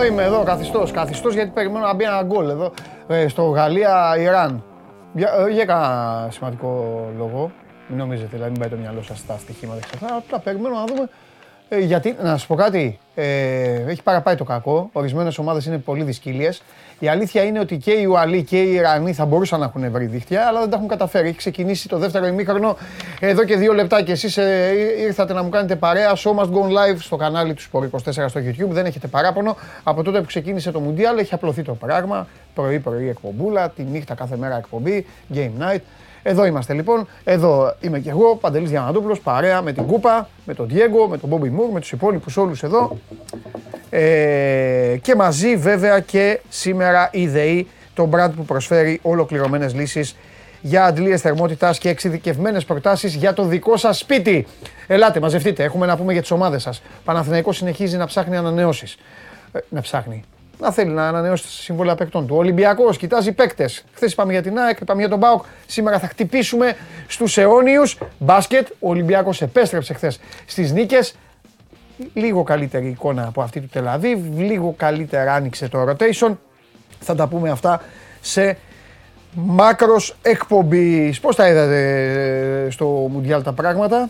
Εδώ είμαι, εδώ, καθιστός. Καθιστός γιατί περιμένω να μπει ένα γκολ εδώ ε, στο Γαλλία-Ιράν. Για, ε, για κανένα σημαντικό λόγο. Μην νομίζετε, δηλαδή, μην πάει το μυαλό σας στα στοιχήματα και αυτά. Απλά περιμένω να δούμε. Ε, γιατί, να σας πω κάτι, ε, έχει παραπάει το κακό. Ορισμένες ομάδες είναι πολύ δυσκύλιες. Η αλήθεια είναι ότι και οι Ουαλοί και οι Ιρανοί θα μπορούσαν να έχουν βρει δίχτυα, αλλά δεν τα έχουν καταφέρει. Έχει ξεκινήσει το δεύτερο ημίχρονο εδώ και δύο λεπτά και εσείς ε, ήρθατε να μου κάνετε παρέα. Show must go live στο κανάλι του Sport 24 στο YouTube. Δεν έχετε παράπονο. Από τότε που ξεκίνησε το Mundial έχει απλωθεί το πράγμα. Πρωί-πρωί εκπομπούλα, τη νύχτα κάθε μέρα εκπομπή, game night. Εδώ είμαστε λοιπόν. Εδώ είμαι και εγώ, Παντελής Διαμαντούπουλος, παρέα με την Κούπα, με τον Διέγκο, με τον Μπόμπι Μουρ, με τους υπόλοιπους όλους εδώ. Ε, και μαζί βέβαια και σήμερα η ΔΕΗ, το brand που προσφέρει ολοκληρωμένες λύσεις για αντλίες θερμότητας και εξειδικευμένες προτάσεις για το δικό σας σπίτι. Ελάτε, μαζευτείτε. Έχουμε να πούμε για τις ομάδες σας. Παναθηναϊκός συνεχίζει να ψάχνει ανανεώσεις. Ε, να ψάχνει να θέλει να ανανεώσει τα συμβόλαια παίκτων του. Ο Ολυμπιακός κοιτάζει παίκτες. Χθες είπαμε για την ΑΕΚ, είπαμε για τον Μπάουκ. Σήμερα θα χτυπήσουμε στους αιώνιους μπάσκετ. Ο Ολυμπιακός επέστρεψε χθες στις νίκες. Λίγο καλύτερη εικόνα από αυτή του Τελαβίβ. Λίγο καλύτερα άνοιξε το rotation. Θα τα πούμε αυτά σε μάκρος εκπομπής. Πώς τα είδατε ε, στο Μουντιάλ τα πράγματα;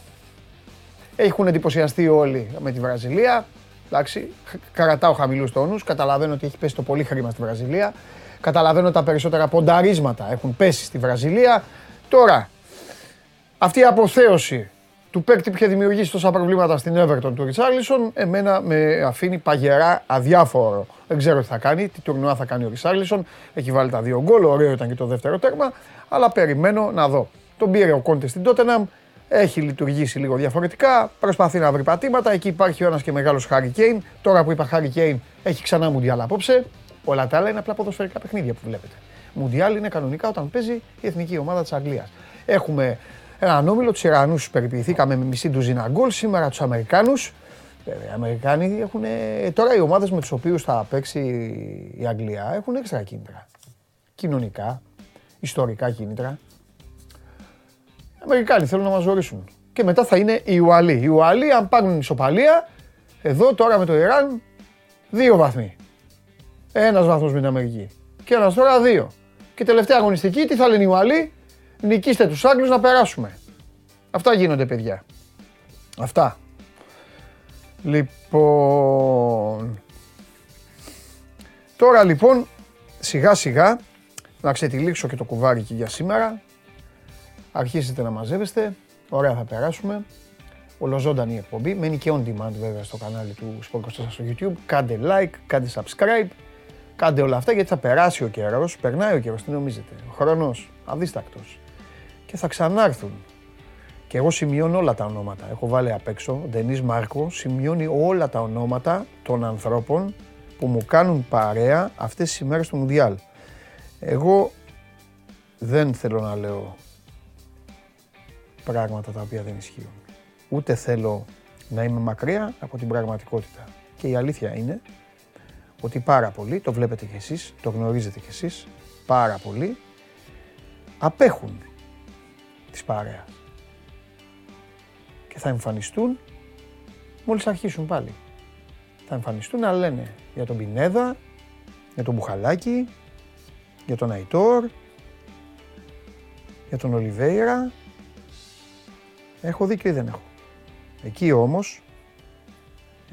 Έχουν εντυπωσιαστεί όλοι με τη Βραζιλία. Εντάξει, κρατάω χαμηλούς τόνους. Καταλαβαίνω ότι έχει πέσει το πολύ χρήμα στη Βραζιλία. Καταλαβαίνω ότι τα περισσότερα πονταρίσματα έχουν πέσει στη Βραζιλία. Τώρα, αυτή η αποθέωση του παίκτη που είχε δημιουργήσει τόσα προβλήματα στην Everton του Ρισάλισον, εμένα με αφήνει παγερά αδιάφορο. Δεν ξέρω τι θα κάνει, τι τουρνουά θα κάνει ο Ρισάλισον. Έχει βάλει τα δύο γκολ, ωραίο ήταν και το δεύτερο τέρμα, αλλά περιμένω να δω. Τον πήρε ο Κόντε στην Τότεναμ, έχει λειτουργήσει λίγο διαφορετικά. Προσπαθεί να βρει πατήματα. Εκεί υπάρχει ο ένας και μεγάλος Χάρι Κέιν. Τώρα που είπα Χάρι Κέιν, έχει ξανά Μουντιάλ απόψε. Όλα τα άλλα είναι απλά ποδοσφαιρικά παιχνίδια που βλέπετε. Μουντιάλ είναι κανονικά όταν παίζει η εθνική ομάδα της Αγγλίας. Έχουμε έναν όμιλο, τους Ιρανούς περιποιηθήκαμε με μισή ντουζίνα γκολ. Σήμερα τους Αμερικάνους. Οι Αμερικάνοι έχουν. Τώρα οι ομάδες με τους οποίους θα παίξει η Αγγλία έχουν έξτρα κίνητρα. Κοινωνικά, ιστορικά κίνητρα. Αμερικάνοι θέλουν να μας ζωρίσουν. Και μετά θα είναι οι Ουαλοί. Οι Ουαλοί, αν πάρουν ισοπαλία, εδώ τώρα με το Ιράν, δύο βαθμοί. Ένας βαθμός με την Αμερική. Και ένας τώρα δύο. Και τελευταία αγωνιστική, τι θα λένε οι Ουαλοί, νικήστε τους Άγγλους να περάσουμε. Αυτά γίνονται, παιδιά. Αυτά. Λοιπόν. Τώρα λοιπόν, σιγά σιγά, να ξετυλίξω και το κουβάρι για σήμερα. Αρχίσετε να μαζεύεστε. Ωραία θα περάσουμε. Ολοζώντανη εκπομπή. Μένει και on demand βέβαια στο κανάλι του Sport στο YouTube. Κάντε like, κάντε subscribe. Κάντε όλα αυτά γιατί θα περάσει ο καιρός. Περνάει ο καιρός, τι νομίζετε. Ο χρόνος αδίστακτος. Και θα ξανάρθουν. Και εγώ σημειώνω όλα τα ονόματα. Έχω βάλει απ' έξω. Ο Ντενής Μάρκο σημειώνει όλα τα ονόματα των ανθρώπων που μου κάνουν παρέα αυτές τις ημέρες του Μουντιάλ. Εγώ δεν θέλω να λέω πράγματα τα οποία δεν ισχύουν. Ούτε θέλω να είμαι μακριά από την πραγματικότητα. Και η αλήθεια είναι ότι πάρα πολλοί, το βλέπετε κι εσείς, το γνωρίζετε κι εσείς, πάρα πολλοί απέχουν της παρέας. Και θα εμφανιστούν μόλις αρχίσουν πάλι. Θα εμφανιστούν να λένε για τον Πινέδα, για τον Μπουχαλάκη, για τον Αϊτόρ, για τον Ολιβέηρα, Έχω δίκιο ή δεν έχω. Εκεί όμως,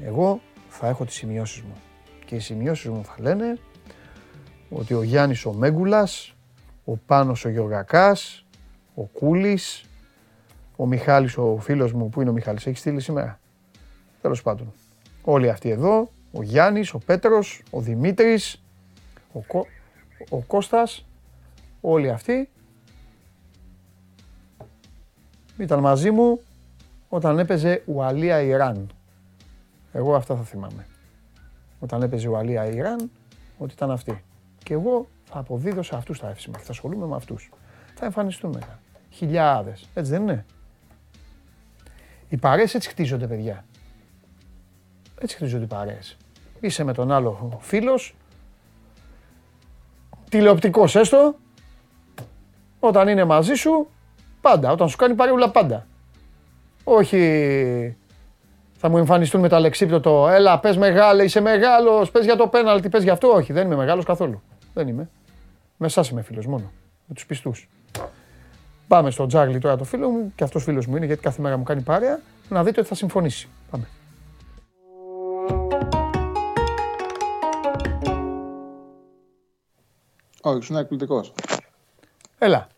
εγώ θα έχω τις σημειώσεις μου. Και οι σημειώσεις μου θα λένε ότι ο Γιάννης ο Μέγκουλας, ο Πάνος ο Γιωργακάς, ο Κούλης, ο Μιχάλης ο φίλος μου, που είναι ο Μιχάλης, έχει στείλει σήμερα. Τέλος πάντων. Όλοι αυτοί εδώ, ο Γιάννης, ο Πέτρος, ο Δημήτρης, ο, Κω... ο Κώστας, όλοι αυτοί ήταν μαζί μου όταν έπαιζε Ουαλία-Ιράν. Εγώ αυτά θα θυμάμαι. Όταν έπαιζε Ουαλία-Ιράν, ότι ήταν αυτή. Και εγώ θα αποδίδω σε αυτούς τα εύσημα και θα ασχολούμαι με αυτούς. Θα εμφανιστούν μετά. Χιλιάδες. Έτσι δεν είναι; Οι παρέες έτσι χτίζονται, παιδιά. Έτσι χτίζονται οι παρέες. Είσαι με τον άλλο φίλος, τηλεοπτικός έστω, όταν είναι μαζί σου, Πάντα, όταν σου κάνει παρεούλα πάντα. Όχι Θα μου εμφανιστούν με το αλεξίπτωτο. Έλα, πες μεγάλε, είσαι μεγάλος. Πες για το πέναλτι, πες για αυτό. Όχι, δεν είμαι μεγάλος καθόλου. Δεν είμαι. Με εσά είμαι φίλος μόνο. Με τους πιστούς. Πάμε στο Τζάγλι τώρα το φίλο μου και αυτός φίλος μου είναι γιατί κάθε μέρα μου κάνει παρέα. Να δείτε ότι θα συμφωνήσει. Πάμε. Όχι, ήσουν εκπληκτικός. Έλα.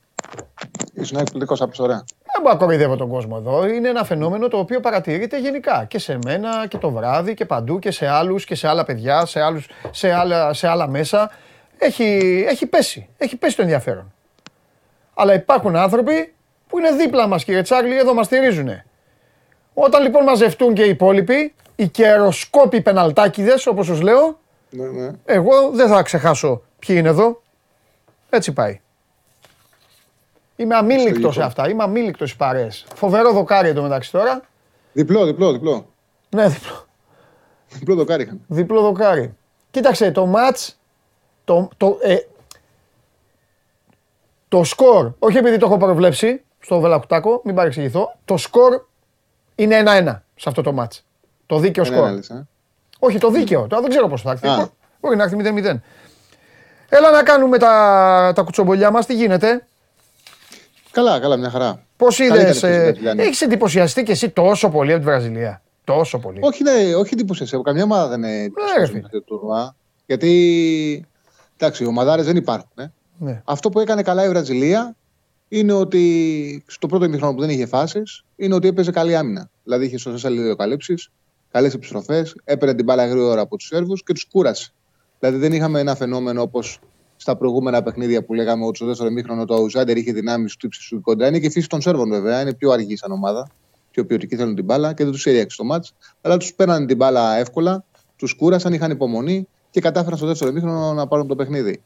Ήσουν εκπληκτικός, άπεισε ωραία. Δεν μπορώ να κοροϊδεύω τον κόσμο εδώ. Είναι ένα φαινόμενο το οποίο παρατηρείται γενικά. Και σε μένα και το βράδυ και παντού και σε άλλους και σε άλλα παιδιά, σε, άλλους, σε, άλλα, σε άλλα μέσα. Έχει, έχει πέσει. Έχει πέσει το ενδιαφέρον. Αλλά υπάρχουν άνθρωποι που είναι δίπλα μας, κύριε Τσάρλι, εδώ μας στηρίζουν. Όταν λοιπόν μαζευτούν και οι υπόλοιποι, οι καιροσκόποι πεναλτάκιδε, όπως του λέω, Ναι, ναι. εγώ δεν θα ξεχάσω ποιοι είναι εδώ. Έτσι πάει. Είμαι αμήλικτος σε λοιπόν. αυτά. Είμαι αμήλικτος στις παρέες. Φοβερό δοκάρι εντωμεταξύ τώρα. Διπλό, διπλό, διπλό. Ναι, διπλό, Διπλό το κάρι είχαν. διπλό δοκάρι. Κοίταξε, το μάτς, το, το, ε, το σκορ, όχι επειδή το έχω προβλέψει στο Βελακουτάκο, μην παρεξηγηθώ, το σκορ είναι 1-1 σε αυτό το μάτς. Το δίκαιο Δεν σκορ. είναι λες, ε. Όχι, το δίκαιο. Τώρα δεν ξέρω πώς θα έρθει. Α. Μπο- Μπορεί να έρθει 0-0. Έλα να κάνουμε τα, τα κουτσομπολιά μας. Τι γίνεται; Καλά, καλά, μια χαρά. Πώς Καλή είδες. ήταν αυτή η Βραζιλιάνη. Έχεις εντυπωσιαστεί κι εσύ τόσο πολύ από τη Βραζιλία; Τόσο πολύ. Όχι, ναι, όχι εντυπωσιασέ. Καμιά ομάδα δεν είναι ρε εντυπωσιασμένη φίλε. με αυτό το τουρνουά. Γιατί, εντάξει, οι ομαδάρες δεν υπάρχουν. Ε. Ναι. Αυτό που έκανε καλά η Βραζιλία είναι ότι στο πρώτο ημίχρονο που δεν είχε φάσεις, είναι ότι έπαιζε καλή άμυνα. Δηλαδή είχε σωστές αλληλοκαλύψει, καλές επιστροφές, έπαιρνε την μπάλα γρήγορα από τους Σέρβους και τους κούρασε. Δηλαδή δεν είχαμε ένα φαινόμενο όπως στα προηγούμενα παιχνίδια που λέγαμε ότι στο δεύτερο ημίχρονο το Αουζάντερ είχε δυνάμεις του ύψη του κοντά. Είναι και η φύση των Σέρβων βέβαια, είναι πιο αργή σαν ομάδα. Πιο ποιοτικοί θέλουν την μπάλα και δεν τους έριαξε το μάτς. Αλλά τους παίρνανε την μπάλα εύκολα, τους κούρασαν, είχαν υπομονή και κατάφεραν στο δεύτερο ημίχρονο να πάρουν το παιχνίδι.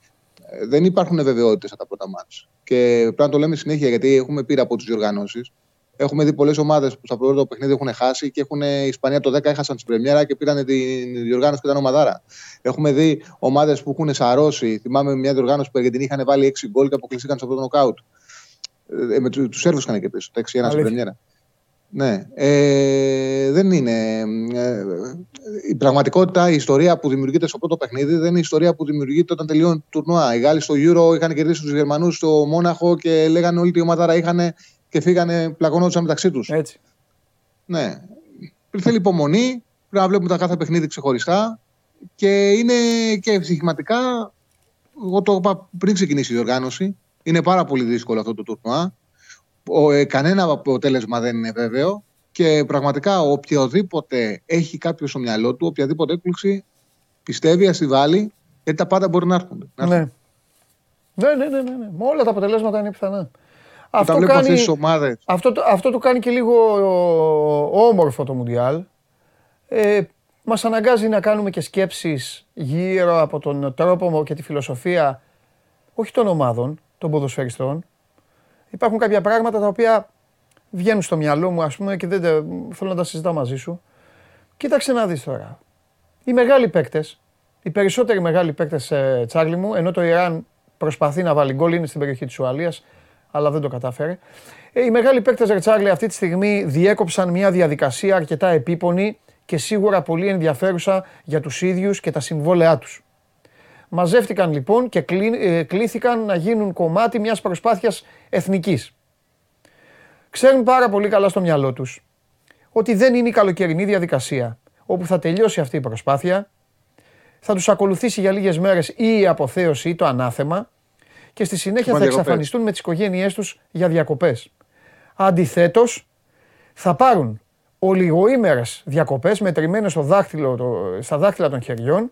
Ε, Δεν υπάρχουν βεβαιότητε από τα πρώτα μάτς. Και πρέπει να το λέμε συνέχεια γιατί έχουμε πει από τις διοργανώσεις. Έχουμε δει πολλές ομάδες που στα πρώτα παιχνίδι έχουν χάσει και έχουν η Ισπανία το 10 έχασαν στην Πρεμιέρα και πήραν την διοργάνωση και ήταν ομαδάρα. Έχουμε δει ομάδες που έχουν σαρώσει. Θυμάμαι μια διοργάνωση που η Αργεντινή είχαν βάλει 6 γκολ και αποκλειστήκαν στο πρώτο νοκάουτ. Ε, με τους Σέρβους είχαν και πίσω, το 6-1 στην Αλήθεια. Πρεμιέρα. Ναι. Ε, δεν είναι. Ε, η πραγματικότητα, η ιστορία που δημιουργείται στο πρώτο παιχνίδι δεν είναι η ιστορία που δημιουργείται όταν τελειώνει το τουρνουά. Οι Γάλλοι στο Euro είχαν κερδίσει τους Γερμανούς στο Μόναχο και λέγανε όλη τη ομαδάρα είχαν και φύγανε, πλακωνόντουσαν μεταξύ τους. Έτσι. Ναι. Θέλει υπομονή, πρέπει να βλέπουμε τα κάθε παιχνίδι ξεχωριστά και είναι και ψυχηματικά. Εγώ το είπα πριν ξεκινήσει η διοργάνωση. Είναι πάρα πολύ δύσκολο αυτό το τουρνουά. Ο, ε, κανένα αποτέλεσμα δεν είναι βέβαιο και πραγματικά οποιοδήποτε έχει κάποιο στο μυαλό του, οποιαδήποτε έκπληξη, πιστεύει, ας τη βάλει, γιατί τα πάντα μπορεί να έρχονται. Να έρθουν. Ναι. Ναι, ναι, ναι, ναι, ναι. Με όλα τα αποτελέσματα είναι πιθανά. Αυτό, Όταν βλέπουμε κάνει, αυτές τις ομάδες, αυτό, το- αυτό το κάνει και λίγο ο- όμορφο το Μουντιάλ. Ε, μας αναγκάζει να κάνουμε και σκέψεις γύρω από τον τρόπο και τη φιλοσοφία όχι των ομάδων, των ποδοσφαιριστών. Υπάρχουν κάποια πράγματα τα οποία βγαίνουν στο μυαλό μου ας πούμε και δεν τα- θέλω να τα συζητάω μαζί σου. Κοίταξε να δεις τώρα. Οι μεγάλοι παίκτες, οι περισσότεροι μεγάλοι παίκτες ε, Τσάρλι μου, ενώ το Ιράν προσπαθεί να βάλει γκολ, είναι στην περιοχή της Ουαλίας, αλλά δεν το κατάφερε. Ε, οι μεγάλοι παίκτες ρε Τσάρλι αυτή τη στιγμή διέκοψαν μια διαδικασία αρκετά επίπονη και σίγουρα πολύ ενδιαφέρουσα για τους ίδιους και τα συμβόλαιά τους. Μαζεύτηκαν λοιπόν και κλεί- ε, κλήθηκαν να γίνουν κομμάτι μιας προσπάθειας εθνικής. Ξέρουν πάρα πολύ καλά στο μυαλό τους ότι δεν είναι η καλοκαιρινή διαδικασία όπου θα τελειώσει αυτή η προσπάθεια, θα τους ακολουθήσει για λίγες μέρες ή η αποθέωση ή το ανάθεμα και στη συνέχεια Πάνε θα διακοπές. εξαφανιστούν με τις οικογένειές τους για διακοπές. Αντιθέτως, θα πάρουν ολιγοήμερες διακοπές μετρημένες στο δάχτυλο, το- στα δάχτυλα των χεριών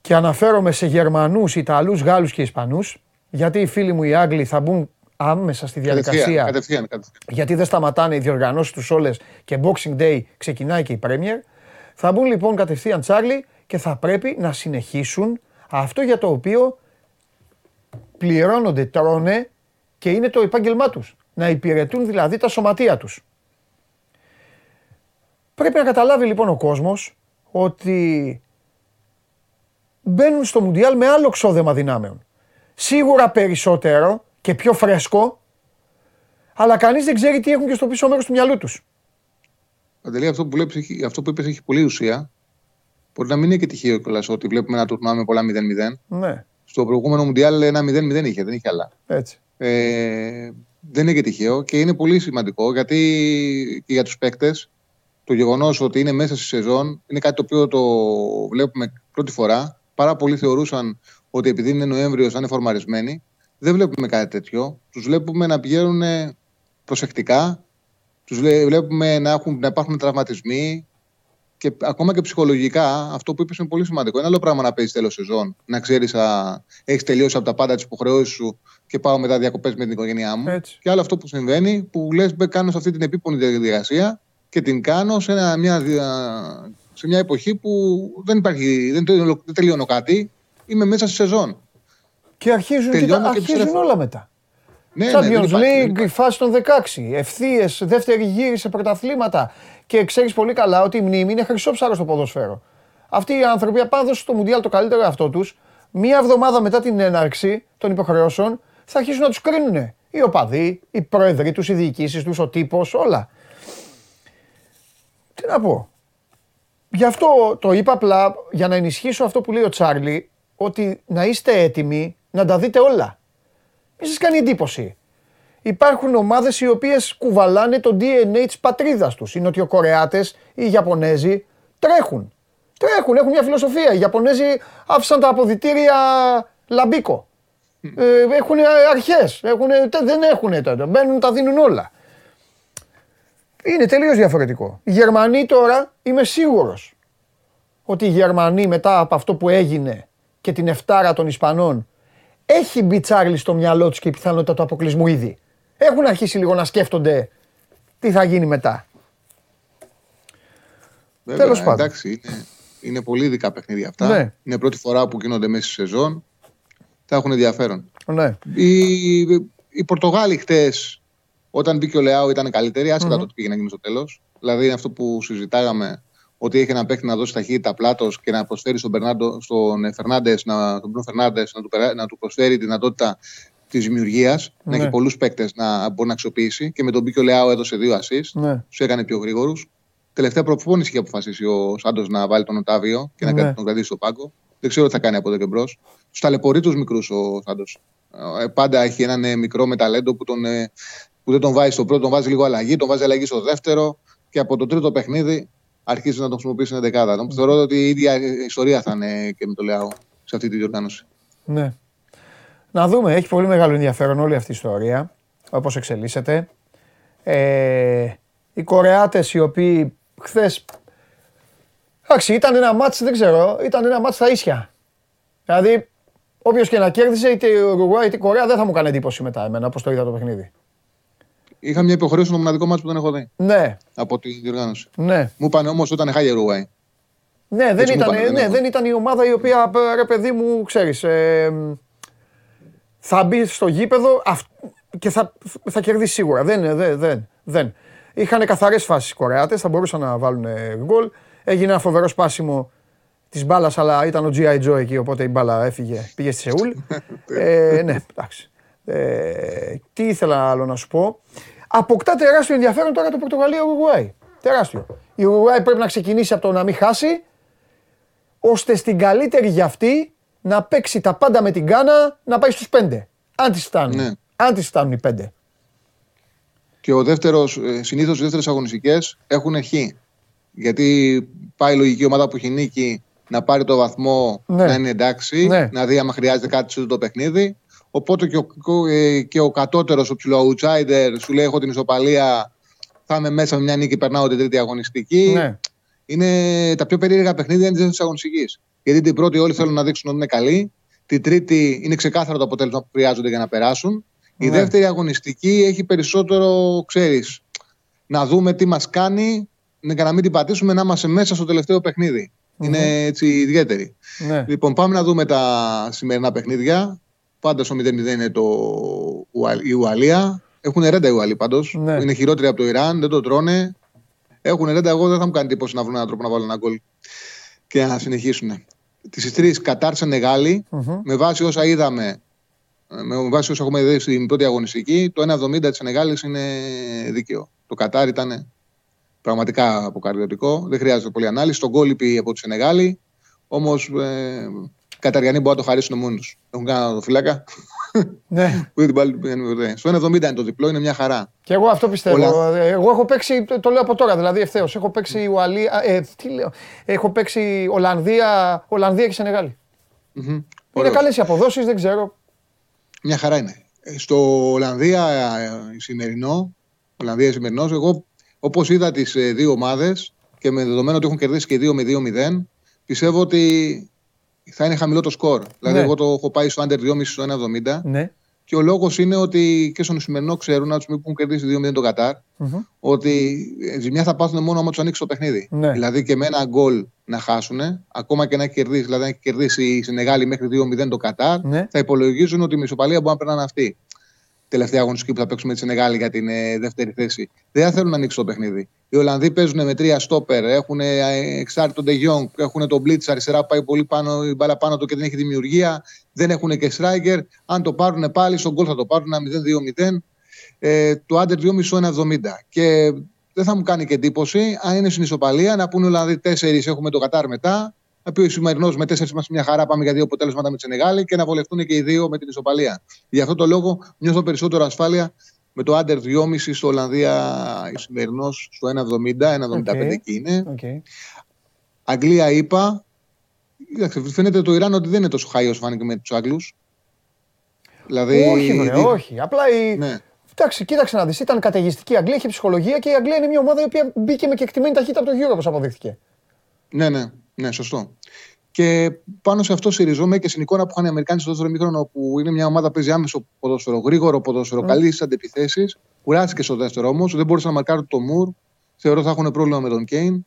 και αναφέρομαι σε Γερμανούς, Ιταλούς, Γάλλους και Ισπανούς γιατί οι φίλοι μου οι Άγγλοι θα μπουν άμεσα στη κατευθείαν, διαδικασία κατευθείαν, κατευθείαν. γιατί δεν σταματάνε οι διοργανώσεις τους όλες και Boxing Day ξεκινάει και η Premier. Θα μπουν λοιπόν κατευθείαν Τσάρλι και θα πρέπει να συνεχίσουν αυτό για το οποίο πληρώνονται, τρώνε και είναι το επάγγελμά τους. Να υπηρετούν δηλαδή τα σωματεία τους. Πρέπει να καταλάβει λοιπόν ο κόσμος ότι μπαίνουν στο Μουντιάλ με άλλο ξόδεμα δυνάμεων. Σίγουρα περισσότερο και πιο φρέσκο αλλά κανείς δεν ξέρει τι έχουν και στο πίσω μέρος του μυαλού τους. Παντελή, αυτό που, βλέπεις, έχει- αυτό που είπες έχει πολύ ουσία. Μπορεί να μην είναι και τυχαίο κιόλας ότι βλέπουμε ένα τουρνουά με πολλά 0-0. Ναι, Στο προηγούμενο Μουντιάλ ένα 0-0 είχε, δεν είχε άλλα. έτσι. Ε, δεν είναι και τυχαίο και είναι πολύ σημαντικό γιατί και για τους παίκτες το γεγονός ότι είναι μέσα στη σεζόν είναι κάτι το οποίο το βλέπουμε πρώτη φορά. Πάρα πολλοί θεωρούσαν ότι επειδή είναι Νοέμβριο θα είναι φορμαρισμένοι. Δεν βλέπουμε κάτι τέτοιο. Τους βλέπουμε να πηγαίνουν προσεκτικά. Τους βλέ- βλέπουμε να, έχουν, να υπάρχουν τραυματισμοί και ακόμα και ψυχολογικά αυτό που είπες είναι πολύ σημαντικό. Είναι άλλο πράγμα να παίζεις τέλος σεζόν, να ξέρεις έχεις τελειώσει από τα πάντα τις υποχρεώσεις σου και πάω μετά διακοπές με την οικογένειά μου. Έτσι. Και άλλο αυτό που συμβαίνει, που λες, κάνω σε αυτή την επίπονη διαδικασία και την κάνω σε, ένα, μια, δια- σε μια εποχή που δεν, υπάρχει, δεν, τελειώνω, δεν τελειώνω κάτι. Είμαι μέσα στη σεζόν. Και αρχίζουν, Τελειώνω κοίτα, και αρχίζουν επιστρέφω. όλα μετά. Ναι, ναι, δεν Champions υπάρχει, δεν League, η υπάρχει. φάση των 16, ευθείες, δεύτερη γύρι σε πρωταθλήματα. Και ξέρεις πολύ καλά ότι η μνήμη είναι χρυσόψαρος στο ποδόσφαιρο. Αυτοί οι άνθρωποι, απ' αν δώσουν στο Μουντιάλ το καλύτερο εαυτό τους, μία εβδομάδα μετά την έναρξη των υποχρεώσεων, θα αρχίσουν να τους κρίνουν. Οι οπαδοί, οι πρόεδροι τους, οι διοικήσεις τους, ο τύπος, όλα. Τι να πω. Γι' αυτό το είπα απλά για να ενισχύσω αυτό που λέει ο Τσάρλι, ότι να είστε έτοιμοι να τα δείτε όλα. Μην σας κάνει εντύπωση. Υπάρχουν ομάδες οι οποίες κουβαλάνε το DNA της πατρίδας τους. Οι Νοτιοκορεάτες, οι Ιαπωνέζοι τρέχουν. Τρέχουν, έχουν μια φιλοσοφία. Οι Ιαπωνέζοι άφησαν τα αποδητήρια λαμπίκο. Ε, έχουν αρχές, έχουν, δεν έχουν τότε. Μπαίνουν, τα δίνουν όλα. Είναι τελείως διαφορετικό. Οι Γερμανοί τώρα είμαι σίγουρος ότι οι Γερμανοί μετά από αυτό που έγινε και την εφτάρα των Ισπανών έχει μπει Τσάρλι στο μυαλό τους και η πιθανότητα του αποκλεισμού ήδη. Έχουν αρχίσει λίγο να σκέφτονται τι θα γίνει μετά. Βέβαια, Τέλος πάντων. Εντάξει, είναι, είναι πολύ ειδικά παιχνίδια αυτά. Ναι. Είναι πρώτη φορά που γίνονται μέσα στη σεζόν. Θα έχουν ενδιαφέρον. Ναι. Οι, οι Πορτογάλοι χτες, όταν μπήκε ο Λεάο, ήταν καλύτεροι, άσχετα το τι πήγε να γίνει στο τέλος. Δηλαδή είναι αυτό που συζητάγαμε, ότι έχει ένα παίχτη να δώσει ταχύτητα πλάτος και να προσφέρει στον, Μπερνάντο, στον Φερνάντες, να, τον Μπρουν Φερνάντες, να, του, περά- να του προσφέρει τη δυνατότητα της δημιουργίας, να Ναι. έχει πολλούς παίκτες να μπορεί να αξιοποιήσει. Και με τον μπήκε ο Λεάο έδωσε δύο assist, Ναι. τους έκανε πιο γρήγορους. Τελευταία προπόνηση είχε αποφασίσει ο Σάντος να βάλει τον Οτάβιο και να Ναι. ναι. τον κρατήσει στο πάγκο. Δεν ξέρω τι θα κάνει από εδώ και μπρος. Τους ταλαιπωρεί τους μικρούς ο Σάντος. Ε, πάντα έχει έναν ε, μικρό με ταλέντο που, τον, ε, που δεν τον βάζει στο πρώτο, τον βάζει λίγο αλλαγή, τον βάζει αλλαγή στο δεύτερο και από το τρίτο παιχνίδι αρχίζει να τον χρησιμοποιήσει στην δεκάδα. Τον θεωρώ ότι η ίδια ιστορία θα είναι και με το Λεάο σε αυτή τη διοργάνωση. Ναι. Να δούμε, έχει πολύ μεγάλο ενδιαφέρον όλη αυτή η ιστορία, όπως εξελίσσεται. Ε, οι Κορεάτες οι οποίοι χθες, εντάξει ήταν ένα μάτς, δεν ξέρω, ήταν ένα μάτς στα ίσια. Δηλαδή, όποιος και να κέρδισε, είτε η Ουρουγουάη είτε η Κορέα, δεν θα μου κάνει εντύπωση μετά εμένα, όπως το είδα το παιχνίδι. Είχα μια υποχρέωση στο μοναδικό μάτσο που δεν έχω δει Ναι, από τη διοργάνωση. ναι. Μου είπαν όμως ότι ήταν χάλια η Ουρουάη. Ναι, δεν Έτσι μου ήταν, είπανε, δεν ναι, έχω. δεν ήταν η ομάδα η οποία, ε, ρε παιδί μου, ξέρεις, ε, θα μπει στο γήπεδο αυ- και θα, θα κερδίσει σίγουρα. Δεν, δεν, δεν, δεν. Είχαν καθαρές φάσεις οι Κορεάτες, θα μπορούσαν να βάλουν ε, γκολ. Έγινε ένα φοβερό σπάσιμο της μπάλας, αλλά ήταν ο G.I. Joe εκεί, οπότε η μπάλα έφυγε, πήγε στη Σεούλ. ε, ναι, εντάξει. Ε, τι ήθελα άλλο να σου πω; Αποκτά τεράστιο ενδιαφέρον τώρα το Πορτογαλία-Ουρουγουάη. Τεράστιο. Η Ουρουγουάη πρέπει να ξεκινήσει από το να μην χάσει, ώστε στην καλύτερη για αυτή να παίξει τα πάντα με την Κάνα να πάει στους πέντε. Αν τις φτάνουν. Ναι. Αν τις φτάνουν οι πέντε. Και ο δεύτερος, συνήθως οι δεύτερες αγωνιστικές έχουν χ. Γιατί πάει η λογική ομάδα που έχει νίκη να πάρει το βαθμό Ναι. να είναι εντάξει, Ναι. να δει άμα χρειάζεται κάτι σε αυτό το παιχνίδι. Οπότε και ο, ε, και ο κατώτερος, ο ψηλό outsider, σου λέει: Έχω την ισοπαλία, θα είμαι μέσα με μια νίκη, περνάω την τρίτη αγωνιστική. Ναι. Είναι τα πιο περίεργα παιχνίδια είναι της δεύτερη αγωνιστικής. Γιατί την πρώτη όλοι θέλουν να δείξουν ότι είναι καλοί. Την τρίτη είναι ξεκάθαρο το αποτέλεσμα που χρειάζονται για να περάσουν. Η Ναι. δεύτερη αγωνιστική έχει περισσότερο, ξέρεις, να δούμε τι μας κάνει ναι, για να μην την πατήσουμε να είμαστε μέσα στο τελευταίο παιχνίδι. Είναι έτσι ιδιαίτερη. Ναι. Λοιπόν, πάμε να δούμε τα σημερινά παιχνίδια. Πάντα στο 0-0 είναι το, Ουα- η Ουαλία. Έχουν ρέντα οι Ουαλοί πάντως. Ναι. Είναι χειρότεροι από το Ιράν, δεν το τρώνε. Έχουν ρέντα. Εγώ δεν θα μου κάνει εντύπωση να βρουν έναν τρόπο να βάλουν ένα γκολ και να συνεχίσουν. Τις τρει Κατάρ Σενεγάλη, με βάση όσα είδαμε, με βάση όσα έχουμε δει στην πρώτη αγωνιστική, το 1,70 της Σενεγάλης είναι δίκαιο. Το Κατάρ ήταν Πραγματικά αποκαρδιωτικό. Δεν χρειάζεται πολλή ανάλυση. Τον κόλληπη από τη Σενεγάλη. Όμως ε, Καταριανοί μπορούν να το χαρίσουν μόνοι τους. Έχουν κάνει το φυλάκα. Ναι. Στο 1,70 είναι το διπλό, είναι μια χαρά. Και εγώ αυτό πιστεύω. Όλα. Εγώ έχω παίξει, το, το λέω από τώρα δηλαδή ευθέως. Έχω παίξει Ουαλία. Ε, τι λέω. Έχω παίξει Ολλανδία, Ολλανδία και Σενεγάλη. Mm-hmm. Είναι καλές οι αποδόσεις, δεν ξέρω. Μια χαρά είναι. Ε, στο Ολλανδία ε, σημερινό, Ολλανδία σημερινός, εγώ όπως είδα τις ε, δύο ομάδες και με δεδομένο ότι έχουν κερδίσει και δύο με 2-0, πιστεύω ότι θα είναι χαμηλό το σκορ. Δηλαδή, ναι. εγώ το έχω πάει στο under 2,5 στο 1,70. Ναι. Και ο λόγος είναι ότι και στον σημερινό ξέρουν, από τη που έχουν κερδίσει 2-0 το καταρ mm-hmm. ότι ζημιά θα πάθουν μόνο άμα τους ανοίξει το παιχνίδι. Ναι. Δηλαδή και με ένα γκολ να χάσουν, ακόμα και να έχει κερδίσει, δηλαδή να έχει κερδίσει η Σενεγάλη μέχρι 2-0 το Κατάρ, ναι. θα υπολογίζουν ότι η μισοπαλία μπορεί να περνάνε αυτή τελευταία αγωνιστική που θα παίξουμε τη Σενεγάλη για την ε, δεύτερη θέση. Δεν θα θέλουν να ανοίξουν το παιχνίδι. Οι Ολλανδοί παίζουν με τρία στόπερ, έχουν ε, εξάρτητο τον Ντεγιόνγκ, έχουν τον Μπλίτ αριστερά που πάει πολύ πάνω, η μπάλα πάνω του και δεν έχει δημιουργία. Δεν έχουν και striker. Αν το πάρουν πάλι, στον γκολ θα το πάρουν 0-2-0. Ε, το άντερ 2,5 1,70. Και δεν θα μου κάνει και εντύπωση αν είναι στην ισοπαλία να πούνε Ολλανδοί τέσσερις έχουμε το Κατάρ μετά θα πει ο σημερινό με τέσσερις μας μια χαρά, πάμε για δύο αποτέλεσματα με τη Σενεγάλη και να βολευτούν και οι δύο με την ισοπαλία. Γι' αυτό το λόγο νιώθω περισσότερο ασφάλεια με το Άντερ 2,5 στο Ολλανδία η σημερινό στο 1,70, 1,75 okay. εκεί είναι. Okay. Αγγλία είπα. Κοίταξε, φαίνεται το Ιράν ότι δεν είναι τόσο χάι όσο φάνηκε με τους Άγγλους. Δηλαδή... Όχι, βρε, όχι. Απλά η... Ναι. Εντάξει, κοίταξε να δεις. Ήταν καταιγιστική η Αγγλία, είχε ψυχολογία και η Αγγλία είναι μια ομάδα η οποία μπήκε με κεκτημένη ταχύτητα από το γύρο, όπως αποδείχθηκε. Ναι, ναι. Ναι, σωστό. Και πάνω σε αυτό στηριζόμαι και στην εικόνα που είχαν οι Αμερικάνοι στο δεύτερο μήχρονο, που είναι μια ομάδα που παίζει άμεσο ποδόσφαιρο, γρήγορο ποδόσφαιρο, mm. καλής στι αντεπιθέσεις. Κουράστηκε στο δεύτερο όμως, δεν μπορούσε να μαρκάρει το Μουρ. Θεωρώ θα έχουν πρόβλημα με τον Κέιν.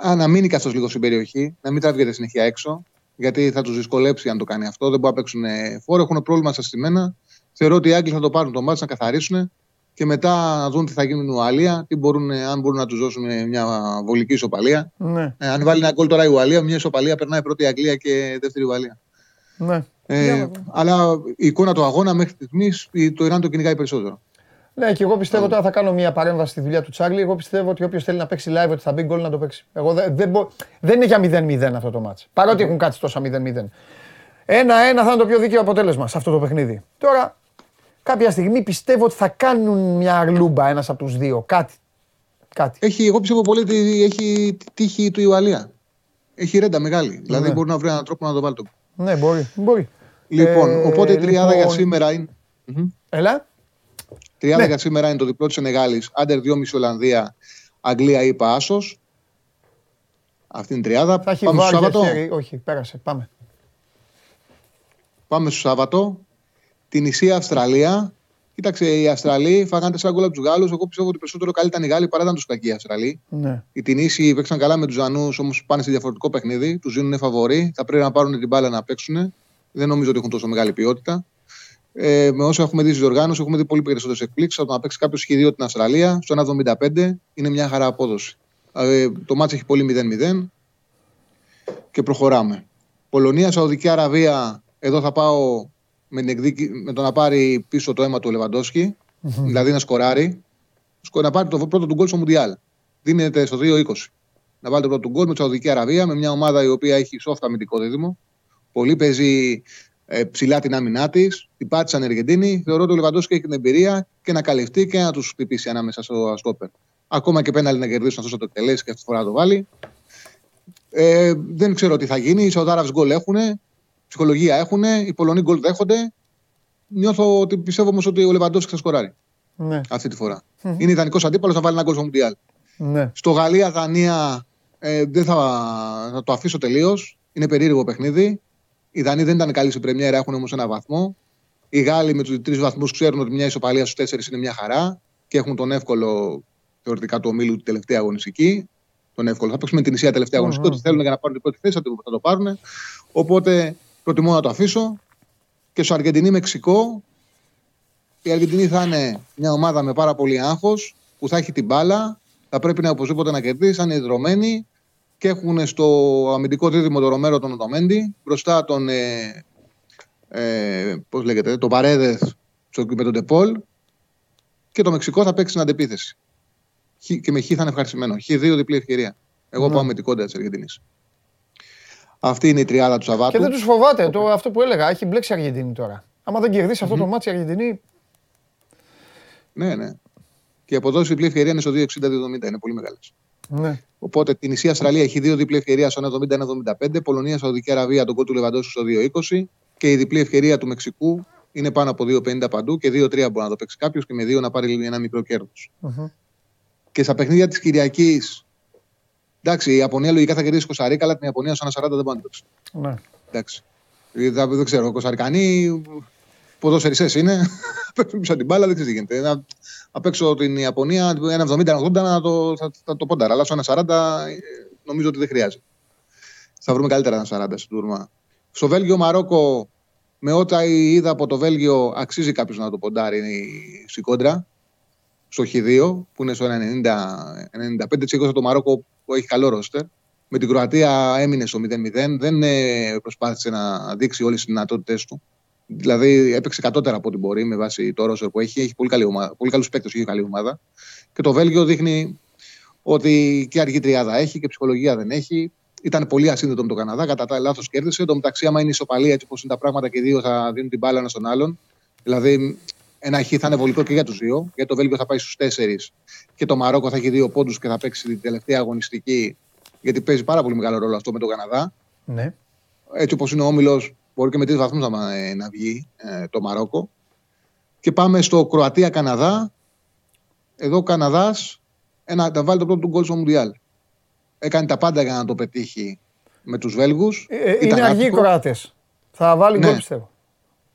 Αν να μείνει καθώς λίγο στην περιοχή, να μην τραβιέται συνεχεία έξω, γιατί θα τους δυσκολέψει αν το κάνει αυτό. Δεν μπορούν να παίξουν φόρο, έχουν πρόβλημα στα στημένα. Θεωρώ ότι οι Άγγλοι θα το πάρουν το μάτι να καθαρίσουν και μετά να δουν τι θα γίνει με την Ουαλία, τι μπορούν, αν μπορούν να τους δώσουν μια βολική ισοπαλία. Ναι. Ε, αν βάλει ένα γκολ τώρα η Ουαλία, μια ισοπαλία περνάει πρώτη Αγγλία και δεύτερη Ουαλία. Ναι. Ε, αλλά η εικόνα του αγώνα μέχρι στιγμής το Ιράν το κυνηγάει περισσότερο. Ναι, και εγώ πιστεύω τώρα θα κάνω μια παρέμβαση στη δουλειά του Τσάρλι. Εγώ πιστεύω ότι όποιος θέλει να παίξει live ότι θα μπει γκολ να το παίξει. Εγώ δεν, δεν, μπο... δεν είναι για 0-0 αυτό το μάτς. Παρότι έχουν κάτσει τόσα 0-0. Ένα-ένα θα είναι το πιο δίκαιο αποτέλεσμα σε αυτό το παιχνίδι. Τώρα κάποια στιγμή πιστεύω ότι θα κάνουν μια αρλούμπα ένας από τους δύο. Κάτι. Κάτι. Έχει, εγώ πιστεύω πολύ ότι έχει τύχη του Ιουαλία. Έχει ρέντα μεγάλη. Ναι. Δηλαδή μπορεί να βρει έναν τρόπο να το βάλει το. Ναι, μπορεί. μπορεί. Λοιπόν, ε, οπότε η τριάδα λοιπόν... για σήμερα είναι. Έλα. Τριάδα ναι. για σήμερα είναι το διπλό της Ενεγάλης. Άντερ 2,5 Ολλανδία, Αγγλία ή Άσος. Αυτή είναι η τριάδα. Θα έχει Πάμε στο Σάββατο. Όχι, πέρασε. Πάμε. Πάμε στο Σάββατο την νησία Αυστραλία. Κοίταξε, οι Αυστραλοί φάγανε 4 γκολ από τους Γάλλους. Εγώ πιστεύω ότι περισσότερο καλή ήταν οι Γάλλοι παρά ήταν τους κακοί οι Αυστραλοί. Ναι. Οι Τινήσοι παίξαν καλά με τους Ζανού, όμως πάνε σε διαφορετικό παιχνίδι. Τους δίνουν φαβορή. Θα πρέπει να πάρουν την μπάλα να παίξουν. Δεν νομίζω ότι έχουν τόσο μεγάλη ποιότητα. Ε, με όσο έχουμε δει στη διοργάνωση, έχουμε δει πολύ περισσότερες εκπλήξεις. Από το να παίξει κάποιος σχεδίο την Αυστραλία στο 1,75 είναι μια χαρά απόδοση. Ε, το μάτσο έχει πολύ 0-0 και προχωράμε. Πολωνία, Σαουδική Αραβία, εδώ θα πάω με, την εκδίκη, με το να πάρει πίσω το αίμα του λεβαντοσκη δηλαδή να σκοράρει, να πάρει το πρώτο του γκολ στο Μουντιάλ. Δίνεται στο 2-20. Να βάλει το πρώτο του γκολ με τη Σαουδική Αραβία, με μια ομάδα η οποία έχει soft αμυντικό δίδυμο. Πολύ παίζει ε, ψηλά την άμυνά της. Την πάτησαν οι Αργεντίνοι. Θεωρώ ότι ο Λεβαντόσκι έχει την εμπειρία και να καλυφθεί και να τους χτυπήσει ανάμεσα στο αστόπερ. Ακόμα και πέναλι να κερδίσουν αυτός το εκτελέσει και αυτή τη φορά να το βάλει. Ε, δεν ξέρω τι θα γίνει. Οι Σαουδάραβες γκολ έχουν ψυχολογία έχουν, οι Πολωνοί γκολ δέχονται. Νιώθω ότι πιστεύω όμως ότι ο Λεβαντόφσκι θα σκοράρει. Ναι. Αυτή τη φορα Είναι ιδανικός αντίπαλος να βάλει ένα γκολ στο Μουντιάλ. Ναι. Στο Γαλλία-Δανία ε, δεν θα, θα το αφήσω τελείως. Είναι περίεργο παιχνίδι. Οι Δανείοι δεν ήταν καλοί στην Πρεμιέρα, έχουν όμως ένα βαθμό. Οι Γάλλοι με τους τρεις βαθμούς ξέρουν ότι μια ισοπαλία στους τέσσερις είναι μια χαρά και έχουν τον εύκολο θεωρητικά του ομίλου την τελευταία αγωνιστική. Τον εύκολο. Θα παίξουμε την Ισία τελευταία αγωνιστική. Ό,τι θέλουν για να πάρουν την πρώτη θέση θα το πάρουν. Οπότε προτιμώ να το αφήσω. Και στο Αργεντινή-Μεξικό, η Αργεντινή θα είναι μια ομάδα με πάρα πολύ άγχος, που θα έχει την μπάλα, θα πρέπει να οπωσδήποτε να κερδίσει, θα είναι δρομένοι και έχουν στο αμυντικό δίδυμο τον Ρομέρο τον Οτομέντι, μπροστά τον. Ε, ε, πώς λέγεται, τον Παρέδε με τον Τεπόλ και το Μεξικό θα παίξει την αντεπίθεση. και με χ θα είναι ευχαριστημένο. Χ2 διπλή ευκαιρία. Εγώ πάω με την κόντα της Αργεντινής. Αυτή είναι η τριάδα του Σαββάτου. Και δεν τους φοβάται το, αυτό που έλεγα. Έχει μπλέξει η Αργεντινή τώρα. Άμα δεν κερδίσει αυτό το μάτι η Αργεντινή. Ναι, ναι. Και η αποδόση διπλή ευκαιρία είναι στο 2,60-2,70. Είναι πολύ μεγάλες. Ναι. Οπότε την νησία Αυστραλία έχει δύο διπλή ευκαιρία στο 1,70-1,75. Πολωνία, Σαουδική Αραβία, τον κότου Λεβαντόσου στο 2,20. Και η διπλή ευκαιρία του Μεξικού είναι πάνω από 2,50 παντού και 2-3 μπορεί να το παίξει κάποιος και με 2 να πάρει ένα μικρό κέρδος. Και στα παιχνίδια της Κυριακής. Εντάξει, η Ιαπωνία λογικά θα κερδίσει Κοσαρίκα, αλλά την Ιαπωνία στο 1,40 δεν μπορεί να το παίξει. Ναι. Εντάξει. Δεν ξέρω, Κοσαρικανοί ποδοσφαιριστέ είναι. Παίξουν πίσω την μπάλα, δεν ξέρεις τι γίνεται. Να, να παίξω την Ιαπωνία ένα 70-80 να το, θα, θα το πόνταρα. Αλλά στο 1,40 νομίζω ότι δεν χρειάζεται. Θα βρούμε καλύτερα ένα 40 στο τουρμά. Στο Βέλγιο Μαρόκο, με ό,τι είδα από το Βέλγιο, αξίζει κάποιος να το ποντάρει στην κόντρα. Στο Χ2, που είναι στο 90-95. Έτσι, το Μαρόκο που έχει καλό ρόστερ. Με την Κροατία έμεινε στο 0-0. Δεν ε, προσπάθησε να δείξει όλες τις δυνατότητέ του. Δηλαδή έπαιξε κατώτερα από ό,τι μπορεί με βάση το ρόστερ που έχει. Έχει πολύ, καλή ομάδα, πολύ καλούς παίκτες, έχει καλή ομάδα. Και το Βέλγιο δείχνει ότι και αργή τριάδα έχει και ψυχολογία δεν έχει. Ήταν πολύ ασύνδετο με τον Καναδά. Κατά τα λάθος κέρδισε. Το μεταξύ, άμα είναι ισοπαλία έτσι όπως είναι τα πράγματα και οι δύο θα δίνουν την μπάλα ένα στον άλλον. Δηλαδή, ένα χ θα είναι βολικό και για τους δύο. Γιατί το Βέλγιο θα πάει στους τέσσερις και το Μαρόκο θα έχει δύο πόντους και θα παίξει την τελευταία αγωνιστική. Γιατί παίζει πάρα πολύ μεγάλο ρόλο αυτό με τον Καναδά. Ναι. Έτσι όπως είναι ο όμιλος, μπορεί και με τρεις βαθμούς να, ε, να βγει ε, το Μαρόκο. Και πάμε στο Κροατία-Καναδά. Εδώ ο Καναδάς να βάλει το πρώτο του γκολ στο Μουντιάλ. Έκανε τα πάντα για να το πετύχει με τους Βέλγους. Ε, είναι αργοί οι Κροάτες. Θα βάλει γκολ, ναι. πιστεύω.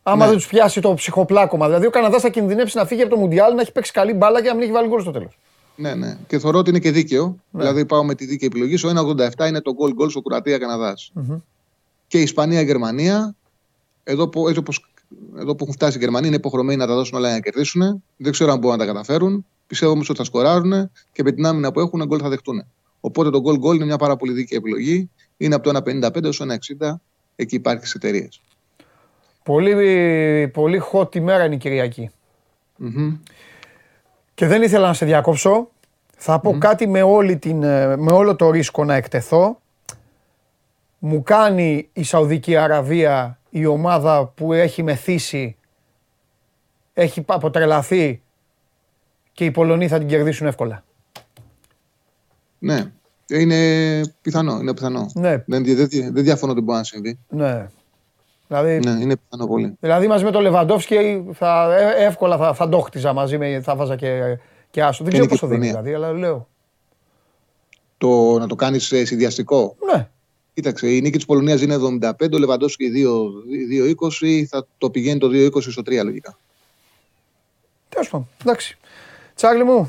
Άμα ναι. δεν τους πιάσει το ψυχοπλάκωμα. Δηλαδή ο Καναδάς θα κινδυνεύσει να φύγει από το Μουντιάλ, να έχει παίξει καλή μπάλα και να μην έχει βάλει γκολ στο τέλος. Ναι, ναι. Και θεωρώ ότι είναι και δίκαιο. Ναι. Δηλαδή πάω με τη δίκαιη επιλογή. Στο 1,87 είναι το γκολ γκολ στο Κροατία-Καναδά. Mm-hmm. Και Ισπανία-Γερμανία. Εδώ, που, έτσι όπως, εδώ που έχουν φτάσει οι Γερμανοί είναι υποχρεωμένοι να τα δώσουν όλα για να κερδίσουν. Δεν ξέρω αν μπορούν να τα καταφέρουν. Πιστεύω όμως ότι θα σκοράρουν και με την άμυνα που έχουν γκολ θα δεχτούν. Οπότε το γκολ γκολ είναι μια πάρα πολύ δίκαιη επιλογή. Είναι από το 1,55 έως το 1,60. Εκεί υπάρχει στις εταιρείες. Πολύ, πολύ hot ημέρα είναι η κυριακη mm-hmm. Και δεν ήθελα να σε διακόψω. Θα πω mm-hmm. κάτι με, όλη την, ε, με όλο το ρίσκο να εκτεθώ. Μου κάνει η Σαουδική Αραβία η ομάδα που έχει μεθύσει, έχει αποτρελαθεί και οι Πολωνοί θα την κερδίσουν εύκολα. Ναι, είναι πιθανό. Είναι πιθανό. Ναι. Δεν, δεν, δεν διαφωνώ ότι μπορεί να συμβεί. Ναι. Δηλαδή, ναι, είναι πιθανό πολύ. Δηλαδή μαζί με τον Λεβαντόφσκι θα, ε, εύκολα θα, θα το χτίζα μαζί με, θα βάζα και, και άσο. Δεν ξέρω πώ το δίνει δηλαδή, αλλά λέω. Το, να το κάνεις ε, συνδυαστικό; Ναι. Κοίταξε, η νίκη της Πολωνίας είναι 75, ο Λεβαντόφσκι 2-20, θα το πηγαίνει το 2-20 στο 3 λογικά. Τέλος πάντων. Εντάξει. Τσάρλι μου,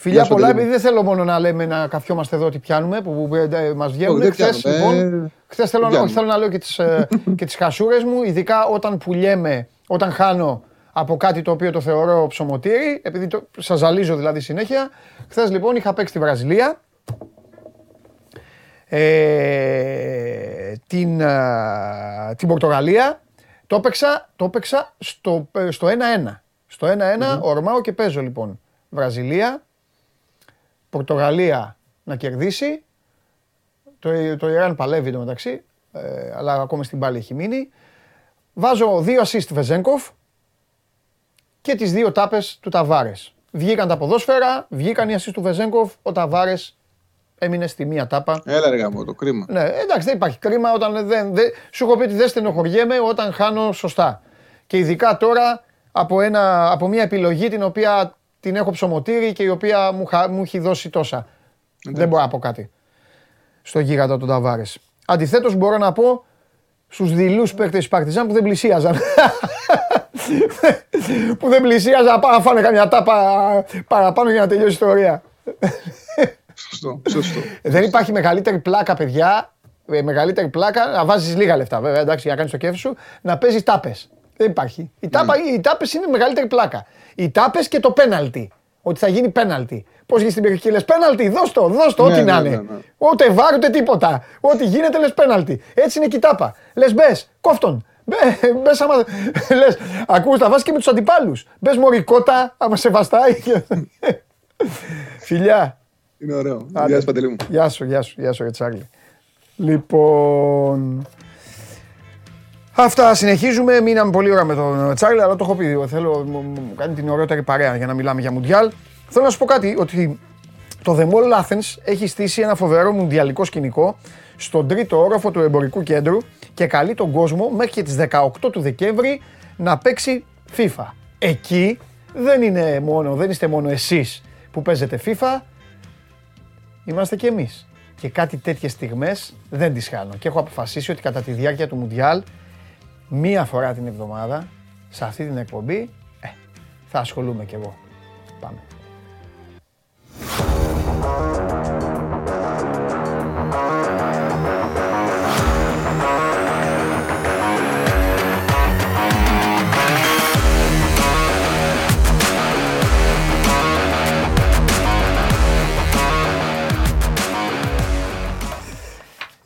Φιλιά πολλά, επειδή δεν θέλω μόνο να λέμε να καθιόμαστε εδώ ότι πιάνουμε, που ε, μας βγαίνουν. Χθες λοιπόν, χθες θέλω, θέλω να λέω και τις ε, και τις χασούρες μου, ειδικά όταν πουλιέμαι, όταν χάνω από κάτι το οποίο το θεωρώ ψωμοτήρι, επειδή το, σας ζαλίζω δηλαδή συνέχεια. Χθες λοιπόν είχα παίξει στη Βραζιλία, ε, την, ε, την Πορτογαλία, το έπαιξα, το έπαιξα στο, στο 1-1. Στο 1-1 mm-hmm. ορμάω και παίζω λοιπόν. Βραζιλία, Πορτογαλία να κερδίσει. Το, το Ιράν παλεύει το μεταξύ, ε, αλλά ακόμα στην πάλη έχει μείνει. Βάζω δύο assist Βεζέγκοφ και τις δύο τάπες του Ταβάρες. Βγήκαν τα ποδόσφαιρα, βγήκαν οι assist του Βεζέγκοφ, ο Ταβάρες έμεινε στη μία τάπα. Έλα ρε το κρίμα. Ναι, εντάξει δεν υπάρχει κρίμα όταν δεν, δεν... Σου έχω πει ότι δεν στενοχωριέμαι όταν χάνω σωστά. Και ειδικά τώρα από, ένα, από μια επιλογή την οποία την έχω ψωμοτήρι και η οποία μου, μου έχει δώσει τόσα. Δεν μπορώ να πω κάτι στο γίγαντα των Ταβάρες. Αντιθέτως, μπορώ να πω στους δειλούς παίκτες της Παρτιζάν που δεν πλησίαζαν. που δεν πλησίαζαν να φάνε καμιά τάπα παραπάνω για να τελειώσει η ιστορία. Σωστό, σωστό. Δεν υπάρχει μεγαλύτερη πλάκα, παιδιά. Ε, μεγαλύτερη πλάκα να βάζεις λίγα λεφτά, βέβαια, εντάξει, για να κάνεις το κέφι σου, να παίζεις τάπες. Δεν υπάρχει. Οι, τάπα, mm. οι τάπες είναι μεγαλύτερη πλάκα. Οι τάπες και το πέναλτι. Ότι θα γίνει πέναλτι. Πώς γίνει στην περιοχή, λες πέναλτι, δώσ' το, δώσ' το, ναι, ό,τι ναι, να είναι. Ναι, ναι. Ούτε βάρ, ούτε τίποτα. Ό,τι γίνεται, λες πέναλτι. Έτσι είναι και η τάπα. Λες μπες, κόφτον. Μπε, άμα. Λες, ακούς τα βάζεις και με τους αντιπάλους. Μπες μωρικότα, άμα σε βαστάει. Φιλιά. Είναι ωραίο. Άντε. Γεια σου, Παντελή μου. Γεια σου, γεια σου, γεια σου, ρε Τσάρλι. Λοιπόν. Αυτά συνεχίζουμε. Μείναμε πολύ ώρα με τον Τσάρλι, αλλά το έχω πει. Θέλω, μου, μου κάνει την ωραιότερη παρέα για να μιλάμε για Μουντιάλ. Θέλω να σου πω κάτι, ότι το The Mall Athens έχει στήσει ένα φοβερό μουντιαλικό σκηνικό στον τρίτο όροφο του εμπορικού κέντρου και καλεί τον κόσμο μέχρι και τις 18 του Δεκέμβρη να παίξει FIFA. Εκεί δεν, είναι μόνο, δεν είστε μόνο εσείς που παίζετε FIFA, είμαστε και εμείς. Και κάτι τέτοιες στιγμές δεν τις χάνω. Και έχω αποφασίσει ότι κατά τη διάρκεια του Μουντιάλ, μία φορά την εβδομάδα, σε αυτή την εκπομπή, ε, θα ασχολούμαι κι εγώ. Πάμε.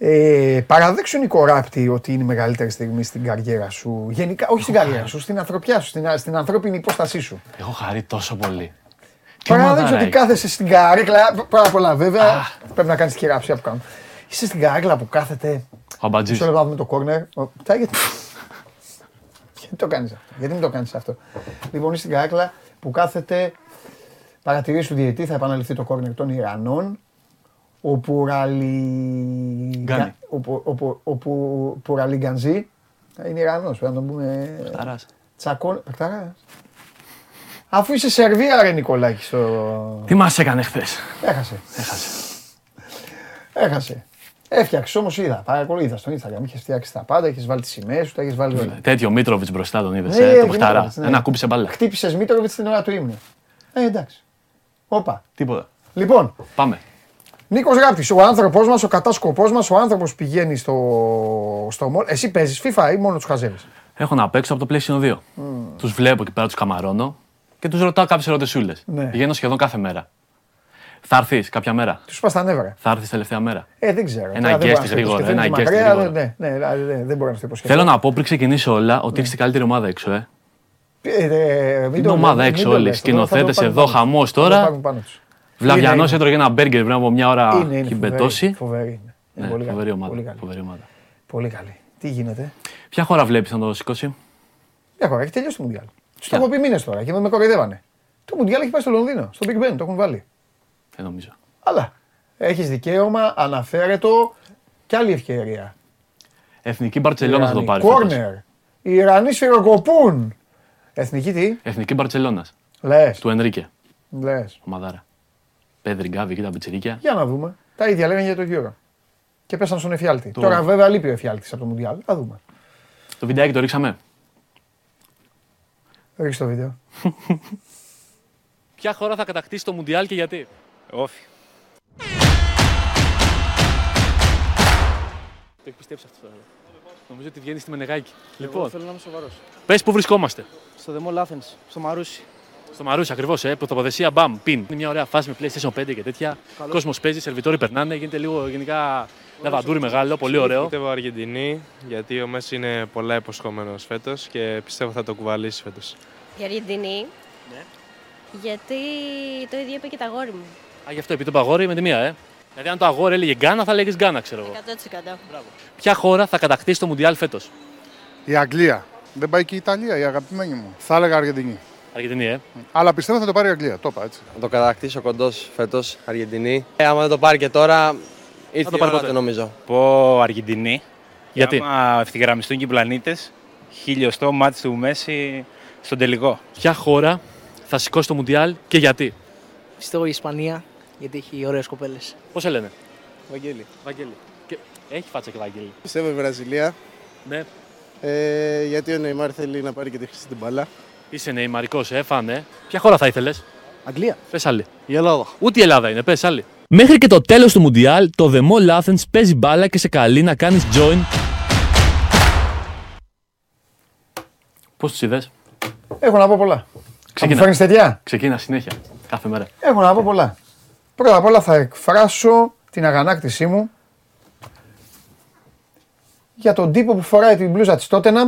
Ε, παραδέξου Νικό Ράπτη ότι είναι η μεγαλύτερη στιγμή στην καριέρα σου. Γενικά, όχι στην καριέρα σου, στην ανθρωπιά σου, στην, στην ανθρώπινη υπόστασή σου. Έχω χαρεί τόσο πολύ. Τι Παραδέξου ομαδάρα ότι έχει. κάθεσαι στην καρέκλα. Πάρα πολλά βέβαια. Πρέπει να κάνεις τη χειραψία που κάνω. Είσαι στην καρέκλα που κάθεται. Ο Αμπατζής. Μισό λεπτό να δούμε το κόρνερ. Ο- Τα γιατί; Γιατί το κάνεις αυτό; Γιατί μην το κάνεις αυτό; Λοιπόν, είσαι στην καρέκλα που κάθεται. Παρατηρήσει του διαιτή, θα επαναληφθεί το κόρνερ των Ιρανών. Ο Πουραλι... Γκάνι. Ο, Που- ο, Που- ο, Που- Πουραλιγκανζή. Είναι Ιρανός, πρέπει να τον πούμε. Ταράς. Τσακών. Πεκτάρα. Αφού είσαι Σερβία, ρε Νικολάκη, στο... Τι μας έκανε χθες; Έχασε. Έχασε. Έχασε. Έφτιαξες όμως, είδα. Παρακολουθήσα στον Instagram. Είχες φτιάξει τα πάντα, είχες βάλει τις σημαίες σου, τα έχει βάλει όλα. Τέτοιο Μίτροβιτς μπροστά τον είδες. Ναι, Ε, και το παιχταρά. Μίτροβιτς, ναι. Ένα κούμπισε μπάλα. Χτύπησες Μήτροβιτ την ώρα του ύμνου. Ε, εντάξει. Όπα. Τίποτα. Λοιπόν, Πάμε. Νίκος Ράπτη, ο άνθρωπος μας, ο κατάσκοπός μας, ο άνθρωπος που πηγαίνει στο, στο μόλ. Εσύ παίζεις FIFA ή μόνο τους χαζεύεις; Έχω να παίξω από το PlayStation 2. Τους βλέπω εκεί πέρα, τους καμαρώνω και τους ρωτάω κάποιες ερωτησούλες. Ναι. Πηγαίνω σχεδόν κάθε μέρα. Θα έρθεις κάποια μέρα; Τους πα τα νεύρα. Θα έρθεις τελευταία μέρα; Ε, δεν ξέρω. Ένα Τώρα δεν εγκέστη μπορώ να στο γρήγορα, υποσχεθώ, ένα είναι εγκέστη μακριά, γρήγορα. Ναι, ναι, δηλαδή, δεν- δεν μπορώ να στο υποσχεθώ. Θέλω να πω πριν ξεκινήσει όλα ότι έχεις την καλύτερη ομάδα έξω, ε. Ε, ε, μην Την το ομάδα λες, έξω μην το όλοι. λες, τώρα θα το Σκηνοθέτες πάρουν εδώ, πάνω τους. χαμός Θα το τώρα. Πάρουν πάνω τους. Βλαβιανό Είναι- έτρωγε ένα μπέργκερ πριν από μια ώρα Είναι, είναι έχει φοβερή, μπετώσει. Φοβερή είναι. Είναι Ναι, πολύ φοβερή καλή. ομάδα. Πολύ καλή. Φοβερή ομάδα. Πολύ καλή. Τι γίνεται; Ποια χώρα βλέπεις να το σηκώσει; Μια χώρα, έχει τελειώσει το Μουντιάλ. Τους το Ποια; έχω πει μήνες τώρα και με, με κοροϊδεύανε. Το Μουντιάλ έχει πάει στο Λονδίνο, στο Big Ben, το έχουν βάλει. Δεν νομίζω. Αλλά έχεις δικαίωμα, αναφέρετο και άλλη ευκαιρία. Εθνική Μπαρσελόνα θα το πάρει. Κόρνερ. Οι Ιρανοί σφυροκοπούν. Εθνική τι, Εθνική Μπαρσελόνα. λες. Του Ενρίκε. Λες. Ομαδάρα. Πέδρη, Γκάβι και τα πιτσιρίκια. Για να δούμε. Τα ίδια λέγανε για το Euro. Και πέσαν στον εφιάλτη. Το- Τώρα βέβαια λείπει ο εφιάλτης από το Μουντιάλ. Θα δούμε. Το βιντεάκι το ρίξαμε. Ρίξε το βίντεο. Ποια χώρα θα κατακτήσει το Μουντιάλ και γιατί; Όφη. Το έχει πιστέψει αυτό τώρα. Νομίζω ότι βγαίνει στη Μενεγάκη. Λοιπόν, θέλω να είμαι σοβαρός. πες που βρισκόμαστε. Στο The Mall Athens, στο Μαρούσι. Στο Μαρούσι ακριβώς, ε, τοποθεσία μπαμ, πιν. Είναι μια ωραία φάση με PlayStation 5 και τέτοια. Κόσμος παίζει, σερβιτόροι περνάνε, γίνεται λίγο γενικά λαβαντούρι μεγάλο, πολύ ωραίο. Πιστεύω Αργεντινή, γιατί ο Μέση είναι πολλά υποσχόμενος φέτος και πιστεύω θα το κουβαλήσει φέτος. Η Αργεντινή. Γιατί το ίδιο είπε και τα αγόρι μου. Α, γι' αυτό επειδή το παγόρι με τη μία, ε. Δηλαδή, αν το αγόρι έλεγε Γκάνα, θα λέγε Γκάνα, ξέρω εγώ. 100%. Ποια χώρα θα κατακτήσει το Μουντιάλ φέτος; Η Αγγλία. Δεν πάει και η Ιταλία, η αγαπημένη μου. Θα έλεγα Αργεντινή. Αργεντινή, ε. Αλλά πιστεύω θα το πάρει η Αγγλία. Το είπα έτσι. Να το κατακτήσει ο κοντός φέτος Αργεντινή. Ε, άμα δεν το πάρει και τώρα, ήρθε το η πάρει ώρα ποτέ. του νομίζω. Πω Αργεντινή. Γιατί; Και άμα ευθυγραμμιστούν και οι πλανήτες, χιλιοστό μάτι του Μέση στον τελικό. Ποια χώρα θα σηκώσει το Μουντιάλ και γιατί; Πιστεύω η Ισπανία, γιατί έχει ωραίες κοπέλες. Πώς σε λένε, Βαγγέλη. Βαγγέλη. Και... Έχει φάτσα και Βαγγέλη. Πιστεύω η Βραζιλία, Ναι. ε, γιατί ο Νεϊμάρ θέλει να πάρει και τη χρυσή την μπάλα. Είσαι νεϊμαρικός, ε, φάνε. Ποια χώρα θα ήθελες; Αγγλία. Πες άλλη. Η Ελλάδα. Ούτε η Ελλάδα είναι, πες άλλη. Μέχρι και το τέλος του Μουντιάλ, το The Mall Athens παίζει μπάλα και σε καλεί να κάνεις join. Πώς του είδες, Έχω να πω πολλά. Θα μου Ξεκινά. φέρνεις τέτοια; Ξεκίνα συνέχεια. Κάθε μέρα. Έχω να πω πολλά. Πρώτα απ' όλα θα εκφράσω την αγανάκτησή μου για τον τύπο που φοράει την μπλούζα της Tottenham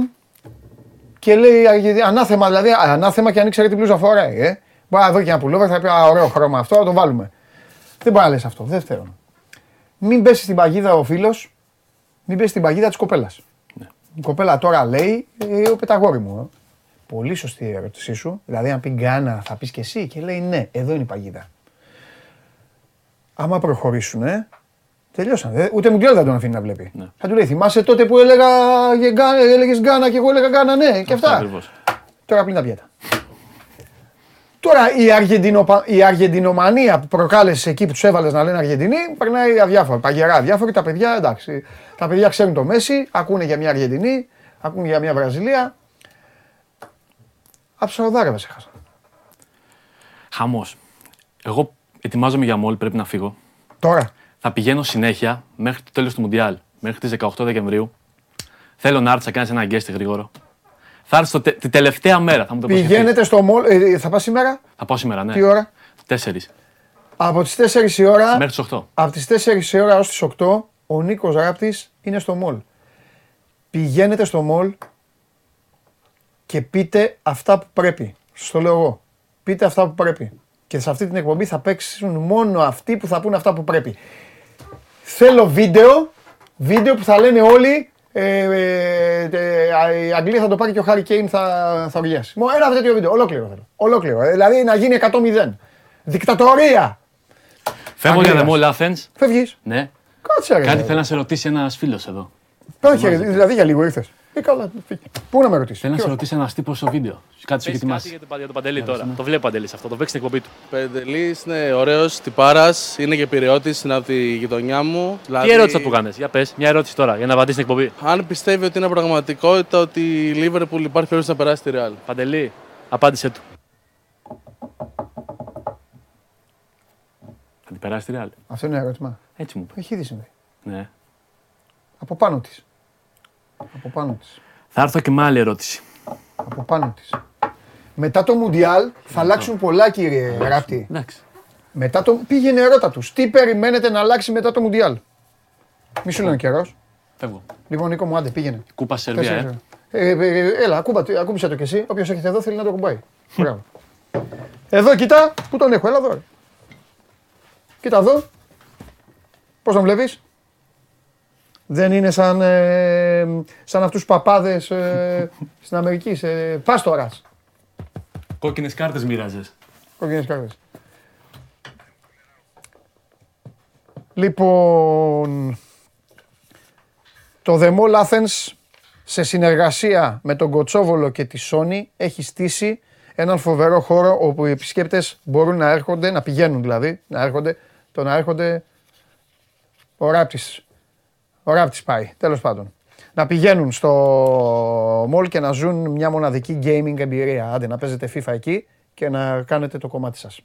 και λέει Αργεντινή- ανάθεμα, δηλαδή ανάθεμα και αν ήξερε τι μπλούζα φοράει. Ε. Μπορεί να δω και ένα πουλόβερ, θα πει «Α, ωραίο χρώμα αυτό, θα το βάλουμε. Δεν μπορεί να λες αυτό. Δεύτερον, μην πέσεις στην παγίδα ο φίλος, μην πέσεις στην παγίδα της κοπέλας. Η κοπέλα τώρα λέει, ε, ο πεταγόρι μου. ε. Πολύ σωστή η ερώτησή σου. Δηλαδή, αν πει Γκάνα, θα πεις και εσύ και λέει ναι, εδώ είναι η παγίδα. Άμα προχωρήσουν, ε, τελειώσαν. Ε, Ούτε μου δεν τον αφήνει να βλέπει. Θα του λέει, θυμάσαι τότε που έλεγα, έλεγες Γκάνα και εγώ έλεγα Γκάνα, ναι, και αυτά. Ακριβώς. Τώρα πλύνει τα πιάτα. Τώρα η, Αργεντινο, η Αργεντινομανία που προκάλεσε εκεί που τους έβαλες να λένε Αργεντινή, περνάει αδιάφορα. Παγερά αδιάφοροι. Τα παιδιά εντάξει. Τα παιδιά ξέρουν το Μέση, ακούνε για μια Αργεντινή, ακούνε για μια Βραζιλία. Από Σαουδάραβε έχασα. Χαμός. Εγώ ετοιμάζομαι για μόλ, πρέπει να φύγω. Τώρα. Θα πηγαίνω συνέχεια μέχρι το τέλος του Μουντιάλ, μέχρι τις 18 Δεκεμβρίου. Θέλω να έρθει να κάνει ένα γκέστη γρήγορο. Θα έρθει το τε- τη τελευταία μέρα, θα μου το υποσχεθείς. Πηγαίνετε στο μολ. ε, θα πας σήμερα; Θα πάω σήμερα, ναι. Τι ώρα; 4. Από τις 4 η ώρα. Μέχρι τις 8. Από τις 4 η ώρα ως τις 8 ο Νίκος Ράπτης είναι στο μολ. Πηγαίνετε στο μολ και πείτε αυτά που πρέπει. Σας το λέω εγώ. Πείτε αυτά που πρέπει. Και σε αυτή την εκπομπή θα παίξουν μόνο αυτοί που θα πούν αυτά που πρέπει. Θέλω βίντεο, βίντεο που θα λένε όλοι ε, ε, ε, η Αγγλία θα το πάρει και ο Χάρη Κέιν θα, θα οργιάσει. Μόνο ένα τέτοιο βίντεο. Ολόκληρο θέλω. Ολόκληρο. Ε, Δηλαδή να γίνει 100-0. Δικτατορία. Φεύγω για Αγγλίας. The Mall Athens. Φεύγεις. Ναι. Κάτσε ρε. Κάτι θέλει να σε ρωτήσει ένας φίλος εδώ. Όχι, ρε, δηλαδή για λίγο ήρθες. Ε, καλά, φύγε. Πού να με ρωτήσεις; Θέλει να σε Ποιος; ρωτήσει ένας τύπος στο βίντεο. Κάτι σου έχει Πες κάτι ετοιμάσει. για τον, για τον Παντελή Ναι, τώρα. ναι. Το βλέπει ο Παντελής αυτό, το παίξει στην εκπομπή του. Πεντελή είναι ωραίος, τυπάρας, είναι και πυρεώτη, είναι από τη γειτονιά μου. Δηλαδή, Τι ερώτηση θα του κάνεις, για πες, μια ερώτηση τώρα για να απαντήσεις στην εκπομπή. Αν πιστεύει ότι είναι πραγματικότητα ότι η Λίβερπουλ υπάρχει περίπτωση να περάσει τη Ρεάλ. Παντελή, απάντησέ του. Θα την περάσει τη Real. Αυτό είναι ερώτημα. Έτσι μου είπες. Έχει ήδη συμβεί. Ναι. Από πάνω της. Από πάνω της. Θα έρθω και με άλλη ερώτηση. Από πάνω της. Μετά το Μουντιάλ θα αλλάξουν πολλά κύριε Ράπτη. Εντάξει. Μετά το... Πήγαινε ερώτα τους. Τι περιμένετε να αλλάξει μετά το Μουντιάλ; Μη σου λένε καιρός. Φεύγω. Λοιπόν Νίκο μου άντε πήγαινε. Κούπα Σερβία, Τέσσερις ε. ε. Ε, ε, έλα, ακούμπα, ακούμπησε το κι εσύ. Όποιος έχετε εδώ θέλει να το κουμπάει. Μπράβο. Εδώ κοίτα, πού τον έχω, έλα εδώ. ρε. Κοίτα εδώ. Πώς τον βλέπεις; Δεν είναι σαν, ε, σαν αυτούς τους παπάδες ε, στην Αμερική, σε πάστορας. Κόκκινες κάρτες μοίραζε. Κόκκινες κάρτες. Λοιπόν, το The Mall Athens σε συνεργασία με τον Κοτσόβολο και τη Sony έχει στήσει έναν φοβερό χώρο όπου οι επισκέπτες μπορούν να έρχονται, να πηγαίνουν δηλαδή, να έρχονται, το να έρχονται ο Ράπτης, ο Ράπτης πάει, τέλος πάντων. Να πηγαίνουν στο mall και να ζουν μια μοναδική gaming εμπειρία. Άντε να παίζετε FIFA εκεί και να κάνετε το κομμάτι σας.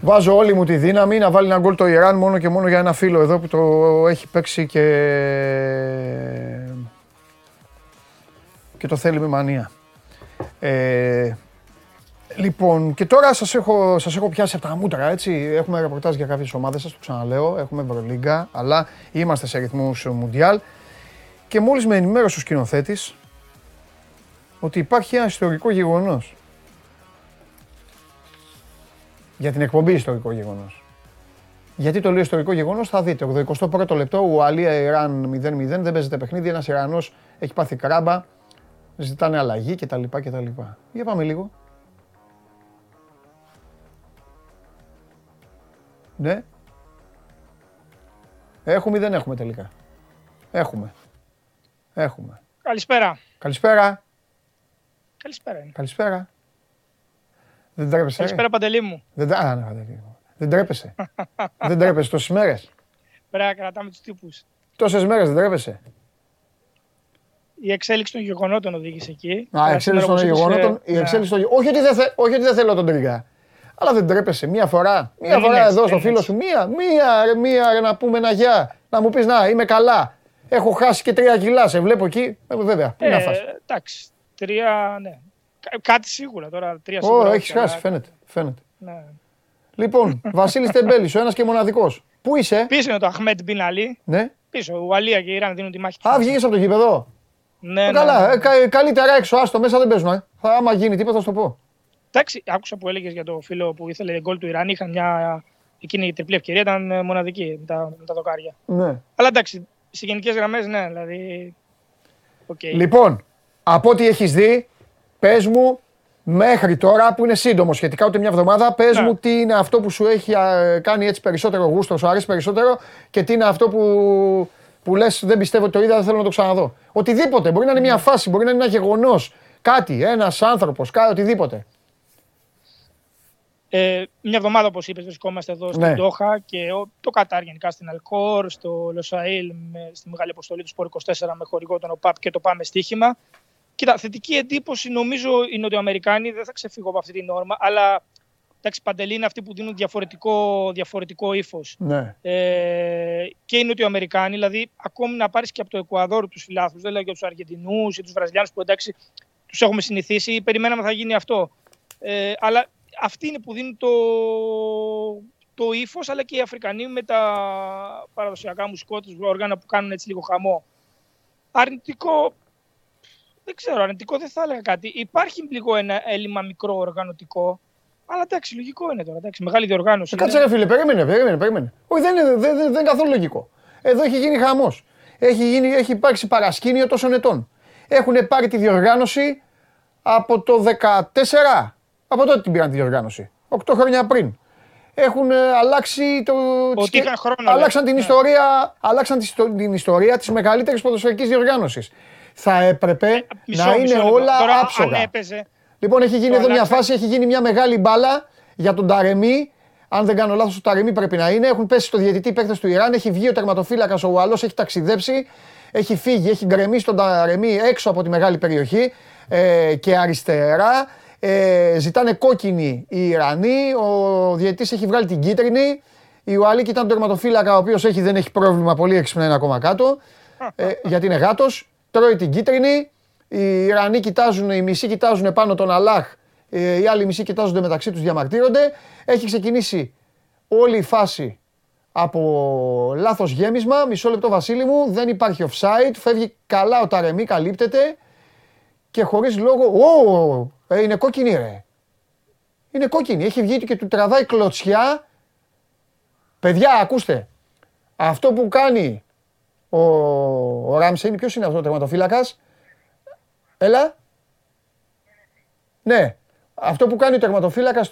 Βάζω όλη μου τη δύναμη να βάλει ένα γκολ το Ιράν μόνο και μόνο για ένα φίλο εδώ που το έχει παίξει και, και το θέλει με μανία. Ε, λοιπόν, και τώρα σας έχω, σας έχω πιάσει από τα μούτρα, έτσι. Έχουμε ρεπορτάζ για κάποιες ομάδες, σας το ξαναλέω. Έχουμε Ευρωλίγκα, αλλά είμαστε σε ρυθμούς Μουντιάλ. Και μόλις με ενημέρωσε ο σκηνοθέτης ότι υπάρχει ένα ιστορικό γεγονός για την εκπομπή ιστορικό γεγονός. Γιατί το λέω ιστορικό γεγονός, θα δείτε. 81ο λεπτό, Ουαλία Ιράν 0-0, δεν παίζεται παιχνίδι. Ένας Ιρανός έχει πάθει κράμπα, ζητάνε αλλαγή κτλ. κτλ. Για πάμε λίγο. Ναι. Έχουμε ή δεν έχουμε τελικά; Έχουμε. Έχουμε. Καλησπέρα. Καλησπέρα. Καλησπέρα. είναι. Καλησπέρα. Δεν τρέπεσαι. ρε; Καλησπέρα, Παντελή μου. Δεν, α, ναι, Παντελή μου. δεν τρέπεσαι. δεν τρέπεσαι τόσες μέρες. Πρέπει να κρατάμε τους τύπους. Τόσες μέρες δεν τρέπεσαι. Η εξέλιξη των γεγονότων οδήγησε εκεί. Α, η Αλλά εξέλιξη σήμερα, των όπως είπες, γεγονότων. ε, Η ναι. εξέλιξη των... όχι, ότι δεν θε... όχι ότι δεν θέλω τον τρίγκα. Αλλά δεν τρέπεσαι μία φορά. Μία Δεν φορά είναι έτσι, εδώ δεν στο είναι φίλο έτσι. σου. Μία, μία, ρε, μία, ρε, να πούμε ένα γεια. Να μου πεις να είμαι καλά. Έχω χάσει και τρία κιλά. Σε βλέπω εκεί. Ε, βέβαια. Τι να Ε, φας. εντάξει. Τρία, ναι. Κα- Κάτι σίγουρα τώρα. Τρία Ω, σίγουρα. έχει όχι, χάσει, αλλά- φαίνεται. φαίνεται. Ναι. Λοιπόν, Βασίλης Τεμπέλης, ο ένας και μοναδικός. Πού είσαι, Πίσω είναι το Αχμέτ Μπιν Αλή. ναι. Πίσω. Ουαλία και η Ιράν δίνουν τη μάχη. Α, βγήκες από το γήπεδο; Ναι, Ε, ναι, Καλά, ναι. ε, κα- καλύτερα έξω, άστο μέσα δεν παίζουμε. Ε. Θα, άμα γίνει τίποτα, θα σου το πω. Εντάξει, άκουσα που έλεγες για το φίλο που ήθελε γκολ του Ιράν. Είχαν μια. Εκείνη η τριπλή ευκαιρία ήταν ε, μοναδική με τα, με τα δοκάρια. Ναι. Αλλά εντάξει, σε γενικές γραμμές, ναι, δηλαδή. οκ. Λοιπόν, από ό,τι έχεις δει, πες μου μέχρι τώρα που είναι σύντομο σχετικά ούτε μια εβδομάδα, πες Ναι. μου τι είναι αυτό που σου έχει α, κάνει έτσι περισσότερο γούστο, σου αρέσει περισσότερο και τι είναι αυτό που, που λες δεν πιστεύω ότι το είδα, δεν θέλω να το ξαναδώ. Οτιδήποτε. Μπορεί να είναι μια Ναι. φάση, μπορεί να είναι ένα γεγονός. Κάτι, ένας άνθρωπος, κάτι, οτιδήποτε. Ε, μια εβδομάδα, όπως είπες, βρισκόμαστε εδώ στην Ναι. Τόχα και ο- το Κατάρ γενικά στην Αλκόρ, στο Λοσαήλ, με, στη μεγάλη αποστολή του Σπορ 24 με χορηγό τον ΟΠΑΠ και το Πάμε Στοίχημα. Κοίτα, θετική εντύπωση νομίζω είναι ότι οι Αμερικάνοι δεν θα ξεφύγω από αυτή την νόρμα, αλλά εντάξει, Παντελή είναι αυτοί που δίνουν διαφορετικό, διαφορετικό ύφος. Ναι. Ε, και είναι ότι οι Αμερικάνοι, δηλαδή ακόμη να πάρεις και από το Εκουαδόρ τους φιλάθλους, δεν λέω για τους Αργεντινούς ή τους Βραζιλιάνους που εντάξει τους έχουμε συνηθίσει, περιμέναμε θα γίνει αυτό. Ε, αλλά αυτοί είναι που δίνουν το, το ύφος, αλλά και οι Αφρικανοί με τα παραδοσιακά μουσικό του όργανα που κάνουν έτσι λίγο χαμό. Αρνητικό, δεν ξέρω, αρνητικό δεν θα έλεγα κάτι. Υπάρχει λίγο ένα έλλειμμα μικρό οργανωτικό, αλλά εντάξει, λογικό είναι τώρα. Εντάξει, μεγάλη διοργάνωση. Ε, Κάτσε είναι. ρε φίλε, περίμενε, περίμενε, περίμενε. Όχι, δεν είναι, δεν, δεν, δεν είναι καθόλου λογικό. Εδώ έχει γίνει χαμός. Έχει, γίνει, έχει υπάρξει παρασκήνιο τόσων ετών. Έχουν πάρει τη διοργάνωση από το 14. Από τότε την πήραν τη διοργάνωση. 8 χρόνια πριν. Έχουν ε, αλλάξει το... Ότι τις- είχαν χρόνο, αλλάξαν λέει. την, Ναι. ιστορία, αλλάξαν τη- την ιστορία της μεγαλύτερης ποδοσφαιρικής διοργάνωσης. Θα έπρεπε Μισό, να μισό είναι λεπτό. όλα Τώρα, άψογα. Αν έπαιζε, Λοιπόν, έχει γίνει Το εδώ μια αλλάξα- φάση, έχει γίνει μια μεγάλη μπάλα για τον Ταρεμί. Αν δεν κάνω λάθος, ο Ταρεμί πρέπει να είναι. Έχουν πέσει στο διαιτητή παίκτες του Ιράν. Έχει βγει ο τερματοφύλακας ο Ουαλός, έχει ταξιδέψει. Έχει φύγει, έχει γκρεμίσει τον Ταρεμί έξω από τη μεγάλη περιοχή ε, και αριστερά. Ε, ζητάνε κόκκινη οι Ιρανοί. Ο διαιτητής έχει βγάλει την κίτρινη. Η Ουαλή κοιτάνε τον τερματοφύλακα, ο οποίος έχει, δεν έχει πρόβλημα, πολύ έξυπνα είναι ακόμα κάτω. Ε, γιατί είναι γάτος. Τρώει την κίτρινη. Οι Ιρανοί κοιτάζουν, οι μισοί κοιτάζουν πάνω τον Αλάχ. ε, Οι άλλοι μισοί κοιτάζονται μεταξύ τους, διαμαρτύρονται. Έχει ξεκινήσει όλη η φάση από λάθος γέμισμα. Μισό λεπτό, Βασίλη μου. Δεν υπάρχει offside. Φεύγει καλά ο Ταρεμί, καλύπτεται. Και χωρίς λόγο. Ω, ε, είναι κόκκινη, ρε. Είναι κόκκινη. Έχει βγει και του τραβάει κλωτσιά. Παιδιά, ακούστε. Αυτό που κάνει ο, ο Ράμσεϊ, ποιος είναι αυτός ο τερματοφύλακας; Έλα. Ναι. Αυτό που κάνει ο τερματοφύλακας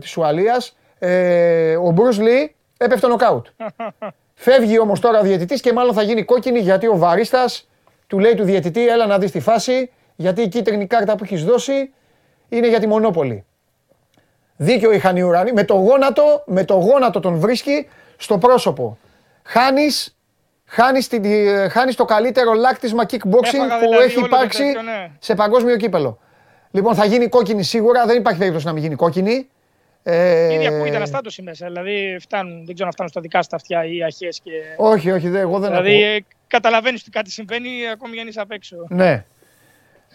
της Ουαλίας, ε, ο Μπρους Λί έπεφτε νοκάουτ. Φεύγει όμως τώρα ο διαιτητής και μάλλον θα γίνει κόκκινη γιατί ο Βαρίστας του λέει του διαιτητή: Έλα να δεις τη φάση, γιατί η κίτρινη κάρτα που έχεις δώσει είναι για τη μονόπολη. Δίκιο είχαν οι ουρανοί. Με το γόνατο, με το γόνατο τον βρίσκει στο πρόσωπο. Χάνεις, χάνεις, την, ε, χάνεις το καλύτερο λάκτισμα kickboxing Έφαγα που δηλαδή έχει όλο το υπάρξει τέτοιο, ναι. σε παγκόσμιο κύπελο. Λοιπόν, θα γίνει κόκκινη σίγουρα. Δεν υπάρχει περίπτωση να μην γίνει κόκκινη. Ε, ήδη ακούγεται αναστάτωση μέσα. Δηλαδή, φτάνουν, δεν ξέρω αν φτάνουν στα δικά σου τα αυτιά ή αρχές. Και... όχι, όχι, δε, εγώ δεν δηλαδή, ακούω. ε, καταλαβαίνεις ότι κάτι συμβαίνει ακόμη για να είσαι απ' έξω. Ναι.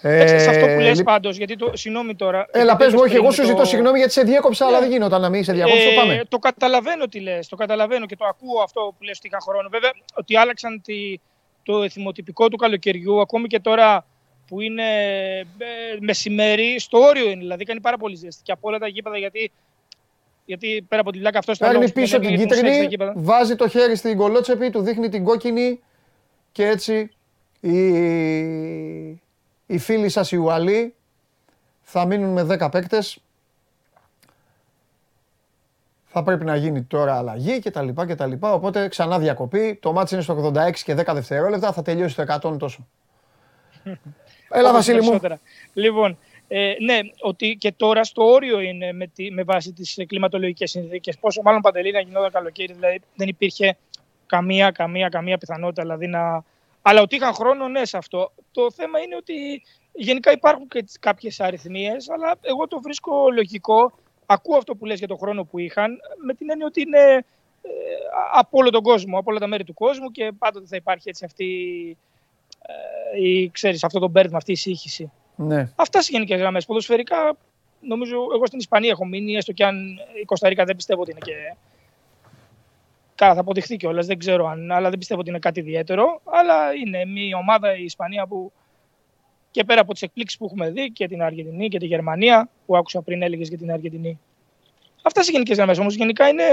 Εντάξει, σε αυτό που λες λι- πάντως, γιατί το, συγγνώμη τώρα. Έλα, επειδή πες μου, είπες όχι, εγώ πριν σου το- ζητώ συγγνώμη γιατί σε διέκοψα, αλλά Ναι. δεν γινόταν να μην σε διακόψω. Ε, Πάμε. Το καταλαβαίνω τι λες, το καταλαβαίνω και το ακούω αυτό που λες ότι είχα χρόνο. Βέβαια, ότι άλλαξαν τη, το εθιμοτυπικό του καλοκαιριού, ακόμη και τώρα που είναι ε, μεσημέρι, στο όριο είναι, δηλαδή κάνει πάρα πολύ ζέστη και από όλα τα γήπεδα γιατί, γιατί πέρα από τη βλάκα αυτός Παίρνει πίσω την κίτρινη, βάζει το χέρι στην κολότσεπη, του δείχνει την κόκκινη και έτσι οι, οι φίλοι σας οι Ουαλοί θα μείνουν με 10 παίκτες. Θα πρέπει να γίνει τώρα αλλαγή και τα λοιπά και τα λοιπά. Οπότε ξανά διακοπή. Το μάτς είναι στο 86 και 10 δευτερόλεπτα. Θα τελειώσει το 100 τόσο. Έλα Βασίλη μου. Λοιπόν, ε, ναι, ότι και τώρα στο όριο είναι με, τη, με βάση τις κλιματολογικές συνθήκες. Πόσο μάλλον παντελή να γινόταν καλοκαίρι, δηλαδή δεν υπήρχε καμία, καμία, καμία πιθανότητα. Δηλαδή να... Αλλά ότι είχαν χρόνο, ναι, σε αυτό. Το θέμα είναι ότι γενικά υπάρχουν και κάποιες αριθμίες, αλλά εγώ το βρίσκω λογικό. Ακούω αυτό που λες για τον χρόνο που είχαν, με την έννοια ότι είναι ε, από όλο τον κόσμο, από όλα τα μέρη του κόσμου και πάντοτε θα υπάρχει έτσι αυτή, ε, η, ξέρεις, αυτό το μπέρδμα, αυτή η σύγχυση. Ναι. Αυτά σε γενικές γραμμές. Ποδοσφαιρικά, νομίζω εγώ στην Ισπανία έχω μείνει, έστω και αν η Κωνσταντίνα δεν πιστεύω ότι είναι και. Καλά, θα αποδειχθεί κιόλας, δεν ξέρω αν, αλλά δεν πιστεύω ότι είναι κάτι ιδιαίτερο. Αλλά είναι μια ομάδα η Ισπανία που και πέρα από τις εκπλήξεις που έχουμε δει και την Αργεντινή και τη Γερμανία, που άκουσα πριν έλεγες για την Αργεντινή. Αυτά σε γενικές γραμμές. Όμως γενικά είναι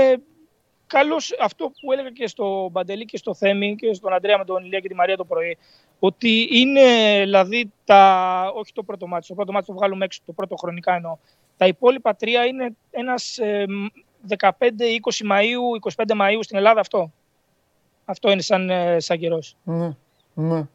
καλός αυτό που έλεγα και στο Μπαντελή και στο Θέμη και στον Αντρέα με τον Ηλία και τη Μαρία το πρωί. Ότι είναι δηλαδή τα. Όχι το πρώτο μάτι, το πρώτο μάτι το βγάλουμε έξω, το πρώτο χρονικά εννοώ. Τα υπόλοιπα τρία είναι ένας ε, 15-20 Μαΐου, 25 Μαΐου στην Ελλάδα αυτό. Αυτό είναι σαν, ε, σαν καιρός. Ναι, ναι.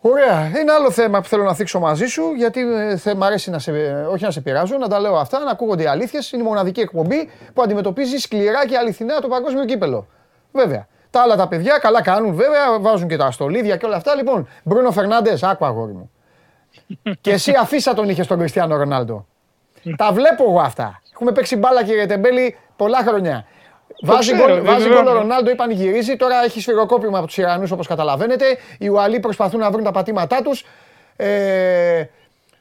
Ωραία. Είναι άλλο θέμα που θέλω να θίξω μαζί σου, γιατί ε, θε, μ' αρέσει να σε, ε, όχι να σε πειράζω, να τα λέω αυτά, να ακούγονται οι αλήθειες. Είναι η μοναδική εκπομπή που αντιμετωπίζει σκληρά και αληθινά το παγκόσμιο κύπελο. Βέβαια. Τα άλλα τα παιδιά καλά κάνουν, βέβαια, βάζουν και τα στολίδια και όλα αυτά. Λοιπόν, Μπρούνο Φερνάντες, άκου αγόρι μου. και εσύ αφήσα τον είχε στον Κριστιανό Ρονάλντο. τα βλέπω εγώ αυτά. Έχουμε παίξει μπάλα, κύριε Τεμπέλη, πολλά χρόνια. Βάζει ξέρω, γκολ δεν βάζει ξέρω. γκολ ο Ρονάλντο, είπαν γυρίζει. Τώρα έχει σφυροκόπημα από τους Ιρανούς όπως καταλαβαίνετε. Οι Ουαλοί προσπαθούν να βρουν τα πατήματά τους. Ε,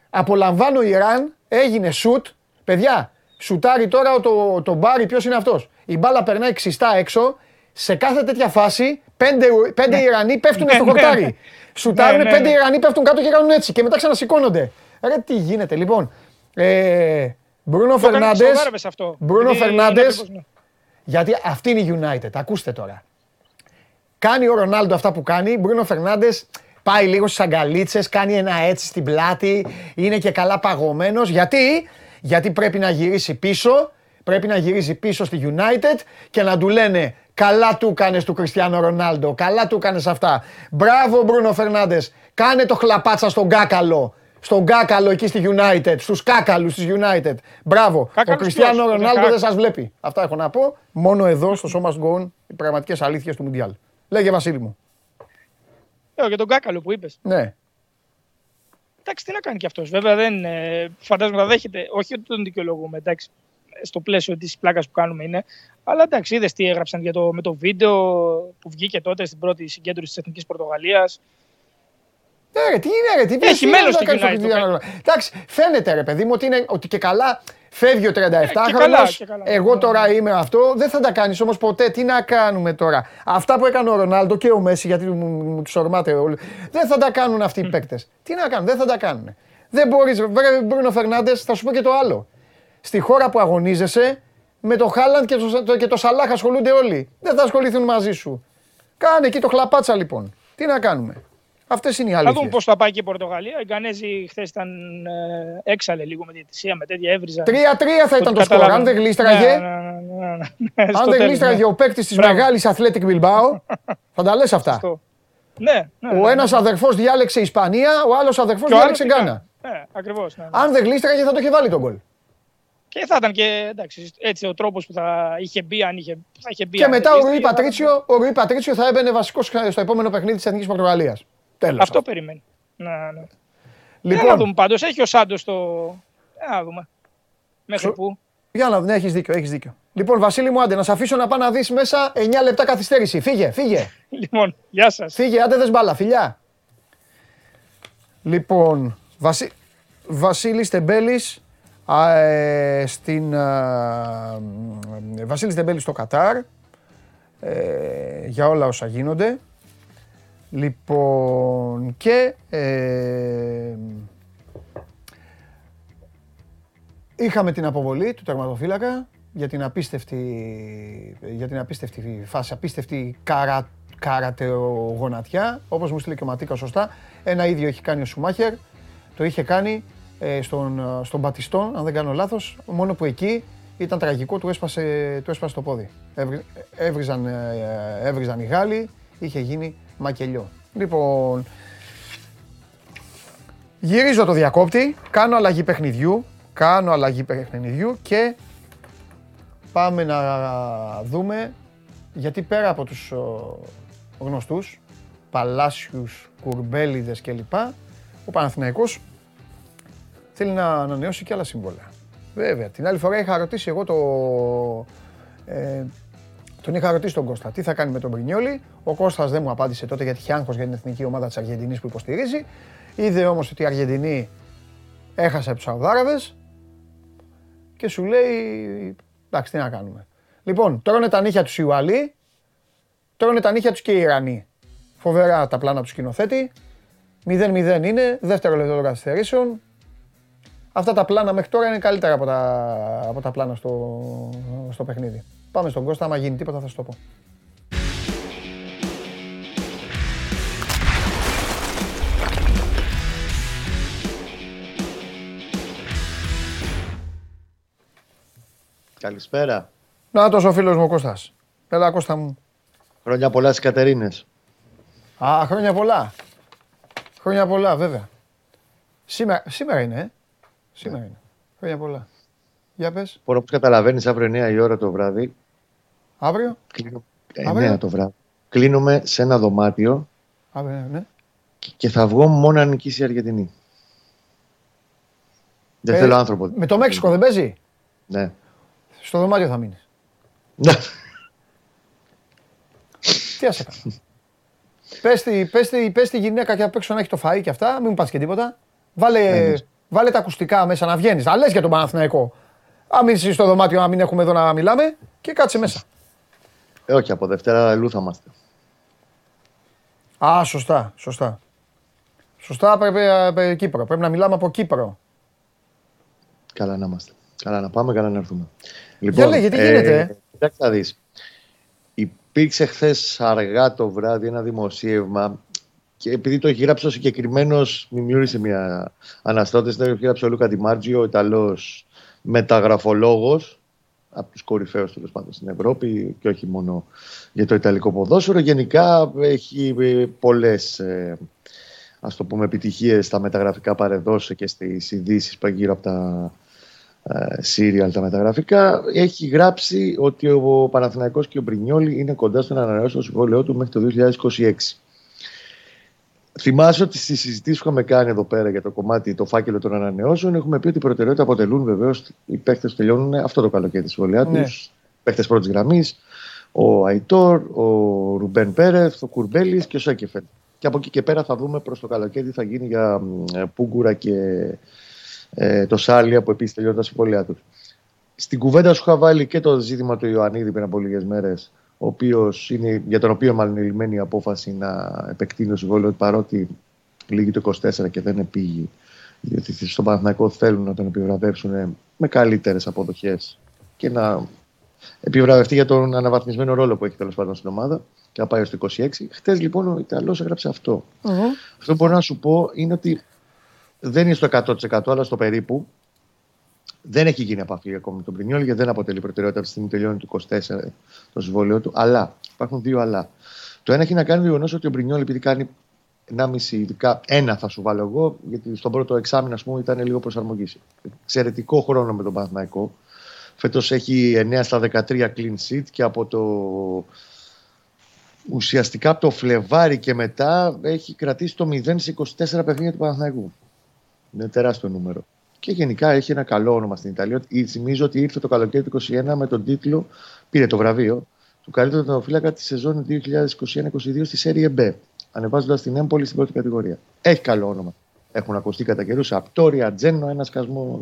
απολαμβάνω Ιράν, έγινε σουτ. Παιδιά, σουτάρει τώρα το, το μπάρι, ποιος είναι αυτός; Η μπάλα περνάει ξιστά έξω. Σε κάθε τέτοια φάση, πέντε, πέντε Ιρανοί πέφτουν στο Ναι, ναι. χορτάρι. Σουτάρουν, Ναι, ναι, πέντε ναι. Ιρανοί πέφτουν κάτω και κάνουν έτσι. Και μετά ξανασηκώνονται. Ρε, τι γίνεται, λοιπόν. Ε, Μπρούνο Το έκανε και Φερνάντε. στο Βάρβες αυτό. Μπρούνο Επειδή είναι Φερνάντε. ακριβώς, ναι. Γιατί αυτή είναι η United. Ακούστε τώρα. Κάνει ο Ρονάλντο αυτά που κάνει. Μπρούνο Φερνάντες πάει λίγο στις αγκαλίτσες, κάνει ένα έτσι στην πλάτη. Είναι και καλά παγωμένος. Γιατί; Γιατί πρέπει να γυρίσει πίσω. Πρέπει να γυρίσει πίσω στη United και να του λένε Καλά του έκανε του Κριστιανό Ρονάλντο. Καλά του έκανε αυτά. Μπράβο, Μπρούνο Φερνάντες. Κάνε το χλαπάτσα στον Κάκαλο. Στον Κάκαλο εκεί στη United. Στους Κάκαλους της United. Μπράβο. Ο Κάκαλος Κριστιανό ποιος; Ρονάλντο Κάκ- δεν σας βλέπει. Αυτά έχω να πω. Μόνο εδώ στο Show Must Go On οι πραγματικές αλήθειες του Μουντιάλ. Λέγε Βασίλη μου. Ε, για τον Κάκαλο που είπες. Ναι. Εντάξει, τι να κάνει κι αυτός. Βέβαια, δεν, ε, φαντάζομαι θα δέχεται. Όχι ότι τον δικαιολογούμε, εντάξει, στο πλαίσιο της πλάκας που κάνουμε είναι. Αλλά εντάξει, είδες τι έγραψαν για το, με το βίντεο που βγήκε τότε στην πρώτη συγκέντρωση της Εθνικής Πορτογαλίας. Ναι, ρε, τι είναι, ρε, τι Έχει τι μέλλον να στη κάνεις στο United, Κριστιανό το Ρονάλντο. Εντάξει, φαίνεται ρε παιδί μου ότι, είναι, ότι και καλά φεύγει ο 37 Ε, και χρονο. καλά, και καλά. Εγώ τώρα είμαι αυτό. Δεν θα τα κάνεις όμως ποτέ. Τι να κάνουμε τώρα. Αυτά που έκανε ο Ρονάλντο και ο Μέση, γιατί μου, μου τους ορμάτε όλοι. Δεν θα τα κάνουν αυτοί οι παίκτες. Τι να κάνουν, δεν θα τα κάνουν. Δεν μπορείς, βέβαια, Μπρούνο Φερνάντες, θα σου πω και το άλλο. Στη χώρα που αγωνίζεσαι, με το Χάλαντ και το, το- και το Σαλάχ ασχολούνται όλοι. Δεν θα ασχοληθούν μαζί σου. Κάνε εκεί το χλαπάτσα λοιπόν. Τι να κάνουμε. Αυτές είναι οι Θα αλήθειες. δούμε πώς θα πάει και η Πορτογαλία. Οι Γκανέζοι χθες ήταν ε, έξαλλε λίγο με τη διαιτησία, με τέτοια έβριζαν. 3-3 θα ήταν Ότι το σκορ. Αν καταλάβαινε. δεν γλίστραγε, Ναι, ναι, ναι, ναι, ναι. Στο αν δεν τέλος, γλίστραγε ναι. ο παίκτης της Μπράβο. μεγάλης Athletic Bilbao, θα τα λες αυτά; Σωστό. Ναι, ναι, Ο ναι, ένας ναι. αδερφός διάλεξε Ισπανία, ο άλλος αδερφός Και ο άλλος διάλεξε τι κάνει. Γκάνα. Ναι, ακριβώς. Ναι, ναι. Αν δεν γλίστραγε, θα το είχε βάλει τον γκολ. Και θα ήταν και εντάξει, έτσι ο τρόπος που θα είχε μπει, αν είχε, θα είχε μπει. Και αν μετά δεν ο Ρουί γλίστραγε, θα- Πατρίτσιο, ο Ρουί Πατρίτσιο θα έμπαινε βασικός στο επόμενο παιχνίδι της Εθνικής Πορτογαλίας. Τέλος. Αυτό περιμένει. Ναι, ναι. Λοιπόν, να Λοιπόν, δούμε πάντως. Έχει ο Σάντος το. Ε, να δούμε. Μέχρι Σου- πού. για να δούμε, έχεις δίκιο, έχεις δίκιο. Λοιπόν, Βασίλη μου, άντε να σε αφήσω να πάω να δεις μέσα 9 λεπτά καθυστέρηση. Φύγε, φύγε. Λοιπόν, γεια σας. Φύγε, άντε δες μπάλα, φιλιά. Λοιπόν, Βασί... Βασίλης Τεμπέλης α, ε, στην... α, ε, Βασίλης Τεμπέλης στο Κατάρ ε, για όλα όσα γίνονται. Λοιπόν, και ε, είχαμε την αποβολή του τερματοφύλακα για την απίστευτη, για την απίστευτη φάση, απίστευτη καρα, καρατεογονατιά, όπως μου στείλε και ο Ματίκας σωστά. Ένα ίδιο έχει κάνει ο Σουμάχερ, το είχε κάνει ε, στον, ε, στον Πατιστόν, αν δεν κάνω λάθος, μόνο που εκεί ήταν τραγικό, του έσπασε, του έσπασε το πόδι. Έβρι- Έβριζαν, ε, έβριζαν οι Γάλλοι, είχε γίνει μακελιό. Λοιπόν, γυρίζω το διακόπτη, κάνω αλλαγή παιχνιδιού, κάνω αλλαγή παιχνιδιού και πάμε να δούμε γιατί πέρα από τους ο, γνωστούς, Παλάσιους, Κουρμπέλιδες κλπ, ο Παναθηναϊκός θέλει να ανανεώσει και άλλα σύμβολα. Βέβαια, την άλλη φορά είχα ρωτήσει εγώ το... Ε, τον είχα ρωτήσει τον Κώστα τι θα κάνει με τον Μπρινιόλι. Ο Κώστας δεν μου απάντησε τότε γιατί είχε άγχος για την εθνική ομάδα της Αργεντινής που υποστηρίζει. Είδε όμως ότι η Αργεντινή έχασε από τους Σαουδάραβες και σου λέει, εντάξει τι να κάνουμε. Λοιπόν, τρώνε τα νύχια τους οι Ουαλοί, τρώνε τα νύχια τους και οι Ιρανοί. Φοβερά τα πλάνα του σκηνοθέτη. 0-0 είναι, δεύτερο λεπτό των καθυστερήσεων. Αυτά τα πλάνα μέχρι τώρα είναι καλύτερα από τα, από τα πλάνα στο, στο παιχνίδι. Πάμε στον Κώστα, άμα γίνει τίποτα θα σου το πω. Καλησπέρα. Να τόσο ο φίλος μου ο Κώστας. Έλα Κώστα μου. Χρόνια πολλά στις Κατερίνες. Α, χρόνια πολλά. Χρόνια πολλά, βέβαια. Σήμερα, σήμερα είναι, ε. Σήμερα είναι. Χρόνια πολλά. Για πες. Μπορώ όπως καταλαβαίνεις αύριο 9 η ώρα το βράδυ. Αύριο; Κλείνω... Αύριο; 9 το βράδυ. Κλείνουμε σε ένα δωμάτιο Αύριο, ναι. και- και θα βγω μόνο αν νικήσει η Αργεντινή. Δεν Ε, θέλω άνθρωπο. Με το Μέξικο δεν παίζει; Ναι. Στο δωμάτιο θα μείνεις. Ναι. Τι ας έκανα. πες, τη, πες, τη, πες τη γυναίκα και απ' έξω να έχει το φαΐ και αυτά, μην μου πας και τίποτα. Βάλε, Ναι, ναι. βάλε τα ακουστικά μέσα να βγαίνεις. Να λες για τον Παναθηναϊκό. Αν μείνεις στο δωμάτιο να μην έχουμε εδώ να μιλάμε και κάτσε μέσα. Ε, όχι, από Δευτέρα αλλού θα είμαστε. Α, σωστά, σωστά. Σωστά πρέπει, ε, ε, Κύπρο. Πρέπει να μιλάμε από Κύπρο. Καλά να είμαστε. Καλά να πάμε, καλά να έρθουμε. Λοιπόν, Για λέγε, τι γίνεται, ε; Κοιτάξτε να δεις. Υπήρξε χθες αργά το βράδυ ένα δημοσίευμα και επειδή το έχει γράψει ο συγκεκριμένος, δημιούργησε μια αναστάτωση. Το έχει γράψει ο Λούκα Ντιμάρτζιο, ο Ιταλός μεταγραφολόγος, από τους κορυφαίους τέλος πάντων στην Ευρώπη και όχι μόνο για το Ιταλικό ποδόσφαιρο. Γενικά έχει πολλές ας το πούμε επιτυχίες στα μεταγραφικά παρεδώσει και στις ειδήσεις που γύρω από τα σύριαλ τα μεταγραφικά έχει γράψει ότι ο Παναθηναϊκός και ο Μπρινιόλη είναι κοντά στο να ανανεώσει το συμβόλαιό του μέχρι το 2026. Θυμάσαι ότι στι συζητήσει που είχαμε κάνει εδώ πέρα για το κομμάτι, το φάκελο των ανανεώσεων, έχουμε πει ότι προτεραιότητα αποτελούν βεβαίως οι παίχτε που τελειώνουν αυτό το καλοκαίρι της συμβολιά Ναι. τους. Παίχτε πρώτης γραμμής, ο Αϊτόρ, ο Ρουμπέν Πέρεθ, ο Κουρμπέλης και ο Σέκεφελ. Και από εκεί και πέρα θα δούμε προ το καλοκαίρι τι θα γίνει για μ, Πούγκουρα και ε, το Σάλια που επίσης τελειώνουν τα συμβόλαιά τους. Στην κουβέντα σου είχα βάλει και το ζήτημα του Ιωαννίδη πριν από λίγες μέρες, για τον οποίο μάλλον είναι λυμμένη η απόφαση να επεκτείνει το συμβόλαιο του, παρότι λύγει το 24 και δεν επήγει. Γιατί στον Παναθηναϊκό θέλουν να τον επιβραβεύσουν με καλύτερες αποδοχές και να επιβραβευτεί για τον αναβαθμισμένο ρόλο που έχει τέλος πάντων στην ομάδα και να πάει στο 26. Χθε λοιπόν ο Ιταλός έγραψε αυτό. Αυτό που μπορώ να σου πω είναι ότι δεν είναι στο 100% αλλά στο περίπου. Δεν έχει γίνει επαφή ακόμη με τον Πρινιόλ γιατί δεν αποτελεί προτεραιότητα από τη στιγμή που τελειώνει το 24 το συμβόλαιο του. Αλλά υπάρχουν δύο αλλά. Το ένα έχει να κάνει με το γεγονός ότι ο Μπρινιόλ, επειδή κάνει 1,5 ειδικά, ένα θα σου βάλω εγώ, γιατί στον πρώτο εξάμεινο ας πούμε, ήταν λίγο προσαρμογής. Εξαιρετικό χρόνο με τον Παναθηναϊκό. Φέτος έχει 9 στα 13 clean sheet και από το. Ουσιαστικά από το Φλεβάρι και μετά έχει κρατήσει το 0 σε 24 παιχνίδια του Παναθηναϊκού. Είναι τεράστιο νούμερο. Και γενικά έχει ένα καλό όνομα στην Ιταλία. Θυμίζω ότι ήρθε το καλοκαίρι του 2021 με τον τίτλο, πήρε το βραβείο, του καλύτερου τερματοφύλακα της σεζόν 2021-2022 στη Serie B, ανεβάζοντας την Έμπολη στην πρώτη κατηγορία. Έχει καλό όνομα. Έχουν ακουστεί κατά καιρούς Απτόρια, Τζένο, ένας σκασμό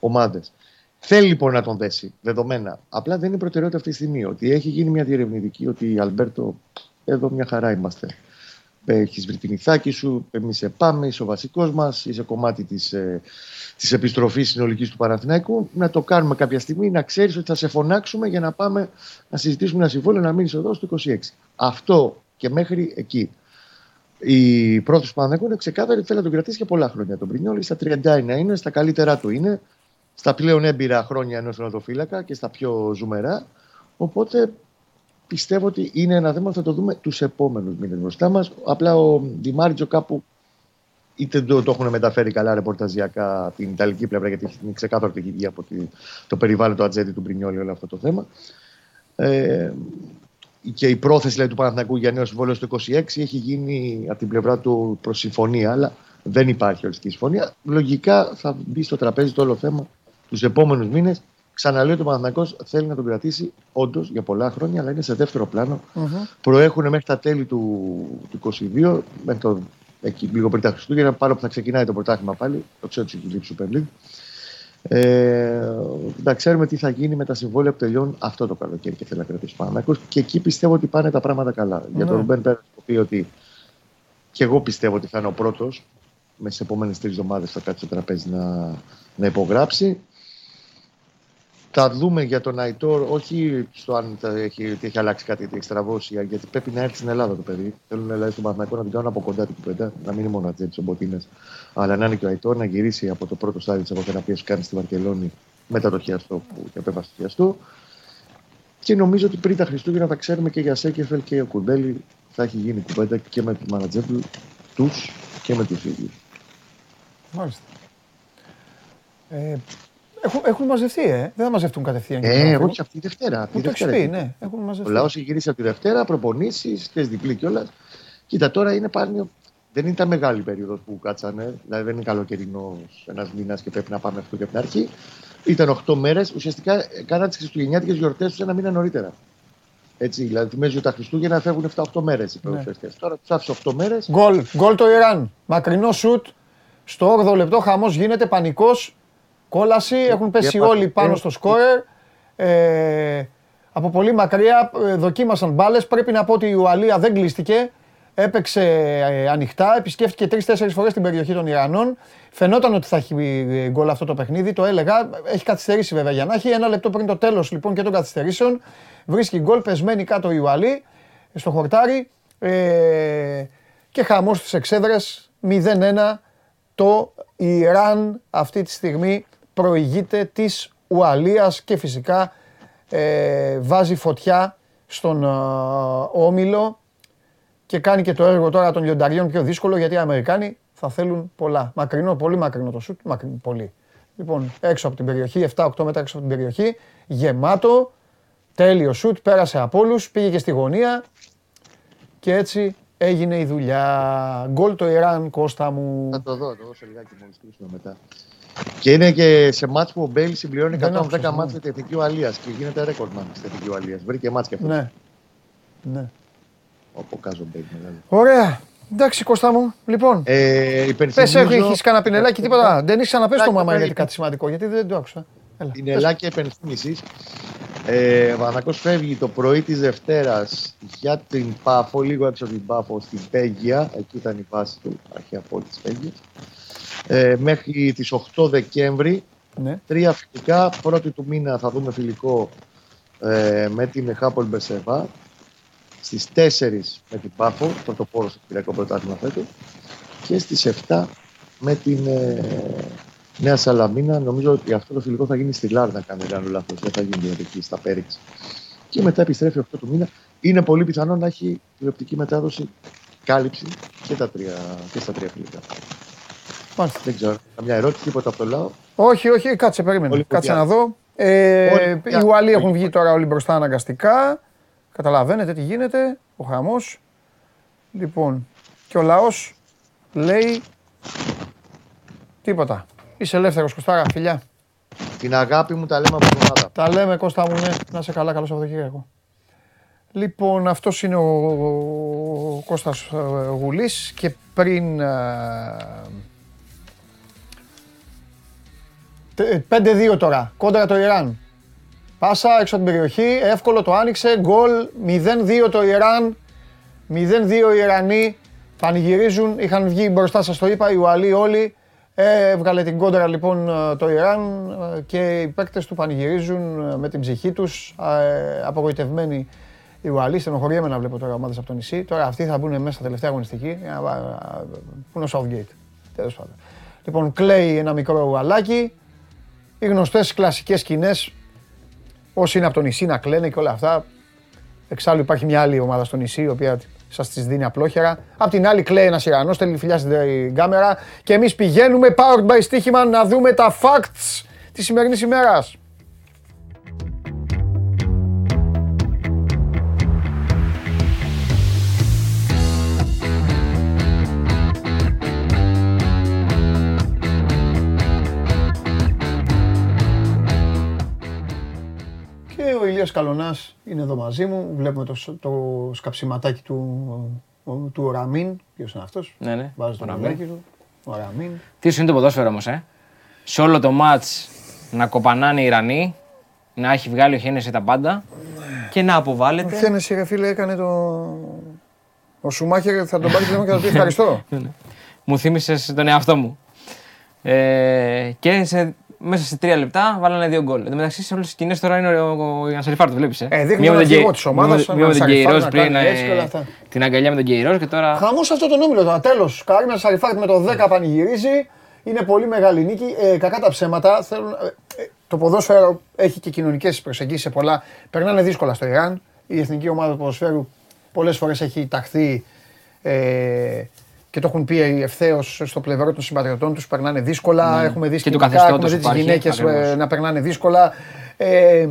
ομάδες. Θέλει λοιπόν να τον δέσει, δεδομένα. Απλά δεν είναι προτεραιότητα αυτή τη στιγμή. Ότι έχει γίνει μια διερευνητική, ότι Αλμπέρτο, εδώ μια χαρά είμαστε. Έχεις βρει την ηθάκη σου, εμείς σε πάμε, είσαι ο βασικός μας, είσαι κομμάτι της ε, της επιστροφής συνολικής του Παναθηναϊκού. Να το κάνουμε κάποια στιγμή, να ξέρεις ότι θα σε φωνάξουμε για να πάμε να συζητήσουμε ένα συμβόλαιο να μείνεις εδώ στο 26. Αυτό και μέχρι εκεί. Η πρόθεση του Παναθηναϊκού είναι ξεκάθαρη ότι θέλει να τον κρατήσει για πολλά χρόνια τον Πρινιόλη. Στα 30 είναι, στα καλύτερά του είναι, στα πλέον έμπειρα χρόνια ενός θεματοφύλακα και στα πιο ζουμερά. Οπότε πιστεύω ότι είναι ένα θέμα που θα το δούμε τους επόμενους μήνες μπροστά μας. Απλά ο Ντιμάριτζο κάπου είτε το, το έχουν μεταφέρει καλά ρεπορταζιακά την Ιταλική πλευρά, γιατί είναι ξεκάθαρο ότι έχει βγει από τη, το περιβάλλον του ατζέντη του Μπρινιόλη όλο αυτό το θέμα. Ε, και η πρόθεση λέει, του Παναθηναϊκού για νέο συμβόλαιο στο 26 έχει γίνει από την πλευρά του προς συμφωνία, αλλά δεν υπάρχει οριστική συμφωνία. Λογικά θα μπει στο τραπέζι το όλο θέμα τους επόμενους μήνες. Ξαναλέω ότι ο Παναθηναϊκός θέλει να τον κρατήσει όντως για πολλά χρόνια, αλλά είναι σε δεύτερο πλάνο. Μμμ. Προέχουν μέχρι τα τέλη του, του 22, μέχρι το εκεί λίγο πριν τα Χριστούγεννα, πάνω που θα ξεκινάει το πρωτάθλημα πάλι. Το ξέρω ότι έχει Super League. Ε, να ξέρουμε τι θα γίνει με τα συμβόλαια που τελειώνουν αυτό το καλοκαίρι και θέλει να κρατήσει πάνω. Και εκεί πιστεύω ότι πάνε τα πράγματα καλά. Για τον Ναι. Ρουμπέν Πέρε, το πει ότι και εγώ πιστεύω ότι θα είναι ο πρώτος με τις επόμενες τρεις εβδομάδες θα κάτσει στο τραπέζι να, να υπογράψει. Θα δούμε για τον Αϊτόρ, όχι στο αν θα έχει, ότι έχει αλλάξει κάτι, ότι έχει στραβώσει, γιατί πρέπει να έρθει στην Ελλάδα το παιδί. Θέλουν δηλαδή στον Παναθηναϊκό να την κάνουν από κοντά την κουβέντα, να μην είναι μόνο ατζέντη ο Μποτίνε, αλλά να είναι και ο Αϊτόρ να γυρίσει από το πρώτο στάδιο της αποθεραπεία που κάνει στη Βαρκελόνη μετά το χιαστό που επέβασε το χιαστό. Και νομίζω ότι πριν τα Χριστούγεννα θα ξέρουμε και για Σέκεφελ και ο Κουρμπέλη θα έχει γίνει κουβέντα και με τους μανατζέντου τους και με τους ίδιους. Μάλιστα. Ε, έχουν, έχουν μαζευτεί, ε. Δεν θα μαζευτούν κατευθείαν. και Ε, τώρα. όχι αυτή η Δευτέρα. Αυτή Μου η το έχεις Δευτέρα. πει, ναι. Έχουν Ο μαζευτεί. λαός έχει γυρίσει από τη Δευτέρα, προπονήσεις, θε διπλή κιόλας. Κοίτα, τώρα είναι πάλι. Δεν ήταν μεγάλη περίοδος που κάτσανε. Δηλαδή δεν είναι καλοκαιρινό ένας μήνας και πρέπει να πάμε αυτό και από την αρχή. Ήταν 8 μέρες. Ουσιαστικά κάναν τις Χριστουγεννιάτικες γιορτές τους ένα μήνα νωρίτερα. Έτσι, δηλαδή θυμίζει ότι τα Χριστούγεννα φεύγουν 7-8 μέρες οι Ναι. ποδοσφαιριστές. Τώρα τους άφησε 8 μέρες. Γκολ, γκολ το Ιράν. Μακρινό σουτ. Στο 8ο λεπτό χαμός γίνεται, πανικός. Κόλαση. Έχουν πέσει έπαθε. όλοι πάνω στο σκόρερ. Ε, από πολύ μακριά ε, δοκίμασαν μπάλες. Πρέπει να πω ότι η Ουαλία δεν κλείστηκε. Έπαιξε ε, ανοιχτά, επισκέφτηκε τρει-τέσσερι φορές την περιοχή των Ιρανών. Φαινόταν ότι θα έχει ε, γκολ αυτό το παιχνίδι. Το έλεγα. Έχει καθυστερήσει βέβαια για να έχει. Ένα λεπτό πριν το τέλος λοιπόν και των καθυστερήσεων βρίσκει γκολ πεσμένη κάτω η Ουαλή στο χορτάρι. Ε, και χαμός στις εξέδρες 0-1 το Ιράν αυτή τη στιγμή προηγείται της Ουαλίας και φυσικά ε, βάζει φωτιά στον ε, Όμιλο και κάνει και το έργο τώρα των λιονταριών πιο δύσκολο γιατί οι Αμερικάνοι θα θέλουν πολλά. Μακρινό, πολύ μακρινό το σουτ, μακρινό, πολύ. Λοιπόν, έξω από την περιοχή, 7-8 μέτρα έξω από την περιοχή, γεμάτο, τέλειο σουτ, πέρασε από όλους, πήγε και στη γωνία και έτσι έγινε η δουλειά. Γκολ το Ιράν, Κώστα μου. Θα το δω, θα το δω σε λιγάκι μόλις κλείσουμε μετά. Και είναι και σε μάτς που ο Μπέιλ συμπληρώνει Δεν 110 άκουσα, ναι. μάτς με την Εθνική Ουαλία και γίνεται ρέκορντ μάτς στην Εθνική Ουαλία. Βρήκε μάτς και αυτός. Ναι. Ναι. Ο Κάζο Μπέιλ μεγάλο. Ωραία. Εντάξει, Κώστα μου. Λοιπόν, Ε, πες, υπενθυμίζω- έχεις κανένα πινελάκι, τίποτα; Δεν έχεις ξαναπέσει το Πινελάκι, μάμα γιατί πινελάκι. κάτι σημαντικό, γιατί δεν το άκουσα. Έλα. Την πες. Ελλάκη επενθύμησης. Ε, ο Παναθηναϊκός φεύγει το πρωί της Δευτέρας για την Πάφο, λίγο έξω από την Πάφο, στην Πέγγια. Εκεί ήταν η βάση του αρχαία πόλης της Πέγγια. Ε, μέχρι τις 8 Δεκέμβρη. Ναι. Τρία φιλικά. Πρώτη του μήνα θα δούμε φιλικό ε, με την Χάπολ Μπεσεβά. Στις 4 με την Πάφο, πρωτοπόρος στο Κυριακό Πρωτάθλημα φέτος. Και στις 7 με την ε, Νέα Σαλαμίνα. Νομίζω ότι αυτό το φιλικό θα γίνει στη Λάρνα, αν δεν κάνω λάθος. Δεν θα γίνει δηλαδή εκεί στα Πέριξ. Και μετά επιστρέφει 8 του μήνα. Είναι πολύ πιθανό να έχει τηλεοπτική μετάδοση κάλυψη και, τα τρία, και στα τρία φιλικά. Μάλιστα. Δεν ξέρω. Καμιά ερώτηση, τίποτα από το λαό. Όχι, όχι, κάτσε, περίμενε. Όλοι κάτσε παιδιά. να δω. Ε, Όλοι οι παιδιά. Ουαλοί έχουν βγει τώρα όλοι μπροστά αναγκαστικά. Καταλαβαίνετε τι γίνεται, ο χαμός. Λοιπόν, και ο λαός λέει τίποτα. Είσαι ελεύθερος Κωστάρα, φιλιά. Την αγάπη μου τα λέμε από την ομάδα. Τα λέμε Κώστα μου, ναι. Να σε καλά, καλό Σαββατοκύριακο. Λοιπόν, αυτός είναι ο, ο Κώστας ε, Γουλής και πριν... 5-2 τώρα, κόντρα το Ιράν. Πάσα έξω από την περιοχή, εύκολο το άνοιξε, γκολ 0-2 το Ιράν, 0-2 οι Ιρανοί, πανηγυρίζουν, είχαν βγει μπροστά σας το είπα, οι Ουαλοί όλοι, ε, έβγαλε την κόντρα λοιπόν ε, το Ιράν ε, και οι παίκτες του πανηγυρίζουν ε, με την ψυχή τους, ε, απογοητευμένοι οι Ουαλοί, στενοχωριέμαι να βλέπω τώρα ομάδες από το νησί, τώρα αυτοί θα μπουν μέσα τελευταία αγωνιστική, ε, ε, ε, που είναι ο Southgate, τέλος πάντων. Λοιπόν, κλαίει ένα μικρό ουαλάκι, οι γνωστές κλασικές σκηνές όσοι είναι από το νησί να κλαίνε και όλα αυτά. Εξάλλου υπάρχει μια άλλη ομάδα στο νησί η οποία σας τις δίνει απλόχερα. Απ' την άλλη κλαίει ένας Ιρανός, στέλνει φιλιά στην κάμερα και εμείς πηγαίνουμε powered by στοίχημα να δούμε τα facts της σημερινής ημέρας. Ηλίας Καλονάς είναι εδώ μαζί μου. Βλέπουμε το, σ- το σκαψιματάκι του ο- του Ραμίν. Ποιος είναι αυτός; Ναι, ναι. Βάζει το Ο Ραμίν. μαγάκι του. Ο Ραμίν. Τι σου είναι το ποδόσφαιρο όμως, ε; Σε όλο το μάτς να κοπανάνε οι Ιρανοί, να έχει βγάλει ο Χένεση τα πάντα και να Ο αποβάλλεται. Χένεση, ρε φίλε, έκανε το. Ο Σουμάχερ θα τον πάρει τηλέφωνο και θα του πει ευχαριστώ. Μου θύμισες τον εαυτό μου. Ε, και σε, μέσα σε τρία λεπτά βάλανε δύο γκολ. Εν τω μεταξύ σε όλες τις σκηνές τώρα είναι ο, ο, ο Γιάννης το βλέπεις. Ε. Ε, δείχνει Μία τον με τον αρχηγό Γκε- της ομάδας, μία με τον έναν Γκεϊρός Σαριφάρ να πριν κάνει έτσι και όλα ε, αυτά. την αγκαλιά με τον Γκεϊρός και τώρα. Χαμός αυτό τον όμιλο τώρα. Τέλος. Καρίνα Σαριφάρτ με το 10 πανηγυρίζει. Είναι πολύ μεγάλη νίκη. Ε, κακά τα ψέματα. Θέλουν, ε, ε, το ποδόσφαιρο έχει και κοινωνικές προσεγγίσεις σε πολλά. Περνάνε δύσκολα στο Ιράν. Η εθνική ομάδα του ποδοσφαίρου πολλές φορές έχει ταχθεί ε, και το έχουν πει ευθέως στο πλευρό των συμπατριωτών τους. Περνάνε δύσκολα. Ναι. Έχουμε δει Και του σκηνικά, καθεστώτος έχουμε δει τις υπάρχει, γυναίκες ακριβώς. να περνάνε δύσκολα. Ε,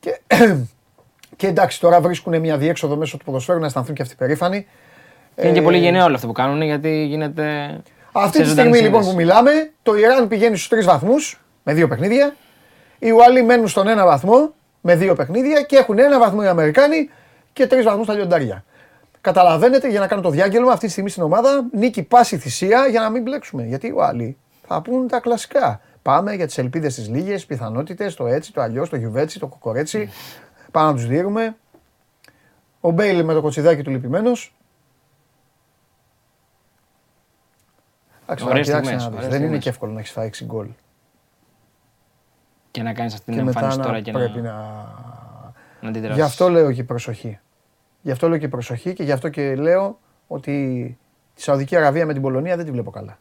και, και εντάξει, τώρα βρίσκουν μια διέξοδο μέσω του ποδοσφαίρου να αισθανθούν και αυτοί περήφανοι. Είναι και Ε, πολύ γενναίο όλο αυτό που κάνουν γιατί γίνεται. αυτή σε τη ζωντανή στιγμή λοιπόν που σύνδεση. μιλάμε, το Ιράν πηγαίνει στους τρεις βαθμούς με δύο παιχνίδια. Οι Ουαλοί μένουν στον ένα βαθμό με δύο παιχνίδια και έχουν ένα βαθμό οι Αμερικάνοι και τρεις βαθμούς τα λιοντάρια. Καταλαβαίνετε για να κάνω το διάγγελμα αυτή τη στιγμή στην ομάδα, νίκη πάση θυσία για να μην μπλέξουμε. Γιατί οι Ουαλοί θα πούν τα κλασικά. Πάμε για τις ελπίδες της λίγες, πιθανότητες, το έτσι, το αλλιώς, το γιουβέτσι, το κοκορέτσι. Πάμε να τους δίνουμε. Ο Μπέιλ με το κοτσιδάκι του λυπημένος. Εντάξει, τώρα Ωραίες κοιτάξτε στιγμές, να δεις, ωραίες Δεν είναι στιγμές. και εύκολο να έχεις φάει 6 γκολ. Και να κάνεις αυτή την Και μετά εμφάνιση να τώρα και πρέπει να, να. να αντιδράσεις. Γι' αυτό λέω και προσοχή. Γι' αυτό λέω και προσοχή και γι' αυτό και λέω ότι τη Σαουδική Αραβία με την Πολωνία δεν τη βλέπω καλά.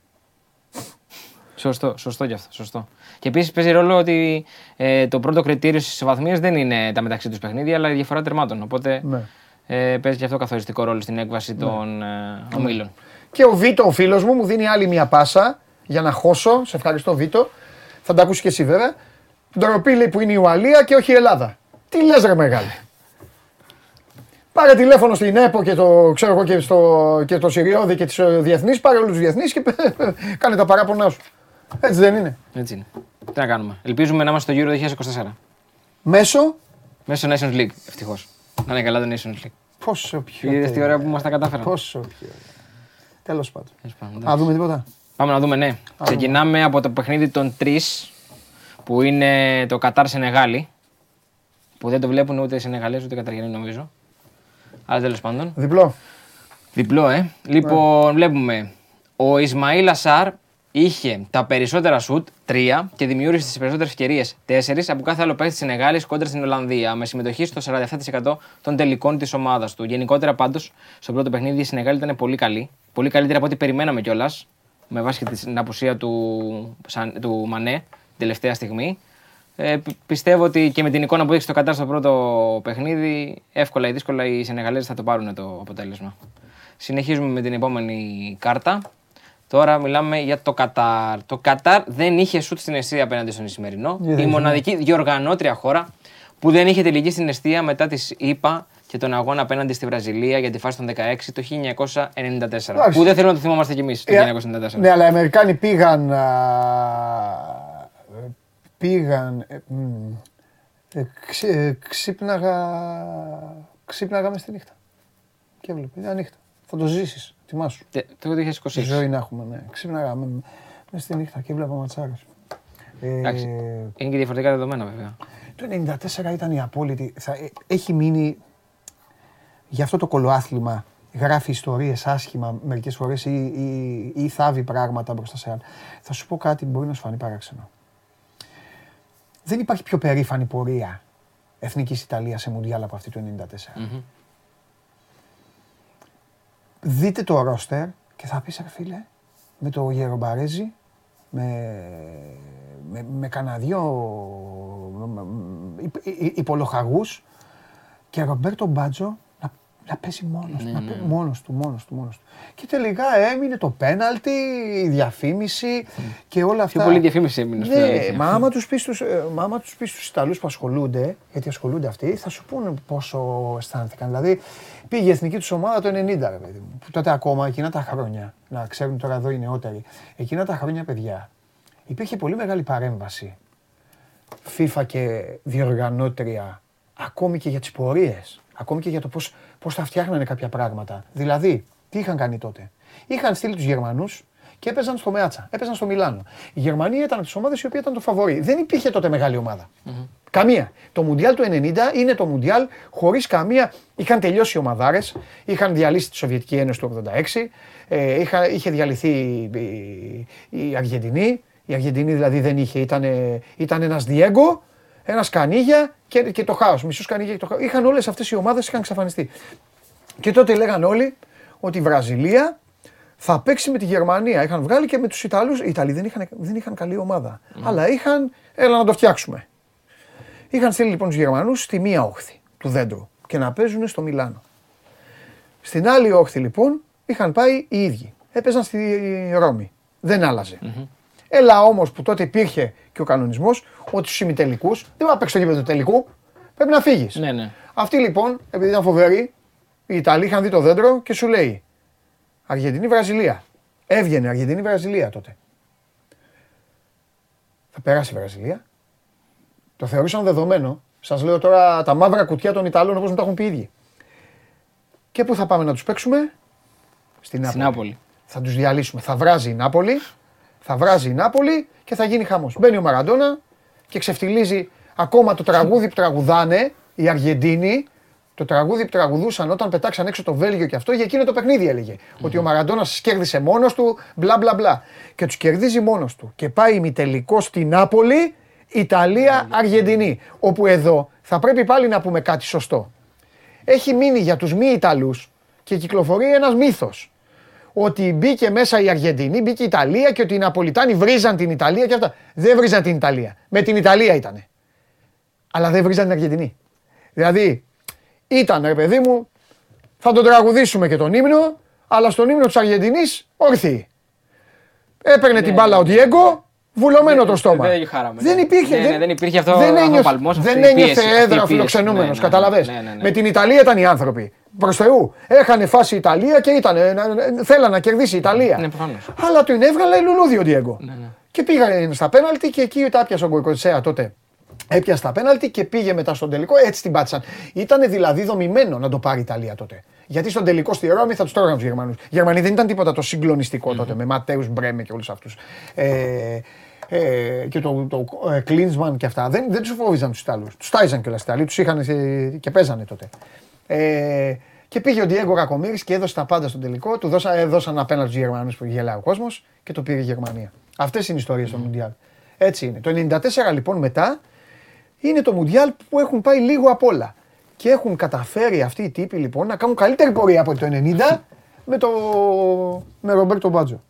Σωστό, σωστό κι αυτό. Σωστό. Και επίσης παίζει ρόλο ότι ε, το πρώτο κριτήριο στις βαθμίες δεν είναι τα μεταξύ τους παιχνίδια, αλλά η διαφορά τερμάτων. Οπότε Ναι. ε, παίζει και αυτό καθοριστικό ρόλο στην έκβαση των ε, ομίλων. Και ο Βίτο, ο φίλος μου, μου δίνει άλλη μια πάσα για να χώσω. Σε ευχαριστώ, Βίτο. Θα τα ακούσει και εσύ βέβαια. Ντροπή λέει που είναι η Ουαλία και όχι η Ελλάδα. Τι λες ρε μεγάλη; Πάρε τηλέφωνο στην ΕΠΟ και το, ξέρω εγώ, και, στο, και το Συριώδη και τις ε, διεθνείς, πάρε όλους τους διεθνείς και κάνε τα παράπονά σου. Έτσι δεν είναι. Έτσι είναι. Τι να κάνουμε. Ελπίζουμε να είμαστε στο Euro 2024. Μέσω. Μέσω Nations League, ευτυχώς. Να είναι καλά το Nations League. Πόσο πιο. Είδες τι ωραία που μας τα κατάφεραν. Πόσο πιο. Τέλος πάντων. πάντων, Να δούμε τίποτα. Πάμε να δούμε, ναι. Ξεκινάμε από το παιχνίδι των τρεις, που είναι το Κατάρ Σενεγάλη. Που δεν το βλέπουν ούτε οι Σενεγαλές ούτε οι Καταριανοί νομίζω. Αλλά τέλος πάντων. Διπλό. Διπλό, ε. Λοιπόν, βλέπουμε. Ο Ισμαήλ Ασάρ είχε τα περισσότερα σουτ, 3, και δημιούργησε τις περισσότερες ευκαιρίες, 4, από κάθε άλλο παίκτη της Σενεγάλης κόντρα στην Ολλανδία, με συμμετοχή στο 47% των τελικών της ομάδας του. Γενικότερα πάντως, στο πρώτο παιχνίδι η Σενεγάλη ήταν πολύ καλή. Πολύ καλύτερη από ό,τι περιμέναμε κιόλας, με βάση και την απουσία του, Σαν- του Μανέ τελευταία στιγμή. Ε, πι- πιστεύω ότι και με την εικόνα που έδειξε το Κατάρ στο πρώτο παιχνίδι, εύκολα ή δύσκολα οι Σενεγαλέζοι θα το πάρουν το αποτέλεσμα. Συνεχίζουμε με την επόμενη κάρτα. Τώρα μιλάμε για το Κατάρ. Το Κατάρ δεν είχε σουτ στην αιστεία απέναντι στον Ισημερινό. Γιατί Η δεν μοναδική διοργανώτρια χώρα που δεν είχε τελική στην αιστεία μετά της ΗΠΑ και τον αγώνα απέναντι στη Βραζιλία για τη φάση των 16 το 1994. Που δεν θέλω να το θυμόμαστε κι εμείς το Ε, 1994. Ναι, αλλά οι Αμερικάνοι πήγαν. α, πήγαν. ε, μ, ε, ξύ- ε, ξύπναγα. Ξύπναγα μες στη νύχτα. Και έβλεπε. Ήταν νύχτα. Θα το ζήσεις. Τιμάσου. Ε, Το 2026. Ζωή να έχουμε, ναι. Ξύπναγα με, μες στη νύχτα και έβλεπα ματσάρες. Ε, Εντάξει. Είναι και διαφορετικά δεδομένα βέβαια. το 94 ήταν η απόλυτη. Θα, ε, έχει μείνει για αυτό το κολοάθλημα. Γράφει ιστορίες άσχημα μερικές φορές ή, ή, ή θάβει πράγματα μπροστά σε άλλα. Θα σου πω κάτι που μπορεί να σου φανεί παράξενο. Δεν υπάρχει πιο περήφανη πορεία εθνικής Ιταλίας σε Μουντιάλ από αυτή του 94. Μμμ. Δείτε το ρόστερ και θα πεις ρε φίλε, με το Γερομπαρέζι, με, με, με κανένα δυο μ, μ, υπ- υ- υπολοχαγούς και Ρομπέρτο Μπάτζο να, να παίζει μόνος, Ναι, να ναι. παί- μόνος του, μόνος του, μόνος του. Και τελικά έμεινε το πέναλτι, η διαφήμιση και όλα αυτά. Πιο πολύ διαφήμιση έμεινε στην Ναι, αλήθεια. μα άμα τους πεις τους, ε, μα άμα τους πεις τους Ιταλούς που ασχολούνται, γιατί ασχολούνται αυτοί, θα σου πούνε πόσο αισθάνθηκαν. Δηλαδή, πήγε η εθνική τους ομάδα το 90, ρε παιδί μου. Που τότε ακόμα, εκείνα τα χρόνια, να ξέρουν τώρα εδώ οι νεότεροι, εκείνα τα χρόνια, παιδιά, υπήρχε πολύ μεγάλη παρέμβαση. FIFA και διοργανώτρια, ακόμη και για τις πορείες. Ακόμη και για το πώς πώς θα φτιάχνανε κάποια πράγματα. Δηλαδή, τι είχαν κάνει τότε; Είχαν στείλει τους Γερμανούς και έπαιζαν στο Μέατσα, έπαιζαν στο Μιλάνο. Η Γερμανία ήταν από τις ομάδες η οποία ήταν το φαβορή. Δεν υπήρχε τότε μεγάλη ομάδα. Καμία. Το Μουντιάλ του 90 είναι το Μουντιάλ χωρίς καμία. Είχαν τελειώσει οι ομαδάρες, είχαν διαλύσει τη Σοβιετική Ένωση του 1986, ε, είχα, είχε διαλυθεί η, η Αργεντινή. Η Αργεντινή δηλαδή δεν είχε, ήταν, ήταν ένας Διέγκο, ένα Κανίγια και, και το χάος. Μισό Κανίγια και το χάος. Είχαν όλες αυτές οι ομάδες είχαν εξαφανιστεί. Και τότε λέγαν όλοι ότι η Βραζιλία θα παίξει με τη Γερμανία. Είχαν βγάλει και με τους Ιταλούς. Οι Ιταλοί δεν είχαν, δεν είχαν καλή ομάδα. Αλλά είχαν, έλα να το φτιάξουμε. Είχαν στείλει λοιπόν τους Γερμανούς στη μία όχθη του δέντρου και να παίζουν στο Μιλάνο. Στην άλλη όχθη λοιπόν είχαν πάει οι ίδιοι. Έπαιζαν στη Ρώμη. Δεν άλλαζε. Έλα όμως που τότε υπήρχε και ο κανονισμός ότι στους ημιτελικούς δεν μπορεί να παίξεις το γήπεδο του τελικού. Πρέπει να φύγεις. Ναι, ναι. Αυτοί λοιπόν, επειδή ήταν φοβεροί, οι Ιταλοί είχαν δει το δέντρο και σου λέει Αργεντινή-Βραζιλία. Έβγαινε Αργεντινή-Βραζιλία τότε. Θα περάσει η Βραζιλία. Το θεωρούσαν δεδομένο. Σας λέω τώρα τα μαύρα κουτιά των Ιταλών όπως μου τα έχουν πει οι ίδιοι. Και πού θα πάμε να τους παίξουμε, Στην Νάπολη. Στην Νάπολη. Θα τους διαλύσουμε. Θα βράζει η Νάπολη, θα βράζει η Νάπολη και θα γίνει χαμός. Μπαίνει ο Μαραντόνα και ξεφτιλίζει ακόμα το τραγούδι που τραγουδάνε οι Αργεντίνοι. Το τραγούδι που τραγουδούσαν όταν πετάξαν έξω το Βέλγιο και αυτό, για εκείνο το παιχνίδι έλεγε. Ότι ο Μαραντόνας κέρδισε μόνος του, μπλα μπλα μπλα. Και τους κερδίζει μόνος του. Και πάει ημιτελικό στη Νάπολη, Ιταλία-Αργεντινή. Όπου εδώ θα πρέπει πάλι να πούμε κάτι σωστό. Έχει μείνει για τους μη Ιταλούς και κυκλοφορεί ένας μύθος. Ότι μπήκε μέσα η Αργεντινή, μπήκε η Ιταλία και ότι οι Ναπολιτάνοι βρίζαν την Ιταλία και αυτά. Δεν βρίζαν την Ιταλία. Με την Ιταλία ήτανε. Αλλά δεν βρίζαν την Αργεντινή. Δηλαδή, ήταν ρε παιδί μου, θα τον τραγουδήσουμε και τον ύμνο, αλλά στον ύμνο της Αργεντινής όρθιοι. Έπαιρνε την μπάλα ο Διέγκο, βουλωμένο το στόμα. Δεν χάραμε. Δεν ναι. υπήρχε. Ναι, ναι, δεν υπήρχε αυτό δεν ο ένιωθε, παλμός, αυτή δεν η ένιωθε πίεση, αυτή η έδρα πίεση. φιλοξενούμενος. Ναι, ναι, Καταλαβες; ναι, ναι, ναι. Με την Ιταλία ήταν οι άνθρωποι. Προς Θεού. Έχανε φάση η Ιταλία και ήταν. Θέλανε να κερδίσει η Ιταλία. Ναι, προφανώς. Αλλά την έβγαλε λουλούδι ο Διέγκο. Ναι, ναι. Και πήγανε στα πέναλτι και εκεί τα πιάσε ο Γκοϊκοτσέα τότε. Έπιασε τα πέναλτι και πήγε μετά στον τελικό. Έτσι την πάτησαν. Ήταν δηλαδή δομημένο να το πάρει η Ιταλία τότε. Γιατί στον τελικό στη Ρώμη θα τους τρώγαν τους Γερμανούς. Οι Γερμανοί δεν ήταν τίποτα το συγκλονιστικό τότε με Ματέους Μπρέμε και όλους αυτούς. Ε, ε, και το, το ε, Klinsmann και αυτά. Δεν, δεν τους φόβιζαν τους Ιταλούς. Τους τάιζαν κιόλας οι Ιταλοί, τους είχαν ε, και παίζανε τότε. Ε, και πήγε ο Διέγκο Κακομήρη και έδωσε τα πάντα στον τελικό. Του δώσα, έδωσαν απέναντι του Γερμανούς που γελάει ο κόσμος και το πήρε η Γερμανία. Αυτές είναι οι ιστορίες στο Μουντιάλ. Έτσι είναι. Το 94 λοιπόν μετά είναι το Μουντιάλ που έχουν πάει λίγο απ' όλα. Και έχουν καταφέρει αυτοί οι τύποι λοιπόν να κάνουν καλύτερη πορεία από το 90 με, το, με Ρομπέρτο Μπάτζο.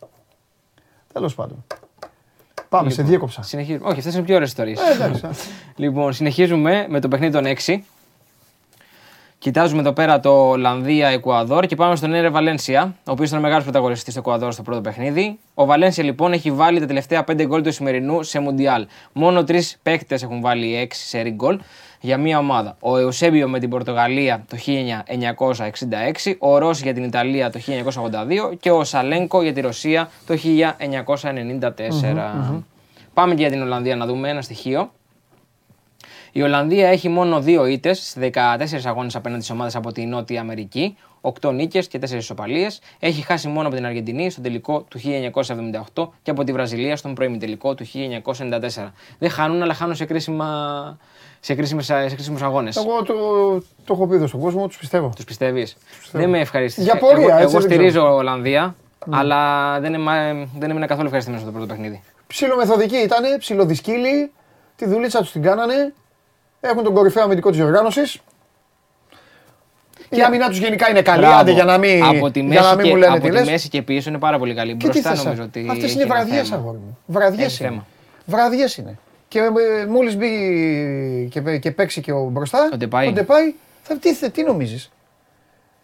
Τέλος πάντων. Πάμε, σε διέκοψα. Συνεχίζουμε. Όχι, αυτές είναι πιο ωραίες ιστορίες. Ε, εντάξει. λοιπόν, συνεχίζουμε με το παιχνίδι των 6. Κοιτάζουμε εδώ πέρα το Ολλανδία-Εκουαδόρ και πάμε στον Έρε Βαλένσια, ο οποίος ήταν μεγάλος πρωταγωνιστής στο Εκουαδόρ στο πρώτο παιχνίδι. Ο Βαλένσια λοιπόν έχει βάλει τα τελευταία 5 γκολ του σημερινού σε Μουντιάλ. Μόνο τρεις παίκτες έχουν βάλει 6 σε γκολ για μία ομάδα. Ο Εουσέμπιο με την Πορτογαλία το 1966, ο Ρώση για την Ιταλία το 1982 και ο Σαλένκο για τη Ρωσία το 1994. Πάμε και για την Ολλανδία να δούμε ένα στοιχείο. Η Ολλανδία έχει μόνο δύο ήττες σε 14 αγώνες απέναντι στις ομάδες από τη Νότια Αμερική, 8 νίκες και 4 ισοπαλίες. Έχει χάσει μόνο από την Αργεντινή στον τελικό του 1978 και από τη Βραζιλία στον προημιτελικό του 1994. Δεν χάνουν, αλλά χάνουν σε, κρίσιμα, σε, κρίσιμες, σε κρίσιμους αγώνες. Εγώ το, το έχω πει εδώ στον κόσμο, τους πιστεύω. Τους πιστεύεις. Δεν με ευχαριστήσει. Για πορεία, εγώ, έτσι, εγώ δεν στηρίζω ξέρω. Ολλανδία, αλλά δεν, είμαι, δεν έμεινα καθόλου ευχαριστημένος στο πρώτο παιχνίδι. Ψιλομεθοδικοί ήταν, ψιλοδυσκύλοι, τη δουλίτσα τους την κάνανε. Έχουν τον κορυφαίο αμυντικό της οργάνωση. Η άμυνα τους γενικά είναι καλή, Μπράβο. άντε για να μην, από τη για μέση, να μην και, μου λένε από τι τη λες. μέση και πίσω είναι πάρα πολύ καλή. Και τι Μπροστά θες, νομίζω ότι. Αυτές έχει είναι ένα βραδιές θέμα. αγόρι μου. Βραδιές Έχει είναι. θέμα. Βραδιές είναι. Και ε, μόλις μπει και, και παίξει και ο μπροστά, Ο Ντεπάι. ο Ντεπάι, θα, τι, θε- τι νομίζεις;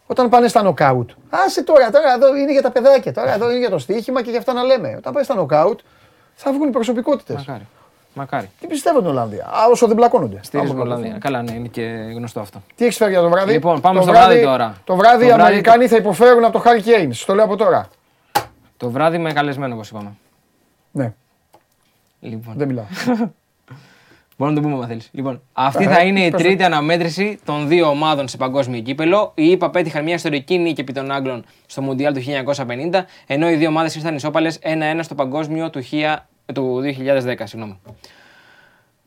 Όταν πάνε στα νοκάουτ. Άσε τώρα, τώρα εδώ είναι για τα παιδάκια, τώρα εδώ είναι για το στοίχημα και για αυτά να λέμε. Όταν πάει στα νοκάουτ θα βγουν οι προσωπικότητες. Μακάρι. Μακάρι. Τι πιστεύω την Ολλανδία. Α, όσο δεν πλακώνονται. Στηρίζω Άμα την Ολλανδία. πλακωθούν. Καλά, ναι, είναι και γνωστό αυτό. Τι έχεις φέρει για το βράδυ; Λοιπόν, πάμε το στο βράδυ τώρα. Το βράδυ Το οι βράδυ- Αμερικάνοι θα υποφέρουν από το Harry Kane. Στο λέω από τώρα. Το βράδυ με καλεσμένο, όπως είπαμε. Ναι, Λοιπόν. δεν μιλάω. Μπορούμε να το πούμε, αν θέλεις. Λοιπόν, αυτή θα είναι η πες το. τρίτη αναμέτρηση των δύο ομάδων σε παγκόσμιο κύπελο. Οι ΗΠΑ πέτυχαν μια ιστορική νίκη επί των Άγγλων στο Μουντιάλ του 1950, ενώ οι δύο ομάδες ήρθαν ισόπαλες 1-1 στο παγκόσμιο του, 1000 του 2010. Συγγνώμη.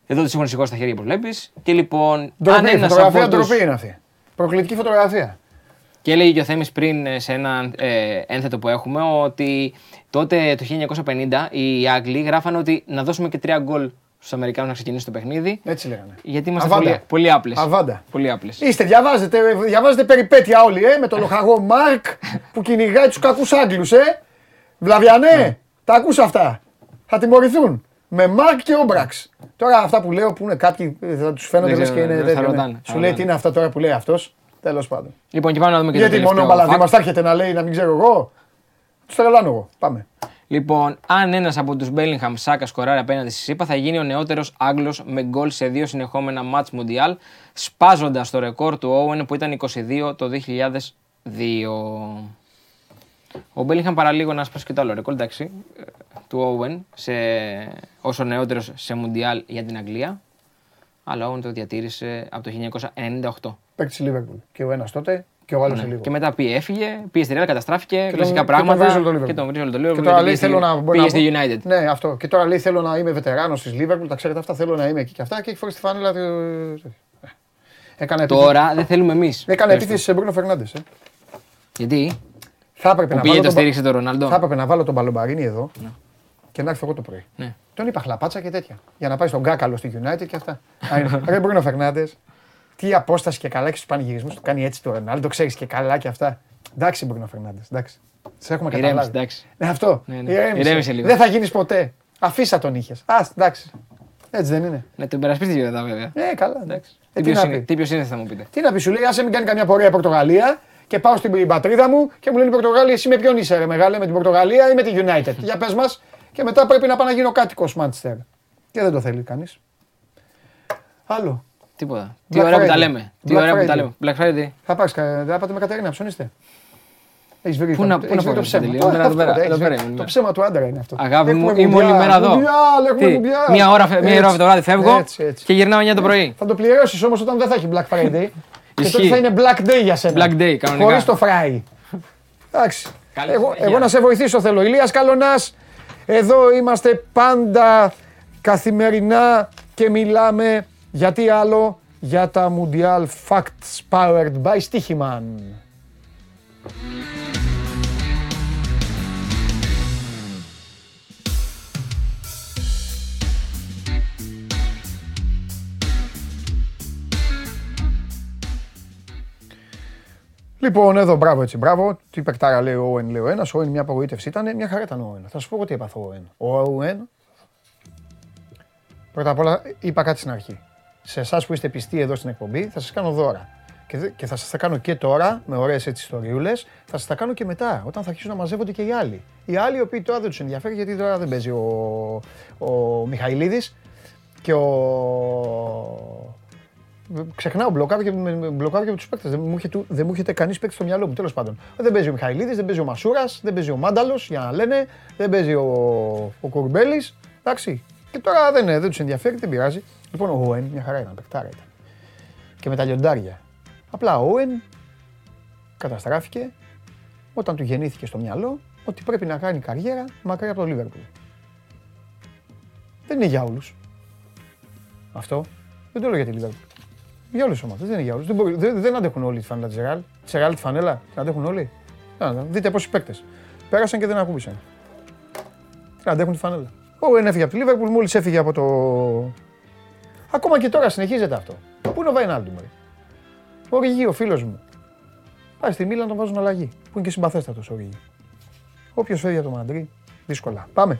Εδώ του έχουν σηκώσει τα χέρια που βλέπεις. Και λοιπόν, αν Ντροπή, ένας φωτογραφία από τους- ντροπή είναι αυτή. Προκλητική φωτογραφία. Και έλεγε και ο Θέμης πριν ε, σε ένα ε, ένθετο που έχουμε ότι τότε το 1950 οι Άγγλοι γράφανε ότι να δώσουμε και τρία γκολ στους Αμερικάνους να ξεκινήσει το παιχνίδι. Έτσι λέγανε. Γιατί είμαστε Αβάντα. πολύ, πολύ άπλες. Αβάντα. Πολύ άπλες. Είστε, διαβάζετε, διαβάζετε περιπέτεια όλοι, ε, με τον λοχαγό Μάρκ που κυνηγάει τους κακούς Άγγλους, ε. Βλαβιανέ, Ναι. τα ακούς αυτά. Θα τιμωρηθούν. Με Μάρκ και Όμπραξ. Τώρα αυτά που λέω που είναι κάποιοι ε, θα τους φαίνονται Δεν λες ξέρω, και είναι δεν θα τέτοιο. ναι. ρωτάνε, θα Σου λέει ρωτάνε. τι είναι αυτά τώρα που λέει αυτός. Τέλος πάντων. Λοιπόν, και πάμε να δούμε και Γιατί το μόνο ο τελευταίο Μπαλαδί fact. μας θα έρχεται να λέει να μην ξέρω εγώ. Τους τρελάνω εγώ. Πάμε. Λοιπόν, αν ένας από τους Μπέλιγχαμ Σάκα σκοράρει απέναντι στη ΣΥΠΑ, θα γίνει ο νεότερος Άγγλος με γκολ σε δύο συνεχόμενα μάτς Μουντιάλ, σπάζοντας το ρεκόρ του Owen που ήταν 22 το 2002. Ο Μπέλιγχαμ παραλίγο να σπάσει και το άλλο ρεκόρ, εντάξει, ε, του Owen σε, ως ο νεότερος σε Μουντιάλ για την Αγγλία. Αλλά ο Owen το διατήρησε από το 1998. Παίκτης τη Λίβερπουλ. Και ο ένας τότε και ο άλλος Ναι. σε λίγο. Και μετά πήγε, έφυγε, πήγε στη Real, καταστράφηκε, τον- κλασικά και τον πράγματα. βρίζε όλο το Liverpool. Και τον βρίζει όλο το Και Liverpool. τώρα λέει πήγε στη- θέλω να μπορώ Πήγε να στη μπω- United. Ναι, αυτό. Και τώρα λέει θέλω να είμαι βετεράνος της Λίβερπουλ. Τα ξέρετε αυτά. Θέλω να είμαι εκεί και αυτά. Και έχει φορέσει τη φανέλα. του- Έκανε επίθεση- Τώρα δεν θέλουμε εμείς. Έκανε επίθεση σε Μπρούνο Φερνάντες. Ε. Γιατί; Θα έπρεπε που να πήγε βάλω το τον Μπα- στήριξε τον Ρονάλντο. Θα έπρεπε να βάλω τον Μπαλομπαρίνι εδώ και να έρθω εγώ το πρωί. Ναι. Τον είπα χλαπάτσα και τέτοια. Για να πάει στον Γκάκαλο στη United και αυτά. Α, είναι. Ρε Μπρούνο Φερνάντες. Τι απόσταση και καλά και στου πανηγυρισμούς του κάνει έτσι το Ρονάλντο. ξέρεις και καλά και αυτά. Εντάξει, Μπρούνο Φερνάντες. Εντάξει. Σε έχουμε Ηρέμησε, καταλάβει. εντάξει. Ναι, αυτό. Ναι, ναι. Ηρέμησε. Ηρέμησε λίγο. Δεν θα γίνεις ποτέ. Αφήσα τον είχες. Α, εντάξει. Έτσι δεν είναι. Ναι, τον περασπίστηκε μετά βέβαια. Ε, καλά. Εντάξει. Ε, Τι τι ποιος να είναι, πει. τι ποιος είναι θα μου πείτε. Τι να πει, σου λέει, άσε μην κάνει καμιά πορεία η Πορτογαλία και πάω στην πατρίδα μου και μου λένε η Πορτογαλία, εσύ με ποιον είσαι, ρε μεγάλε, με την Πορτογαλία ή με τη United. Για πες μας, και μετά πρέπει να πάω να γίνω κάτοικος Manchester. Και δεν το θέλει κανείς. Άλλο. Τίποτα. Τι Black ωραία που τα Friday. λέμε. Τι Black ωραία που τα Friday. λέμε. Black Friday. Θα πάρεις, δεν θα πάτε με Κατερίνα, ψωνίστε. Έχεις βρει, Πού να- το- πού έχεις να βρει το πάω, ψέμα. Στέλιο, Τώρα, εδώ πέρα, αυτό, εδώ έχεις πέρα βρει. ήμουν. Το ψέμα του άντρα είναι αυτό. Αγάπη μου, Έχουμε είμαι όλη μουντιάλ, μέρα εδώ. Μουντιάλ, έχουμε Τι, μουντιάλ. Μία ώρα, φε- μία Έτσι. ώρα το βράδυ φεύγω Έτσι, έτσι. και γυρνάω 9 το πρωί. Θα το πληρώσεις όμως όταν δεν θα έχει Black Friday. και Ισχύει. τότε θα είναι Black Day για σένα. Black Day, κανονικά. Χωρίς το fry. Εντάξει. Καλή Εγώ, συνέχεια. εγώ να σε βοηθήσω θέλω. Ηλίας Καλονάς, εδώ είμαστε πάντα καθημερινά και μιλάμε για τι άλλο, για τα Mundial Facts Powered by Stichiman. Λοιπόν, εδώ μπράβο έτσι, μπράβο. Τι παικτάρα λέει ο Όεν, λέει ο ένας. Ο Όεν μια απογοήτευση ήταν. Μια χαρά ήταν ο Όεν. Θα σου πω εγώ τι έπαθε ο Όεν. Ο Όεν, πρώτα απ' όλα είπα κάτι στην αρχή. Σε εσάς που είστε πιστοί εδώ στην εκπομπή, θα σας κάνω δώρα. Και, δε- και θα σας τα κάνω και τώρα, με ωραίες έτσι ιστοριούλες, θα σας τα κάνω και μετά, όταν θα αρχίσουν να μαζεύονται και οι άλλοι. Οι άλλοι οι οποίοι τώρα δεν τους ενδιαφέρει, γιατί τώρα δεν παίζει ο, ο Μιχαηλίδης και ο, Ξεχνάω, μπλοκάρω και, με- με- μπλοκάρω και με τους παίκτες. Δεν μου έρχεται, δεν μου έρχεται κανείς παίκτη στο μυαλό μου. Τέλος πάντων. Δεν παίζει ο Μιχαηλίδης, δεν παίζει ο Μασούρας, δεν παίζει ο Μάνταλος, για να λένε, δεν παίζει ο, ο Κορμπέλη. Εντάξει. Και τώρα δεν, δεν τους ενδιαφέρει, δεν πειράζει. Λοιπόν, ο Όεν μια χαρά ήταν, παικτάρα ήταν. Και με τα λιοντάρια. Απλά ο Όεν καταστράφηκε όταν του γεννήθηκε στο μυαλό ότι πρέπει να κάνει καριέρα μακριά από το Λίβερπουλ. Δεν είναι για όλους. Αυτό δεν το λέω για τη Λίβερπουλ. Για όλες τι ομάδες. Δεν είναι για όλους. Δεν, μπορεί- δεν, δεν αντέχουν όλοι τη φανέλα της Ρεάλ. Της Ρεάλ τη φανέλα. Την αντέχουν όλοι. Να, να, δείτε πόσοι παίκτες. Πέρασαν και δεν ακούμπησαν. Δεν αντέχουν τη φανέλα. Ο Εν έφυγε από τη Λίβερπουλ, μόλις έφυγε από το. Ακόμα και τώρα συνεχίζεται αυτό. Πού είναι ο Βαϊνάλντουμ, ρε. Ο Ριγί, ο φίλος μου. Πάει στη Μίλαν να τον βάζουν αλλαγή. Που είναι και συμπαθέστατος ο Ριγί. Όποιος φεύγει από το Μαντρί, δύσκολα. Πάμε.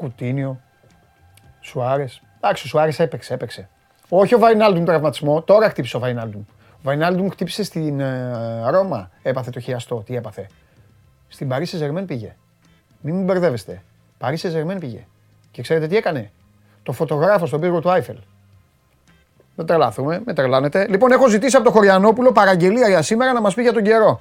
Κουτίνιο. Σουάρες. Εντάξει, ο Σουάρες έπαιξε, έπαιξε. Όχι ο Βαϊνάλντουμ τραυματισμό, τώρα χτύπησε ο Βαϊνάλντουμ. Ο Βαϊνάλντουμ χτύπησε στην ε, Ρώμα, έπαθε το χειαστό. Τι έπαθε. Στην Παρίσι Ζερμέν πήγε. Μην μου μπερδεύεστε. Παρίσι Ζερμέν πήγε. Και ξέρετε τι έκανε; Το φωτογράφο στον πύργο του Άιφελ. Δεν τρελάθουμε, με τρελάνετε. Λοιπόν, έχω ζητήσει από τον Χωριανόπουλο παραγγελία για σήμερα να μας πει για τον καιρό.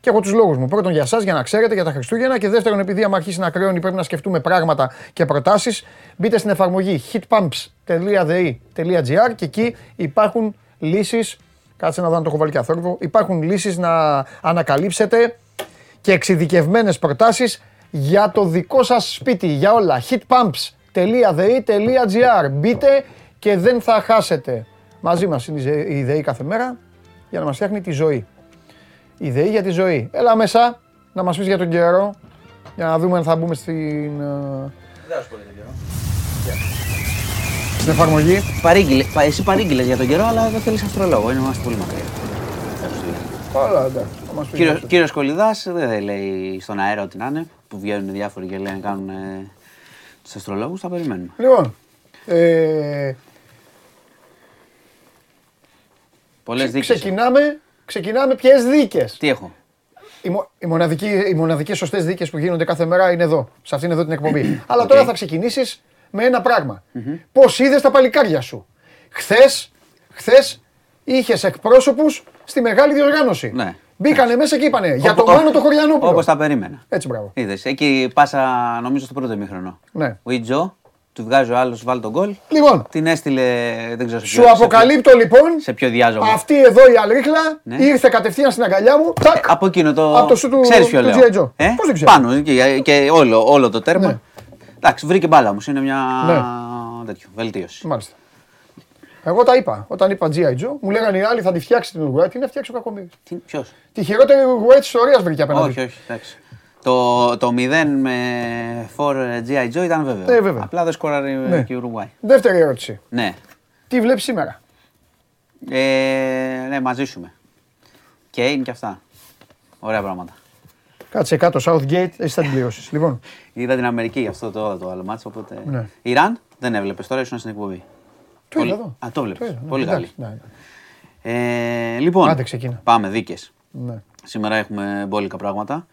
Και έχω του λόγου μου. Πρώτον, για εσά, για να ξέρετε για τα Χριστούγεννα. Και δεύτερον, επειδή άμα αρχίσει να κρέωνει, πρέπει να σκεφτούμε πράγματα και προτάσει. Μπείτε στην εφαρμογή hitpumps.de.gr και εκεί υπάρχουν λύσει. Κάτσε να δω αν το έχω βάλει και αθόρυβο. Υπάρχουν λύσει να ανακαλύψετε και εξειδικευμένε προτάσει για το δικό σα σπίτι. Για όλα. hitpumps.de.gr. Μπείτε και δεν θα χάσετε. Μαζί μας είναι η ΔΕΗ κάθε μέρα για να μας φτιάχνει τη ζωή. Η ΔΕΗ για τη ζωή. Έλα μέσα να μας πεις για τον καιρό για να δούμε αν θα μπούμε στην... ε, Δεν σου πω για τον καιρό. Στην εφαρμογή. Παρήγγειλε, πα- εσύ παρήγγειλες για τον καιρό, αλλά δεν θέλεις αστρολόγο. Είμαστε πολύ μακριά. Όλα εντάξει. Θα μας πεις Κύριο, για το- κύριος Κολυδάς δεν λέει στον αέρα ότι να είναι, που βγαίνουν διάφοροι και λένε κάνουν ε, τους αστρολόγους, θα περιμένουμε. Λοιπόν, ε, Πολλές δίκες. ξεκινάμε, ξεκινάμε ποιες δίκες. Τι έχω; Οι, μο- οι, μοναδικοί, οι μοναδικές σωστές δίκες που γίνονται κάθε μέρα είναι εδώ, σε αυτήν εδώ την εκπομπή. Αλλά Οκ. τώρα θα ξεκινήσεις με ένα πράγμα. Πώς είδες τα παλικάρια σου; Χθες, χθες είχες εκπρόσωπους στη μεγάλη διοργάνωση. Ναι. Μπήκανε μέσα και είπανε για Όπω- τον Μάνο το Χωριανόπουλο. Όπως τα περίμενα. Έτσι, μπράβο. Είδες, εκεί πάσα νομίζω στο πρώτο ημίχρονο. Ναι. Ο Ιτζο, του βγάζει ο άλλος, βάλει τον γκολ. Λοιπόν, Την έστειλε, δεν ξέρω σε σου ποιο- σε αποκαλύπτω λοιπόν, Σε ποιο διάζωμα. αυτή εδώ η αλρίχλα Ναι. ήρθε κατευθείαν στην αγκαλιά μου. Τάκ, Από εκείνο το. Από το σου του- Ξέρεις ποιο του λέω. G.I. Joe. Ε; Πώς δεν ξέρω. Πάνω και, και όλο, όλο το τέρμα. Ναι. Εντάξει, βρήκε μπάλα μου. Είναι μια Ναι. τέτοιο, βελτίωση. Μάλιστα. Εγώ τα είπα. Όταν είπα G.I. Joe, μου λέγανε οι άλλοι θα τη φτιάξει την Ουρουγουάη. Τι να φτιάξει ο Κακομοίρης. Ποιος; Τη χειρότερη Ουρουγουάη της ιστορίας βρήκε απέναντι. Όχι, όχι. Εντάξει. Το, το 0 με 4 G.I. Joe ήταν βέβαιο. Ε, βέβαια. Απλά δεν σκόραρε Ναι. και η Ουρουγουάη. Δεύτερη ερώτηση. Ναι. Τι βλέπεις σήμερα; Ε, ναι, μαζί σου είμαι. Και είναι και αυτά. Ωραία πράγματα. Κάτσε κάτω, Southgate, εσύ θα την πληρώσεις. λοιπόν, Είδα την Αμερική γι' αυτό το, το άλλο μάτσο, οπότε... Ναι. Ιράν δεν έβλεπες τώρα, ήσουν στην εκπομπή. το Πολύ- είδα εδώ. Α, το βλέπεις. είδα, ναι, Πολύ εντάξει, καλή. ναι, Ε, λοιπόν, Άντε, ξεκίνα. πάμε δίκες. ναι. Σήμερα έχουμε μπόλικα πράγματα.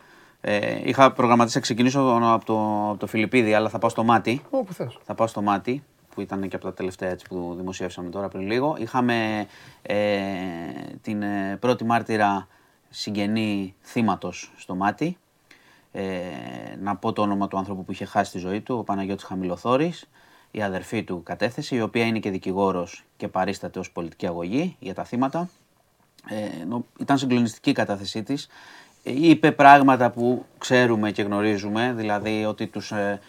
Ε, είχα προγραμματίσει να ξεκινήσω από το, από το Φιλιππίδη, αλλά θα πάω στο μάτι. Όπου θες. Θα πάω στο μάτι, που ήταν και από τα τελευταία έτσι, που δημοσιεύσαμε τώρα πριν λίγο. Είχαμε ε, την ε, πρώτη μάρτυρα συγγενή θύματος στο μάτι. Ε, να πω το όνομα του άνθρωπου που είχε χάσει τη ζωή του, ο Παναγιώτης Χαμηλοθόρης, η αδερφή του κατέθεση, η οποία είναι και δικηγόρος και παρίσταται ως πολιτική αγωγή για τα θύματα. Ε, νο- ήταν συγκλονιστική η κατάθεσή της. Ε, είπε πράγματα που ξέρουμε και γνωρίζουμε, δηλαδή ότι τους, ε,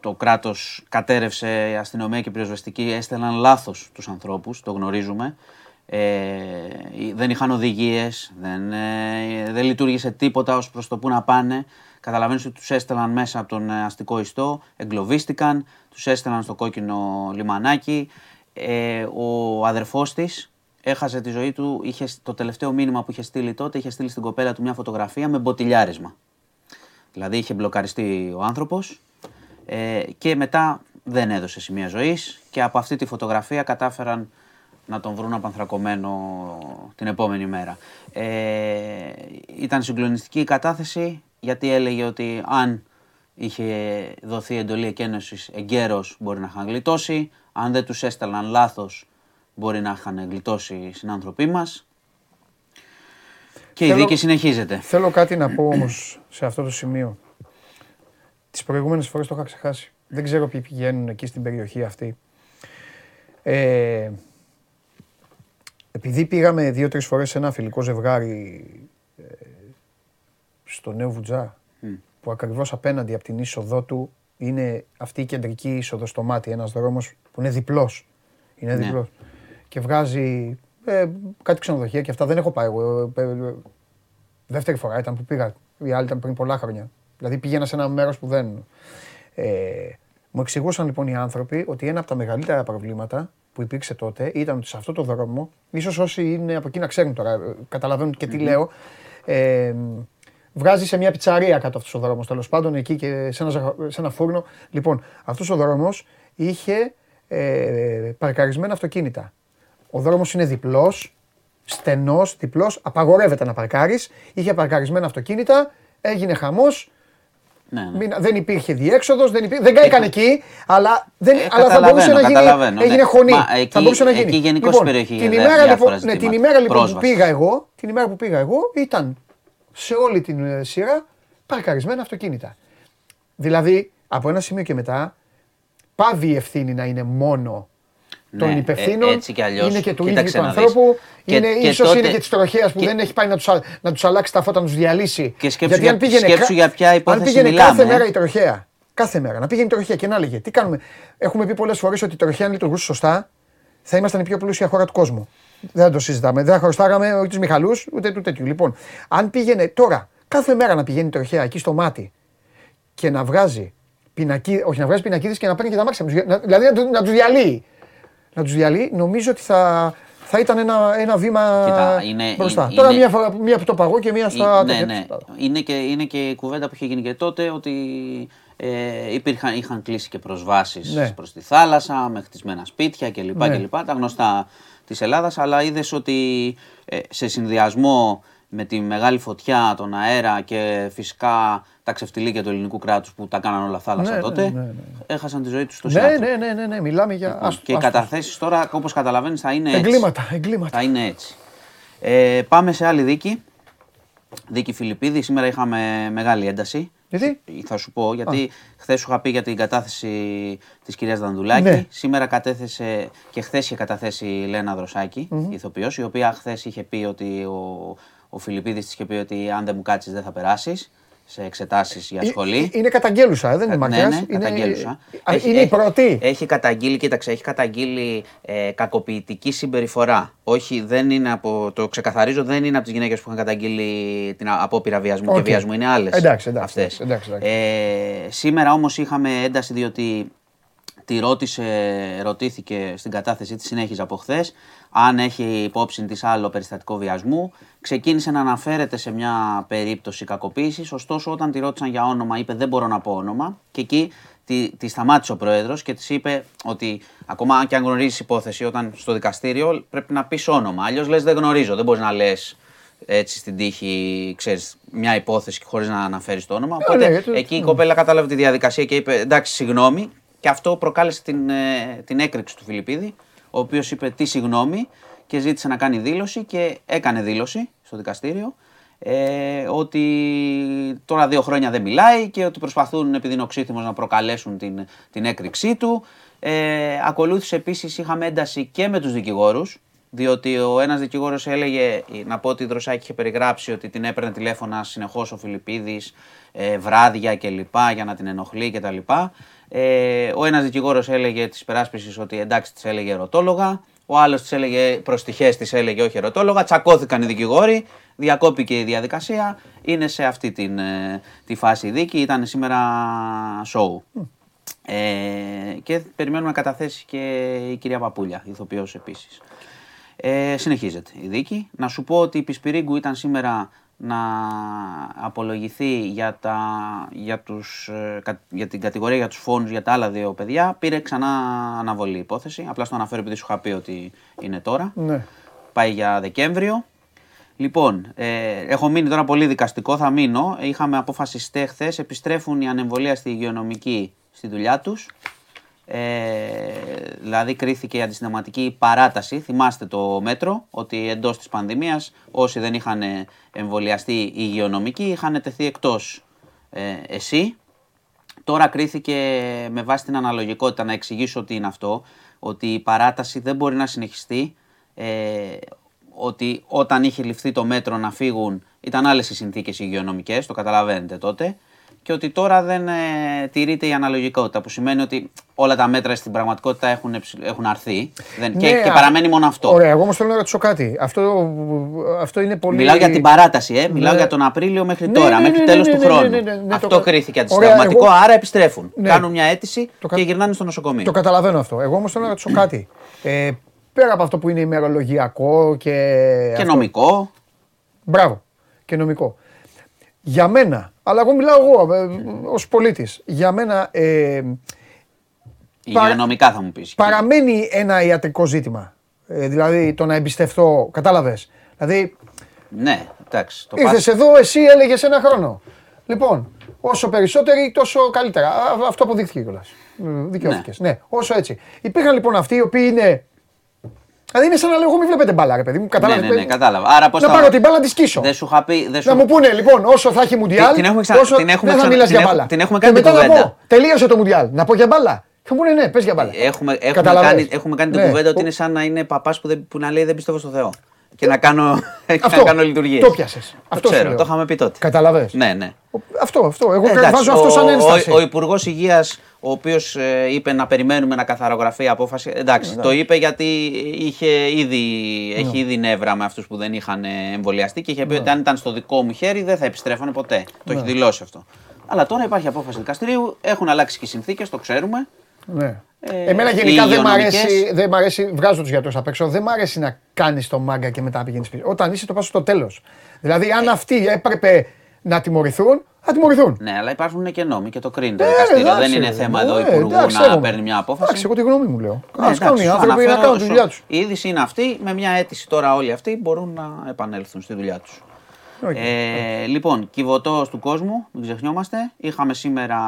το κράτος κατέρευσε, η αστυνομία και η πυροσβεστική έστελναν λάθος τους ανθρώπους, το γνωρίζουμε. Ε, δεν είχαν οδηγίες, δεν, ε, δεν λειτουργήσε τίποτα ως προς το που να πάνε. Καταλαβαίνεις ότι τους έστελναν μέσα από τον ε, αστικό ιστό, εγκλωβίστηκαν, τους έστελναν στο κόκκινο λιμανάκι. Ε, ο αδερφός της έχασε τη ζωή του, είχε, το τελευταίο μήνυμα που είχε στείλει τότε, είχε στείλει στην κοπέλα του μια φωτογραφία με μποτιλιάρισμα. Δηλαδή είχε μπλοκαριστεί ο άνθρωπος ε, και μετά δεν έδωσε σημεία ζωής και από αυτή τη φωτογραφία κατάφεραν να τον βρουν απανθρακωμένο την επόμενη μέρα. Ε, ήταν συγκλονιστική η κατάθεση γιατί έλεγε ότι αν είχε δοθεί εντολή εκένωσης εγκαίρως μπορεί να είχαν γλιτώσει, αν δεν τους έστελναν λάθος μπορεί να είχαν γλιτώσει οι συνάνθρωποι μας. Και η Θέλω- δίκη συνεχίζεται. Θέλω κάτι να πω όμως σε αυτό το σημείο. Τις προηγούμενες φορές το είχα ξεχάσει. Δεν ξέρω ποιοι πηγαίνουν εκεί στην περιοχή αυτή. Ε, επειδή πήγαμε δύο-τρεις φορές σε ένα φιλικό ζευγάρι ε, στο Νέο Βουτζά, που ακριβώς απέναντι από την είσοδό του είναι αυτή η κεντρική είσοδος στο μάτι, ένας δρόμος που είναι διπλός. Είναι Ναι. διπλός. Και βγάζει ε, κάτι ξενοδοχεία και αυτά δεν έχω πάει εγώ. ε, ε, Δεύτερη φορά ήταν που πήγα. Η άλλη ήταν πριν πολλά χρόνια. Δηλαδή πήγαινα σε ένα μέρος που δεν. Ε, μου εξηγούσαν λοιπόν οι άνθρωποι ότι ένα από τα μεγαλύτερα προβλήματα που υπήρξε τότε ήταν ότι σε αυτό το δρόμο, ίσως όσοι είναι από εκεί να ξέρουν τώρα, ε, καταλαβαίνουν και τι λέω, ε, βγάζει σε μια πιτσαρία κάτω αυτός ο δρόμος. Τέλος πάντων εκεί και σε ένα, ζαχα- σε ένα φούρνο. Λοιπόν, αυτός ο δρόμος είχε ε, παρκαρισμένα αυτοκίνητα. Ο δρόμος είναι διπλός, στενός, διπλός, απαγορεύεται να παρκάρεις. Είχε παρκαρισμένα αυτοκίνητα, έγινε χαμός. Ναι, ναι. Μην- Δεν υπήρχε διέξοδος, δεν, υπήρχε, δεν κάηκαν εκεί, αλλά, δεν, Ε, αλλά θα μπορούσε να γίνει. καταλαβαίνω, Έγινε ναι. χωνή. Μα θα εκεί- μπορούσε να γίνει. εκεί γενικώς λοιπόν, περιοχή την δε- ημέρα, διάφορα λοιπόν, ναι, την ζητήματα. ημέρα λοιπόν που Πρόσβαση. πήγα εγώ, την ημέρα που πήγα εγώ ήταν σε όλη την ε, σειρά παρκαρισμένα αυτοκίνητα. Δηλαδή, από ένα σημείο και μετά, πάβει η ευθύνη να είναι μόνο των Ναι, υπευθύνων. ε, έτσι κι αλλιώς. Είναι και του Κοίταξε ίδιου του να δεις. ανθρώπου. Και- είναι, και ίσως τότε- είναι και της τροχέας που και- δεν έχει πάει να τους να τους αλλάξει τα φώτα, να τους διαλύσει. Και σκέψου Γιατί για- αν πήγαινε, σκέψου κα- για ποια υπόθεση αν πήγαινε μιλάμε, κάθε ε. μέρα η τροχέα, κάθε μέρα, να πήγαινε η τροχέα και να έλεγε τι κάνουμε; Έχουμε πει πολλές φορές ότι η τροχέα αν λειτουργούσε σωστά, θα ήμασταν η πιο πλούσια χώρα του κόσμου. Δεν θα το συζητάμε. Δεν θα χρωστάγαμε ούτε τους Μιχαλούς ούτε του τέτοιου. Λοιπόν, αν πήγαινε τώρα, κάθε μέρα να πηγαίνει η τροχέα εκεί στο μάτι και να βγάζει πινακίδε, όχι να βγάζει πινακίδες και να παίρνει και τα μάξια. να τους- Δηλαδή να, του- να τους διαλύει. Να τους διαλύει, νομίζω ότι θα, θα ήταν ένα, ένα βήμα Κοίτα, είναι- μπροστά. είναι- Τώρα είναι- μία, φορά- μία από το παγό και μία στα. Ε, ναι, τέτοια. ναι. Είναι και, είναι και η κουβέντα που είχε γίνει και τότε ότι ε, υπήρχαν, είχαν κλείσει και προσβάσεις Ναι. προς τη θάλασσα με χτισμένα σπίτια κλπ. Ναι. κλπ τα γνωστά της Ελλάδας αλλά είδες ότι ε, σε συνδυασμό με τη μεγάλη φωτιά, τον αέρα και φυσικά τα ξεφτιλίκια του ελληνικού κράτους που τα κάναν όλα θάλασσα Ναι, ναι, τότε ναι, ναι. έχασαν τη ζωή τους στο Ναι, ναι, ναι, ναι, ναι, μιλάμε για. Λοιπόν, άστο, και οι άστο. καταθέσεις τώρα όπως καταλαβαίνεις θα είναι έτσι. Εγκλήματα, εγκλήματα. Θα είναι έτσι. Ε, πάμε σε άλλη δίκη. Δίκη Φιλιππίδη. Σήμερα είχαμε μεγάλη ένταση. Γιατί; Θα σου πω, γιατί χθες σου είχα πει για την κατάθεση της κυρίας Δανδουλάκη. Ναι. Σήμερα κατέθεσε και χθες είχε καταθέσει η Λένα Δροσάκη, Μμμ. ηθοποιός, η οποία χθες είχε πει ότι ο, ο Φιλιππίδης της είχε πει ότι αν δεν μου κάτσεις δεν θα περάσεις σε εξετάσεις για Ε, σχολή. ε, Είναι καταγγέλουσα, ε, δεν είναι Ναι, μακριά. ναι, καταγγέλουσα. Α, Είναι η πρώτη. Έχει καταγγείλει, κοίταξε, έχει καταγγείλει ε, κακοποιητική συμπεριφορά. Όχι, δεν είναι από. Το ξεκαθαρίζω, δεν είναι από τις γυναίκες που είχαν καταγγείλει την α- απόπειρα βιασμού Οκ. και βιασμού. Είναι άλλες. Εντάξει, εντάξει, Αυτές. εντάξει, εντάξει. Ε, σήμερα όμως είχαμε ένταση διότι τη ρώτησε, ρωτήθηκε στην κατάθεσή της, συνέχιζε από χθες, αν έχει υπόψη της άλλο περιστατικό βιασμού. Ξεκίνησε να αναφέρεται σε μια περίπτωση κακοποίησης. Ωστόσο, όταν τη ρώτησαν για όνομα, είπε δεν μπορώ να πω όνομα. Και εκεί τη, τη σταμάτησε ο πρόεδρος και της είπε ότι ακόμα και αν γνωρίζεις υπόθεση, όταν στο δικαστήριο πρέπει να πεις όνομα. Αλλιώς λες δεν γνωρίζω. Δεν μπορείς να λες έτσι στην τύχη, ξέρεις, μια υπόθεση χωρίς να αναφέρεις το όνομα. Οπότε ναι, γιατί- εκεί η κοπέλα κατάλαβε τη διαδικασία και είπε εντάξει συγγνώμη και αυτό προκάλεσε την, ε, την έκρηξη του Φιλιππίδη ο οποίος είπε τι συγγνώμη και ζήτησε να κάνει δήλωση και έκανε δήλωση στο δικαστήριο ε, ότι τώρα δύο χρόνια δεν μιλάει και ότι προσπαθούν επειδή είναι οξύθυμος να προκαλέσουν την, την έκρηξή του. Ε, ακολούθησε επίσης, είχαμε ένταση και με τους δικηγόρους διότι ο ένας δικηγόρος έλεγε, να πω ότι η Δροσάκη είχε περιγράψει ότι την έπαιρνε τηλέφωνα συνεχώς ο Φιλιππίδης, ε, βράδια και λοιπά για να την ενοχλεί και τα λοιπά. Ε, ο ένας δικηγόρος έλεγε της περάσπισης ότι εντάξει της έλεγε ερωτόλογα, ο άλλος της έλεγε προστιχές της έλεγε όχι ερωτόλογα, τσακώθηκαν οι δικηγόροι, διακόπηκε η διαδικασία, είναι σε αυτή την, ε, τη φάση η δίκη, ήταν σήμερα σοου. Ε, και περιμένουμε να καταθέσει και η κυρία Παπούλια, ηθοποιός επίσης. Ε, συνεχίζεται η δίκη. Να σου πω ότι η Πισπυρίγκου ήταν σήμερα να απολογηθεί για, τα, για, τους, ε, κα- για την κατηγορία για τους φόνους για τα άλλα δύο παιδιά. Πήρε ξανά αναβολή η υπόθεση. Απλά στο αναφέρω επειδή σου είχα πει ότι είναι τώρα. Ναι. Πάει για Δεκέμβριο. Λοιπόν, ε, έχω μείνει τώρα πολύ δικαστικό, θα μείνω. Είχαμε απόφαση χθες. Επιστρέφουν οι ανεμβολίαστοι υγειονομικοί στη δουλειά τους. Ε, δηλαδή κρίθηκε η αντισυνταγματική παράταση. Θυμάστε το μέτρο ότι εντός της πανδημίας όσοι δεν είχαν εμβολιαστεί οι υγειονομικοί είχαν τεθεί εκτός ε, εσύ. Τώρα κρίθηκε με βάση την αναλογικότητα να εξηγήσω τι είναι αυτό, ότι η παράταση δεν μπορεί να συνεχιστεί, ε, ότι όταν είχε ληφθεί το μέτρο να φύγουν ήταν άλλες οι συνθήκες υγειονομικές, το καταλαβαίνετε τότε, και ότι τώρα δεν ε, τηρείται η αναλογικότητα, που σημαίνει ότι όλα τα μέτρα στην πραγματικότητα έχουν, εψ- έχουν αρθεί δεν, και, Ναι, και α- παραμένει μόνο αυτό. Ωραία, εγώ όμως θέλω να ρωτήσω κάτι. Αυτό, αυτό είναι πολύ. Μιλάω για την παράταση, ε. μιλάω Ναι. για τον Απρίλιο μέχρι Ναι, τώρα, ναι, μέχρι ναι, τέλος ναι, του ναι, ναι, χρόνου. ναι, ναι, ναι, Αυτό το- κρίθηκε Ωραία, αντισυνταγματικό, εγώ- άρα επιστρέφουν. Ναι. Κάνουν μια αίτηση Το κα- και γυρνάνε στο νοσοκομείο. Το καταλαβαίνω αυτό. Εγώ όμως θέλω να ρωτήσω κάτι. Ε, πέρα από αυτό που είναι ημερολογιακό και. Και αυτό. νομικό. Μπράβο. Και νομικό. Για μένα, αλλά εγώ μιλάω εγώ ε, ως πολίτης, για μένα ε, Υγειονομικά θα μου πεις. Παραμένει ένα ιατρικό ζήτημα. Ε, δηλαδή το να εμπιστευτώ. Κατάλαβες. Δηλαδή Ναι, εντάξει. Το ήρθες πας- εδώ, εσύ έλεγες ένα χρόνο. Λοιπόν, όσο περισσότεροι, τόσο καλύτερα. Α, Αυτό αποδείχθηκε κιόλας. Δικαιώθηκες. Ναι. όσο έτσι. Υπήρχαν λοιπόν αυτοί οι οποίοι είναι. Δηλαδή είναι σαν να λέω: Εγώ μην βλέπετε μπάλα, ρε παιδί μου. Ναι, Κατάλαβε. ναι, ναι, κατάλαβα. Άρα πώς να θα- πάρω την μπάλα να της σκίσω. Δεν σου είχα πει. Δεν σου... Να μου πούνε λοιπόν, όσο θα έχει Μουντιάλ, την έχουμε ξα- τόσο την έχουμε δεν θα ξα- μιλάς την για έχουμε- μπάλα. την έχουμε Και κάνει την μετά να κουβέντα. πω, τελείωσε το Μουντιάλ. Να πω για μπάλα. Θα μου πούνε ναι, πες για μπάλα. Έχουμε, έχουμε, Καταλαβαίνεις. κάνει, έχουμε κάνει την Ναι. κουβέντα ότι είναι σαν να είναι παπάς που, δεν- που να λέει Δεν πιστεύω στο Θεό. Και να κάνω, και να Αυτό. κάνω λειτουργίες. Το πιάσες. Αυτό σου ξέρω, λέω. το είχαμε πει τότε. Καταλαβες. Ναι, ναι. Αυτό, αυτό. Εγώ Εντάξει, βάζω αυτό σαν ο- ένσταση. Ο, ο Υπουργός Υγείας, ο οποίος είπε να περιμένουμε να καθαρογραφεί η απόφαση. Εντάξει, Ναι. το είπε γιατί είχε ήδη, έχει Ναι. ήδη νεύρα με αυτούς που δεν είχαν εμβολιαστεί και είχε πει Ναι. ότι αν ήταν στο δικό μου χέρι δεν θα επιστρέφανε ποτέ. Το έχει Ναι. δηλώσει αυτό. Αλλά τώρα υπάρχει απόφαση δικαστηρίου, έχουν αλλάξει και οι συνθήκες, το ξέρουμε. Ναι. Ε, Εμένα οι γενικά δεν μ' υγειονομικές- αρέσει, δεν μ' αρέσει, βγάζω τους γιατρούς απ' έξω, δεν μ' αρέσει να κάνεις το μάγκα και μετά πηγαίνεις πίσω. Όταν είσαι το πας στο τέλος. Δηλαδή, αν αυτοί έπρεπε να τιμωρηθούν, θα τιμωρηθούν. Ναι, αλλά υπάρχουν και νόμοι και το κρίνει το Ε, δικαστήριο. εντάξει, δεν είναι ρε, θέμα ε, εδώ εντάξει, υπουργού να σέβομαι. παίρνει μια απόφαση. Εντάξει, εγώ τη γνώμη μου λέω. Ναι, Α εντάξει, κάνουν οι σου άνθρωποι να αναφέρω κάνουν τη σου- δουλειά τους. Η είδηση είναι αυτή. Με μια αίτηση τώρα όλοι αυτοί μπορούν να επανέλθουν στη δουλειά τους. Ε, λοιπόν, κυβωτό του κόσμου, μην ξεχνιόμαστε. Είχαμε σήμερα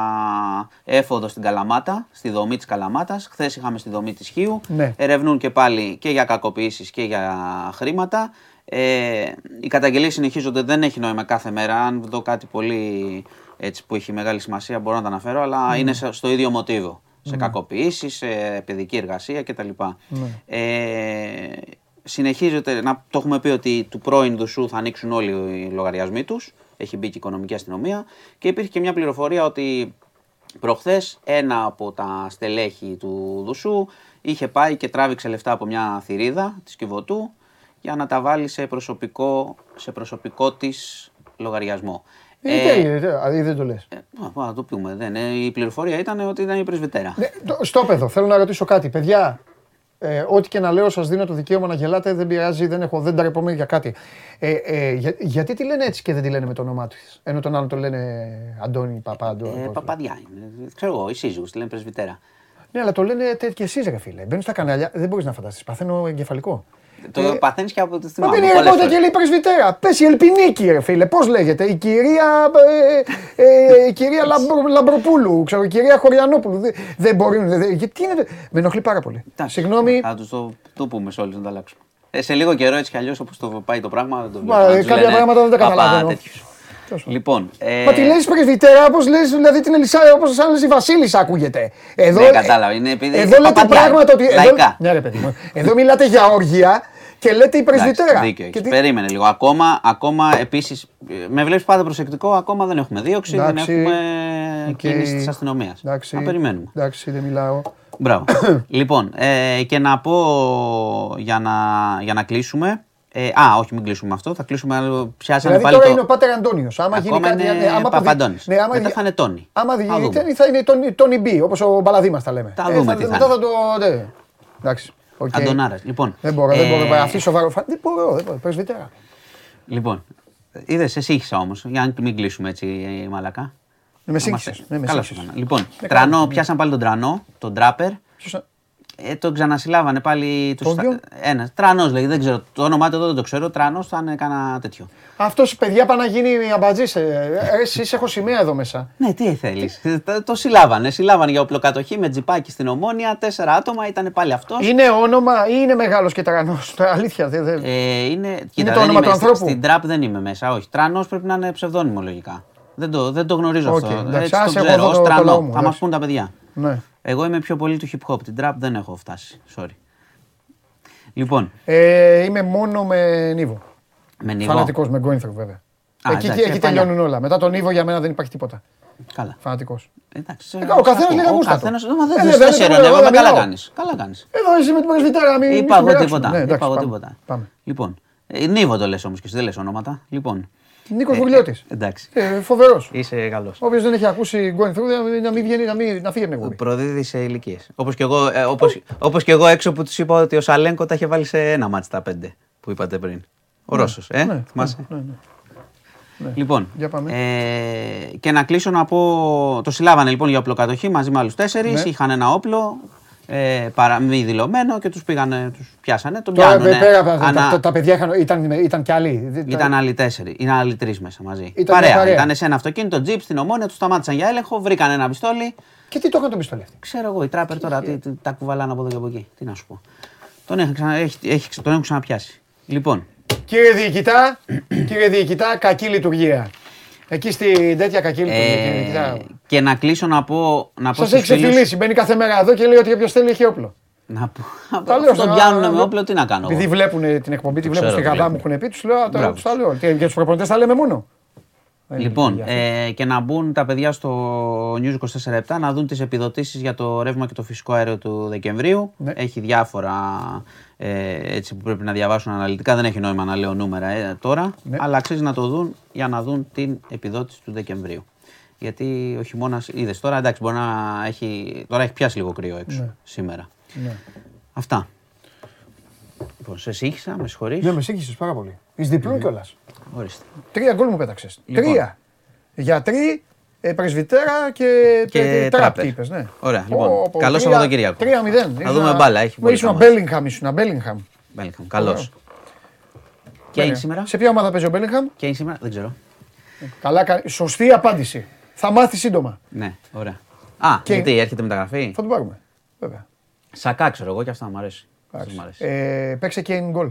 έφοδο στην Καλαμάτα, στη δομή της Καλαμάτας. Χθες είχαμε στη δομή της Χίου. Ναι. Ερευνούν και πάλι και για κακοποιήσεις και για χρήματα. Ε, οι καταγγελίες συνεχίζονται, δεν έχει νόημα κάθε μέρα. Αν δω κάτι πολύ έτσι, που έχει μεγάλη σημασία, μπορώ να τα αναφέρω, αλλά Ναι. είναι σε- στο ίδιο μοτίβο. Σε Ναι. κακοποιήσει, σε παιδική εργασία κτλ. Ναι. Ε, συνεχίζεται, να, το έχουμε πει ότι του πρώην Δουσού θα ανοίξουν όλοι οι λογαριασμοί τους. Έχει μπει και η οικονομική αστυνομία. Και υπήρχε και μια πληροφορία ότι προχθές ένα από τα στελέχη του Δουσού είχε πάει και τράβηξε λεφτά από μια θηρίδα της Κιβωτού για να τα βάλει σε προσωπικό, σε προσωπικό της λογαριασμό. Ε, τέλειο, δηλαδή δεν το λες. α, να το πούμε. Δεν, είναι. η πληροφορία ήταν ότι ήταν η πρεσβυτέρα. Στο παιδό, θέλω να ρωτήσω κάτι. Παιδιά, ε, ό,τι και να λέω, σας δίνω το δικαίωμα να γελάτε. Δεν πειράζει, δεν, έχω, δεν τρεπόμαι για κάτι. Ε, ε, για- γιατί τη λένε έτσι και δεν τη λένε με το όνομά της; Ενώ τον άλλον το λένε Αντώνη Παπάντο. Ε, παπαδιά είναι. Ξέρω εγώ, η σύζυγος, τη λένε πρεσβυτέρα. Ναι, αλλά το λένε τε- και εσεί, ρε φίλε. Μπαίνουν στα κανάλια, δεν μπορείς να φανταστείς. Παθαίνω εγκεφαλικό. Το Ε, παθαίνεις και από τη Μα θυμάμαι. μπαίνει η πολλές ρεπόρτερ φορές. και λέει πρεσβυτέρα. Πες η Ελπινίκη, ρε φίλε. Πώς λέγεται; Η κυρία, ε, ε, η κυρία Λαμπρο, Λαμπροπούλου, ξέρω, η κυρία Χωριανόπουλου. Δεν, δεν μπορεί. Δεν, δεν- γιατί είναι. Με ενοχλεί πάρα πολύ. Συγγνώμη. Θα τους το, το πούμε σε όλους να τα αλλάξουμε. Ε, σε λίγο καιρό έτσι κι αλλιώς όπως το πάει το πράγμα. Δεν το Μα, βλέπω, να ε, τους κάποια λένε πράγματα δεν τα παπά καταλαβαίνω. τέτοιους. Λοιπόν. Ε, Μα τη λες πρεσβυτέρα, όπως λες δηλαδή την Ελισά, όπως σαν λες η Βασίλισσα ακούγεται. Εδώ, Δεν κατάλαβα, είναι επειδή- Εδώ λέτε παπαδιά, πράγματα ότι. Εδώ, λαϊκά. ναι, ρε παιδί μου. Εδώ μιλάτε για όργια και λέτε η πρεσβυτέρα. Εντάξει, δίκιο έχεις. Και τι- Περίμενε λίγο. Ακόμα, ακόμα επίσης. Με βλέπεις πάντα προσεκτικό, ακόμα δεν έχουμε δίωξη, δεν Εντάξει. έχουμε Οκ. κίνηση της αστυνομίας. Εντάξει. Να περιμένουμε. Εντάξει, δεν μιλάω. Μπράβο. λοιπόν, ε, και να πω για να, για να κλείσουμε. Ε, α, όχι, μην κλείσουμε αυτό. Θα κλείσουμε. άλλο. Πιάσανε Δηλαδή πάλι τώρα το. είναι ο Πάτερ Αντώνιος. Άμα γίνει Ακόμα κάτι. είναι ναι, άμα αποδει- Παπαντώνης. Ναι, άμα Μετά δει- θα είναι Τόνι. Άμα Θα δούμε. δει- θα είναι Τόνι- Τόνι Μπι, όπως ο Μπαλαδί μα τα λέμε. Θα δούμε θα, τι θα μετά είναι. θα το. ναι. Εντάξει. Οκ. Αντωνάρας. Λοιπόν, Δεν μπορώ, δεν ε, μπορώ. Αυτή σοβαρό. φα- Δεν μπορώ, δεν μπορώ. Πρεσβυτέρα. Λοιπόν, είδες, εσύ είχε όμως. Για να μην κλείσουμε έτσι, ε, μαλακά. Ναι, με σύγχυσες. Είμαστε- Ναι, με Καλά σύγχυσες. σου έκανα. Λοιπόν, Ναι, τρανό, καλά. πιάσαν πάλι τον τρανό, τον τράπερ. Ποιος- Ε, τον ξανασυλλάβανε πάλι τους. Τον ποιο; Ένας. Τρανός λέγει, δεν ξέρω. Το όνομά του εδώ δεν το ξέρω. Τρανός θα είναι κανένα τέτοιο. Αυτός παιδιά πάει να γίνει αμπατζής. Εσεί έχω σημαία εδώ μέσα. Ναι, τι θέλεις. Το, το συλλάβανε. Συλλάβανε για οπλοκατοχή με τζιπάκι στην ομόνια. Τέσσερα άτομα ήταν πάλι αυτός. Είναι όνομα ή είναι μεγάλος και τρανός. Αλήθεια. δεν- δεν- Ε, είναι, κοίτα, το δεν όνομα είμαι, του ανθρώπου. Στην τραπ δεν είμαι μέσα, όχι. Τρανός πρέπει να είναι ψευδόνυμο λογικά. Δεν το, δεν το γνωρίζω Οκ, αυτό. εντάξει, Έτσι άσε το εγώ ξέρω. εδώ Ως το- το τρανό. λαό μου, θα μας εντάξει. πούν τα παιδιά. Ναι. Εγώ είμαι πιο πολύ του hip hop. Την trap δεν έχω φτάσει. Sorry. Λοιπόν, Ε, είμαι μόνο με Νίβο. με νιβό. Φανατικός με Goin' Through βέβαια. Α, εκεί εντάξει, εκεί ε, παλιά. τελειώνουν όλα. Μετά τον Νίβο για μένα δεν υπάρχει τίποτα. Καλά. Φανατικός. Εντάξει, Ο καθένας λέει τα ο γούστα του. καθένας- Μα Ε, δεν ναι, δεν βέβαια, σε δεν ειρωνεύω, μπορώ, καλά μιλάω. κάνεις. Καλά κάνεις. Εδώ εσύ με την πρεσβυτέρα, μην. μην Είπα εγώ συμπεράξουμε. τίποτα. Ναι, εντάξει, Είπα εγώ πάμε. τίποτα. Πάμε. Λοιπόν, ε, Νίβο το λες όμως και εσύ δεν λες ονόματα. Λοιπόν. Νίκος ε, Βουλιώτης. ε, Εντάξει. Ε, Φοβερός. Είσαι καλός. Όποιο δεν έχει ακούσει Γκόινθρ να μην βγαίνει, να, μην, να φύγει από την εκπομπή. Προδίδεις σε ηλικίες. Όπως και, εγώ, ε, όπως, όπως και εγώ έξω που τους είπα ότι ο Σαλένκο τα είχε βάλει σε ένα μάτι τα πέντε που είπατε πριν. Ο Ναι, Ρώσος, ε, ναι, θυμάσαι; ναι, ναι. Ναι. Λοιπόν, Για πάμε. ε, και να κλείσω να πω. Το συλλάβανε λοιπόν για οπλοκατοχή μαζί με άλλους τέσσερις. Ναι. Είχαν ένα όπλο ε, παρα, μη δηλωμένο και τους πήγανε, τους πιάσανε. Τον Τώρα, πιάνουνε. πέρα από τα- Ανα- τα, τα παιδιά είχαν, ήταν, ήταν κι άλλοι. Δεν- Ήταν άλλοι τέσσερι, είναι άλλοι τρεις μέσα μαζί. Ήταν παρέα. μια παρέα. Ήταν σε ένα αυτοκίνητο, τζιπ στην ομόνια, τους σταμάτησαν για έλεγχο, βρήκαν ένα πιστόλι. Και τι το έκανε το πιστόλι αυτό; Ξέρω εγώ, οι τράπερ τώρα τι, τι- τα κουβαλάνε από εδώ και από εκεί. Τι να σου πω. Τον, έχουν ξανα, έχει, έχει, τον έχουν ξαναπιάσει. Λοιπόν, Κύριε Διοικητά, κύριε Διοικητά, κακή λειτουργία. Εκεί στην τέτοια κακή λειτουργία. κύριε Διοικητά. ε, και να κλείσω να πω. Να πω Σας στους έχει φίλους- ξεφτυλίσει. Μπαίνει κάθε μέρα εδώ και λέει ότι όποιος θέλει έχει όπλο. Να πω. Τα λέω Τον στα- πιάνουν με όπλο, τι να κάνω. Επειδή εγώ; βλέπουν την εκπομπή, τη Το βλέπουν στη ξέρω, γαδά μου βλέπω. έχουν πει, τους λέω, «Α, τώρα Μπράβο. τους τα λέω. Τι, Για τους προπονητές τα λέμε μόνο. Λοιπόν, ε, και να μπουν τα παιδιά στο News 24-7 να δουν τις επιδοτήσεις για το ρεύμα και το φυσικό αέριο του Δεκεμβρίου. Ναι. Έχει διάφορα ε, έτσι που πρέπει να διαβάσουν αναλυτικά. Δεν έχει νόημα να λέω νούμερα ε, τώρα, Ναι. αλλά αξίζει να το δουν για να δουν την επιδότηση του Δεκεμβρίου. Γιατί ο χειμώνας, είδες τώρα, εντάξει, μπορεί να έχει. Τώρα έχει πιάσει λίγο κρύο έξω Ναι. σήμερα. Ναι. Αυτά. Λοιπόν, σε σύγχυσα, με συγχωρείς. Ναι, με σύγχυσες πάρα πολύ. Ει διπλούν κιόλας. Ορίστε. Τρία γκολ μου πέταξες. Λοιπόν. Τρία. Γιατροί, ε, πρεσβυτέρα και, Και και τραπ, τράπερ. είπες, ναι. Ωραία, Πω, λοιπόν. πω, Καλό τρία- Σαββατοκύριακο. 3-0. Να δούμε μπάλα, έχει πολύ Ήσουν πράγμα. Μπέλιγχαμ, ήσουν Μπέλιγχαμ. Μπέλιγχαμ, καλός. Και είναι σήμερα; Σε ποια ομάδα παίζει ο Μπέλιγχαμ. Και είναι σήμερα, δεν ξέρω. Καλά, κα- σωστή απάντηση. Θα μάθεις σύντομα. Ναι, ωραία. Α, Και- γιατί έρχεται μεταγραφή; Θα το πάρουμε. Βέβαια. Σακά ξέρω εγώ και αυτά μου αρέσει. Αυτό μου αρέσει. Ε, παίξε και in goal.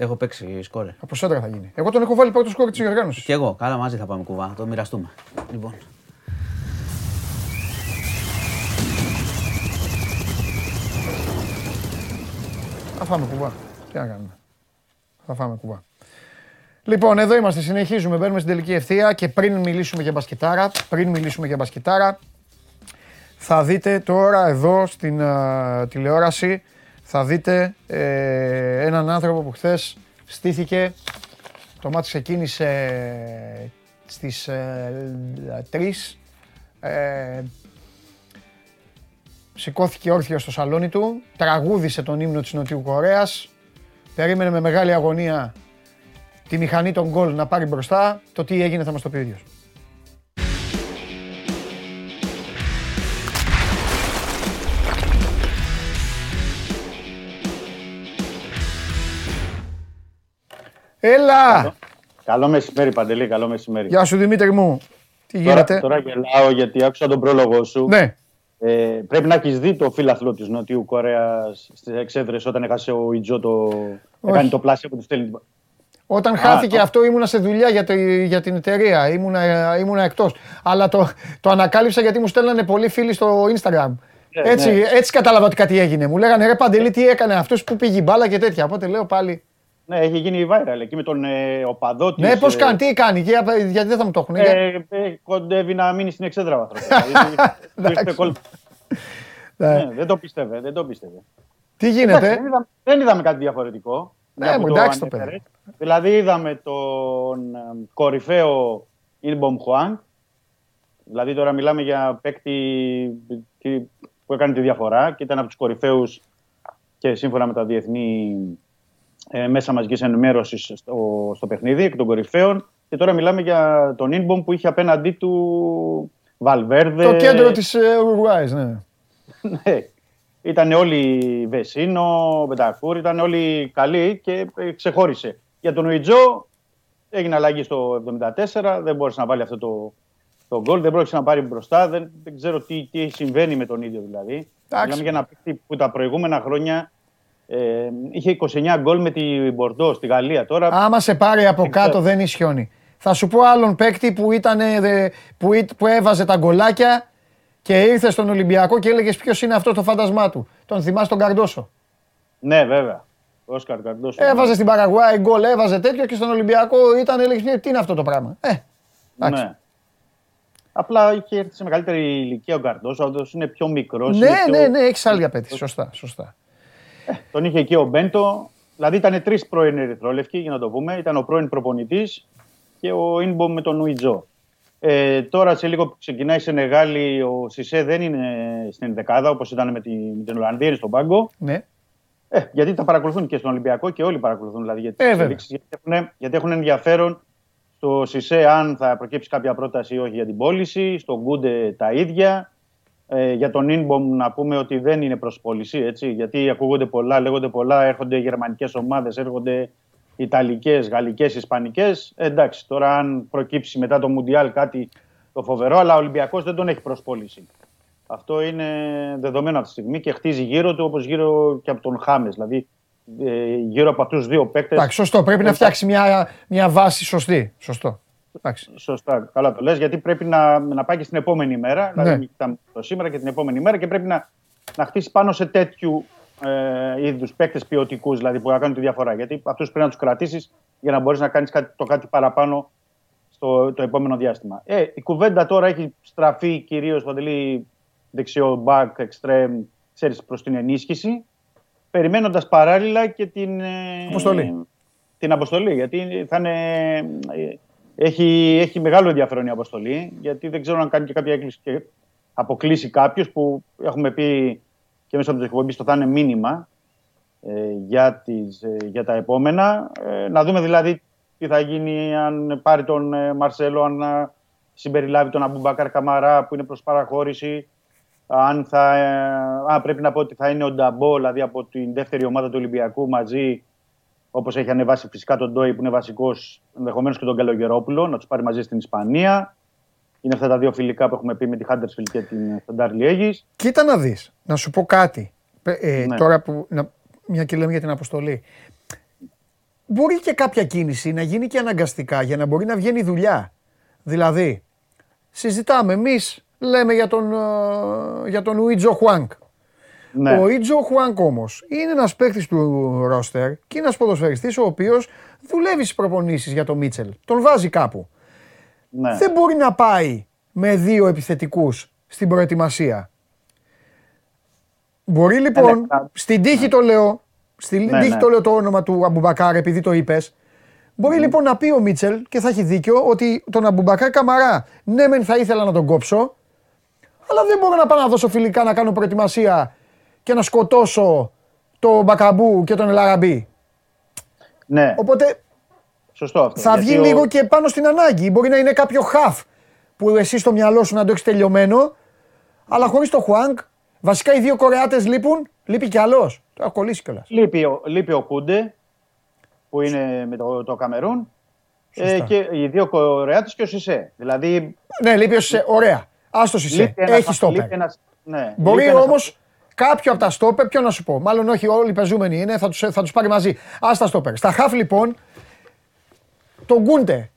Έχω παίξει σκόρε. Από σέντρα θα γίνει. Εγώ τον έχω βάλει πρώτο σκόρ της οργάνωση. Και εγώ, καλά μαζί θα πάμε κουβά, θα το μοιραστούμε. Λοιπόν. Θα φάμε κουβά. Τι να κάνουμε. Θα φάμε κουβά. Λοιπόν, εδώ είμαστε, συνεχίζουμε, μπαίνουμε στην τελική ευθεία και πριν μιλήσουμε για μπασκετάρα, πριν μιλήσουμε για μπασκετάρα, θα δείτε τώρα εδώ στην α, τηλεόραση, θα δείτε ε, έναν άνθρωπο που χθες στήθηκε, το μάτι ξεκίνησε στις ε, 3, ε, σηκώθηκε όρθιο στο σαλόνι του, τραγούδισε τον ύμνο της Νοτιού Κορέας, περίμενε με μεγάλη αγωνία τη μηχανή των γκολ να πάρει μπροστά, το τι έγινε θα μας το πει ο ίδιος. Έλα! Καλό μεσημέρι, Παντελή, καλό μεσημέρι. Γεια σου Δημήτρη μου. Τι Τώρα, γίνεται; τώρα γελάω γιατί άκουσα τον πρόλογο σου. Ναι. Ε, πρέπει να έχεις δει το φίλαθλο της Νοτιού Κορέας στις εξέδρες όταν έχασε ο Ιτζό το. Έκανε το πλάσιο που του στέλνει. την- Όταν Α, χάθηκε α. αυτό ήμουνα σε δουλειά για, το, για την εταιρεία, ήμουνα, ήμουνα εκτός. Αλλά το, το ανακάλυψα γιατί μου στέλνανε πολλοί φίλοι στο Instagram. Ναι, έτσι, ναι. έτσι κατάλαβα ότι κάτι έγινε. Μου λέγανε ρε Παντελή τι έκανε αυτός που πήγε η μπάλα και τέτοια. Οπότε λέω πάλι. Ναι, έχει γίνει viral εκεί με τον ε, οπαδό τη. Ναι, πώς κάνει, τι κάνει, για- γιατί δεν θα μου το έχουν. για- Ε, ε, κοντεύει να μείνει στην εξέδρα ο άνθρωπος. Δηλαδή, του ήρθε κόλπο. Ναι, δεν το πίστευε, δεν το πίστευε. Τι Εντάξει, γίνεται. δεν, είδαμε, δεν είδαμε κάτι διαφορετικό. Ναι, μια που μου, το εντάξει το ανέφερες. Δηλαδή είδαμε τον ε, κορυφαίο Ιλμπομ Χουάνγκ. Δηλαδή τώρα μιλάμε για παίκτη τι- που έκανε τη διαφορά και ήταν από τους κορυφαίους και σύμφωνα με τα διεθνή ε, μέσα μαζικής ενημέρωσης στο, στο παιχνίδι, εκ των κορυφαίων. Και τώρα μιλάμε για τον Ιλμπομ που είχε απέναντί του Βαλβέρδε. Το κέντρο της ε, Ουρουάης, ναι. Ναι. Ήταν όλοι Βεσίνο, Μπεντακούρ, ήταν όλοι καλοί και ε, ξεχώρισε. Για τον Ουιτζό έγινε αλλαγή στο 74, δεν μπόρεσε να βάλει αυτό το, το γκολ, δεν μπόρεσε να πάρει μπροστά, δεν, δεν ξέρω τι, τι συμβαίνει με τον ίδιο δηλαδή. Μιλάμε για ένα παίκτη που τα προηγούμενα χρόνια ε, είχε 29 γκολ με την Μπορντός στη Γαλλία. Τώρα Άμα σε πάρει από κάτω δεν ισιώνει. Θα σου πω άλλον παίκτη που, ήτανε, δε- που, εί- που έβαζε τα γκολάκια και ήρθε στον Ολυμπιακό και έλεγες ποιος είναι αυτό το φάντασμά του. Τον θυμάσαι τον Καρντόσο. Ναι, βέβαια. Όσκαρ Καρντόσο. Έβαζε στην Παραγουάη γκολ, έβαζε τέτοιο και στον Ολυμπιακό ήταν, έλεγες τι είναι αυτό το πράγμα. Ε, εντάξει. Ναι. Απλά είχε έρθει σε μεγαλύτερη ηλικία ο Καρντόσο, ο είναι πιο μικρός. ναι, ναι, ναι, έχεις άλλη απέτηση. Σωστά, σωστά. Τον είχε εκεί ο Μπέντο. Δηλαδή ήταν τρεις πρώην Ερυθρόλευκοι, για να το πούμε. Ήταν ο πρώην προπονητής και ο Ινμπομ με τον Ουιτζό. Ε, τώρα σε λίγο που ξεκινάει η Σενεγάλη, ο Σισε δεν είναι στην δεκάδα όπως ήταν με, τη, με την Ολλανδία, είναι στον πάγκο. Ναι. Ε, γιατί τα παρακολουθούν και στον Ολυμπιακό και όλοι παρακολουθούν. Δηλαδή, γιατί, Ε, τις βέβαια. εξελίξεις, γιατί, έχουν, γιατί έχουν ενδιαφέρον Στο Σισε, αν θα προκύψει κάποια πρόταση ή όχι για την πώληση. Στο Γκούντε τα ίδια. Ε, για τον Ινμπομ να πούμε ότι δεν είναι προς πώληση, έτσι, γιατί ακούγονται πολλά, λέγονται πολλά, έρχονται γερμανικές ομάδες, έρχονται ιταλικές, γαλλικές, ισπανικές. Ε, εντάξει, τώρα αν προκύψει μετά το Μουντιάλ κάτι το φοβερό, αλλά ο Ολυμπιακός δεν τον έχει προς πώληση. Αυτό είναι δεδομένο αυτή τη στιγμή και χτίζει γύρω του όπως γύρω και από τον Χάμες. Δηλαδή ε, γύρω από αυτούς του δύο παίκτες. Εντάξει, σωστό. Πρέπει να φτιάξει μια, μια βάση σωστή. Σωστό. Εντάξει. Σωστά, καλά το λες, γιατί πρέπει να, να πάει και στην επόμενη μέρα, Ναι. δηλαδή κοιτάμε το σήμερα και την επόμενη μέρα και πρέπει να, να χτίσει πάνω σε τέτοιου ε, είδους παίκτες ποιοτικούς, δηλαδή που να κάνουν τη διαφορά. Γιατί αυτούς πρέπει να τους κρατήσεις για να μπορείς να κάνεις το κάτι παραπάνω στο το επόμενο διάστημα. Ε, η κουβέντα τώρα έχει στραφεί κυρίως παντελή δεξιό back, extreme, ξέρεις, προς την ενίσχυση, περιμένοντας παράλληλα και την, ε, Αποστολή. την αποστολή. Γιατί θα είναι, ε, έχει, έχει μεγάλο ενδιαφέρον η αποστολή, γιατί δεν ξέρω αν κάνει και κάποια έκκληση και αποκλείσει κάποιους που έχουμε πει και μέσα από το εκπομπή στο θα είναι μήνυμα ε, για, τις, ε, για τα επόμενα. Ε, να δούμε δηλαδή τι θα γίνει αν πάρει τον ε, Μαρσέλο, αν ε, συμπεριλάβει τον Αμπουμπάκαρ Καμαρά που είναι προς παραχώρηση. Αν θα, ε, α, πρέπει να πω ότι θα είναι ο Νταμπό, δηλαδή από την δεύτερη ομάδα του Ολυμπιακού μαζί, όπως έχει ανεβάσει φυσικά τον Ντόι που είναι βασικός, ενδεχομένως και τον Καλογερόπουλο, να τους πάρει μαζί στην Ισπανία. Είναι αυτά τα δύο φιλικά που έχουμε πει με τη Χάντερσφιλ και την Σταντάρ Λιέγης. Κοίτα να δεις, να σου πω κάτι. Ε, ε, Ναι. Τώρα που, να, μια και λέμε για την αποστολή. Μπορεί και κάποια κίνηση να γίνει και αναγκαστικά για να μπορεί να βγαίνει δουλειά. Δηλαδή, συζητάμε εμείς, λέμε για τον, ε, για τον Ουίτζο Χουάνκ. Ναι. Ο Ιτζο Χουάνκ όμως είναι ένας παίκτης του ρόστερ και είναι ένας ποδοσφαιριστής ο οποίος δουλεύει στις προπονήσεις για τον Μίτσελ. Τον βάζει κάπου. Ναι. Δεν μπορεί να πάει με δύο επιθετικούς στην προετοιμασία. Μπορεί λοιπόν, ναι, θα- στην τύχη το λέω, στην Ναι, τύχη ναι. το λέω το όνομα του Αμπουμπακάρ επειδή το είπες. Μπορεί λοιπόν να πει ο Μίτσελ και θα έχει δίκιο ότι τον Αμπουμπακάρ Καμαρά ναι, μεν θα ήθελα να τον κόψω, αλλά δεν μπορώ να πάω να δώσω φιλικά να κάνω προετοιμασία και να σκοτώσω τον Μπακαμπού και τον Ελαραμπή. Ναι. Οπότε Σωστό αυτό. θα Γιατί βγει ο- λίγο και πάνω στην ανάγκη. Μπορεί να είναι κάποιο χαφ που εσύ στο μυαλό σου να το έχεις τελειωμένο, αλλά χωρίς το Χουάνκ, βασικά οι δύο Κορεάτες λείπουν, λείπει κι άλλος. Το έχω κολλήσει κιόλας. Λείπει, ο- λείπει ο Κούντε που είναι με το, το Καμερούν ε, Σωστά. και οι δύο Κορεάτες και ο Σισε. Δηλαδή Ναι, λείπει ο Σισε. Ωραία. Άστο Σισε. λείπει ένας- Έχεις στόπερ. λείπει ένας- ναι, Μπορεί λείπει ένας- όμως κάποιο από τα στόπερ, ποιο να σου πω. Μάλλον όχι, όλοι οι πεζούμενοι είναι, θα τους θα τους πάρει μαζί. Α τα στόπερ. Στα χαφ λοιπόν, τον Γκούντε.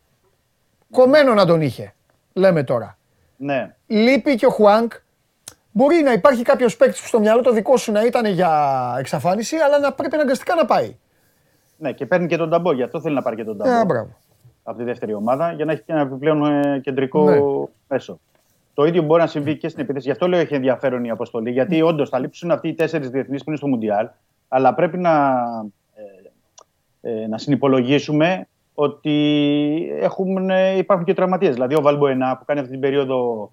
Κομμένο να τον είχε. Λέμε τώρα. Ναι. Λείπει και ο Χουάνκ. Μπορεί να υπάρχει κάποιος παίκτης που στο μυαλό το δικό σου να ήταν για εξαφάνιση, αλλά να πρέπει αναγκαστικά να πάει. Ναι, και παίρνει και τον Ταμπό. Γι' αυτό θέλει να πάρει και τον Ταμπό. Ε, μπράβο. από τη δεύτερη ομάδα για να έχει και ένα επιπλέον ε, κεντρικό Ναι. μέσο. Το ίδιο μπορεί να συμβεί και στην επίθεση. Γι' αυτό λέω έχει ενδιαφέρον η αποστολή. Γιατί όντως θα λείψουν αυτοί οι τέσσερις διεθνείς που είναι στο Μουντιάλ, αλλά πρέπει να, ε, ε, να συνυπολογίσουμε ότι έχουν, ε, υπάρχουν και τραυματίες. Δηλαδή ο Βαλμποενά που κάνει αυτή την περίοδο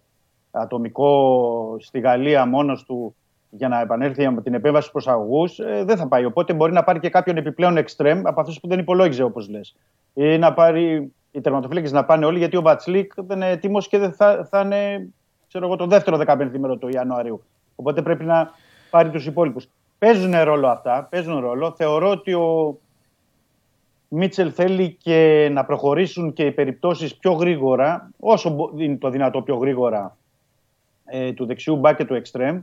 ατομικό στη Γαλλία μόνος του για να επανέλθει από την επέμβαση στου προσαγωγού, ε, δεν θα πάει. Οπότε μπορεί να πάρει και κάποιον επιπλέον εξτρέμ από αυτούς που δεν υπολόγιζε, όπως λες. Ή να πάρει οι τερματοφύλακες να πάνε όλοι, γιατί ο Βατσλίκ δεν είναι έτοιμος και δεν θα, θα είναι ξέρω εγώ, το δεύτερο 15 μέρο του Ιανουαρίου. Οπότε πρέπει να πάρει τους υπόλοιπους. Παίζουν ρόλο αυτά, παίζουν ρόλο. Θεωρώ ότι ο Μίτσελ θέλει και να προχωρήσουν και οι περιπτώσεις πιο γρήγορα, όσο μπο- είναι το δυνατό πιο γρήγορα, ε, του δεξιού μπακ και του εξτρέμ,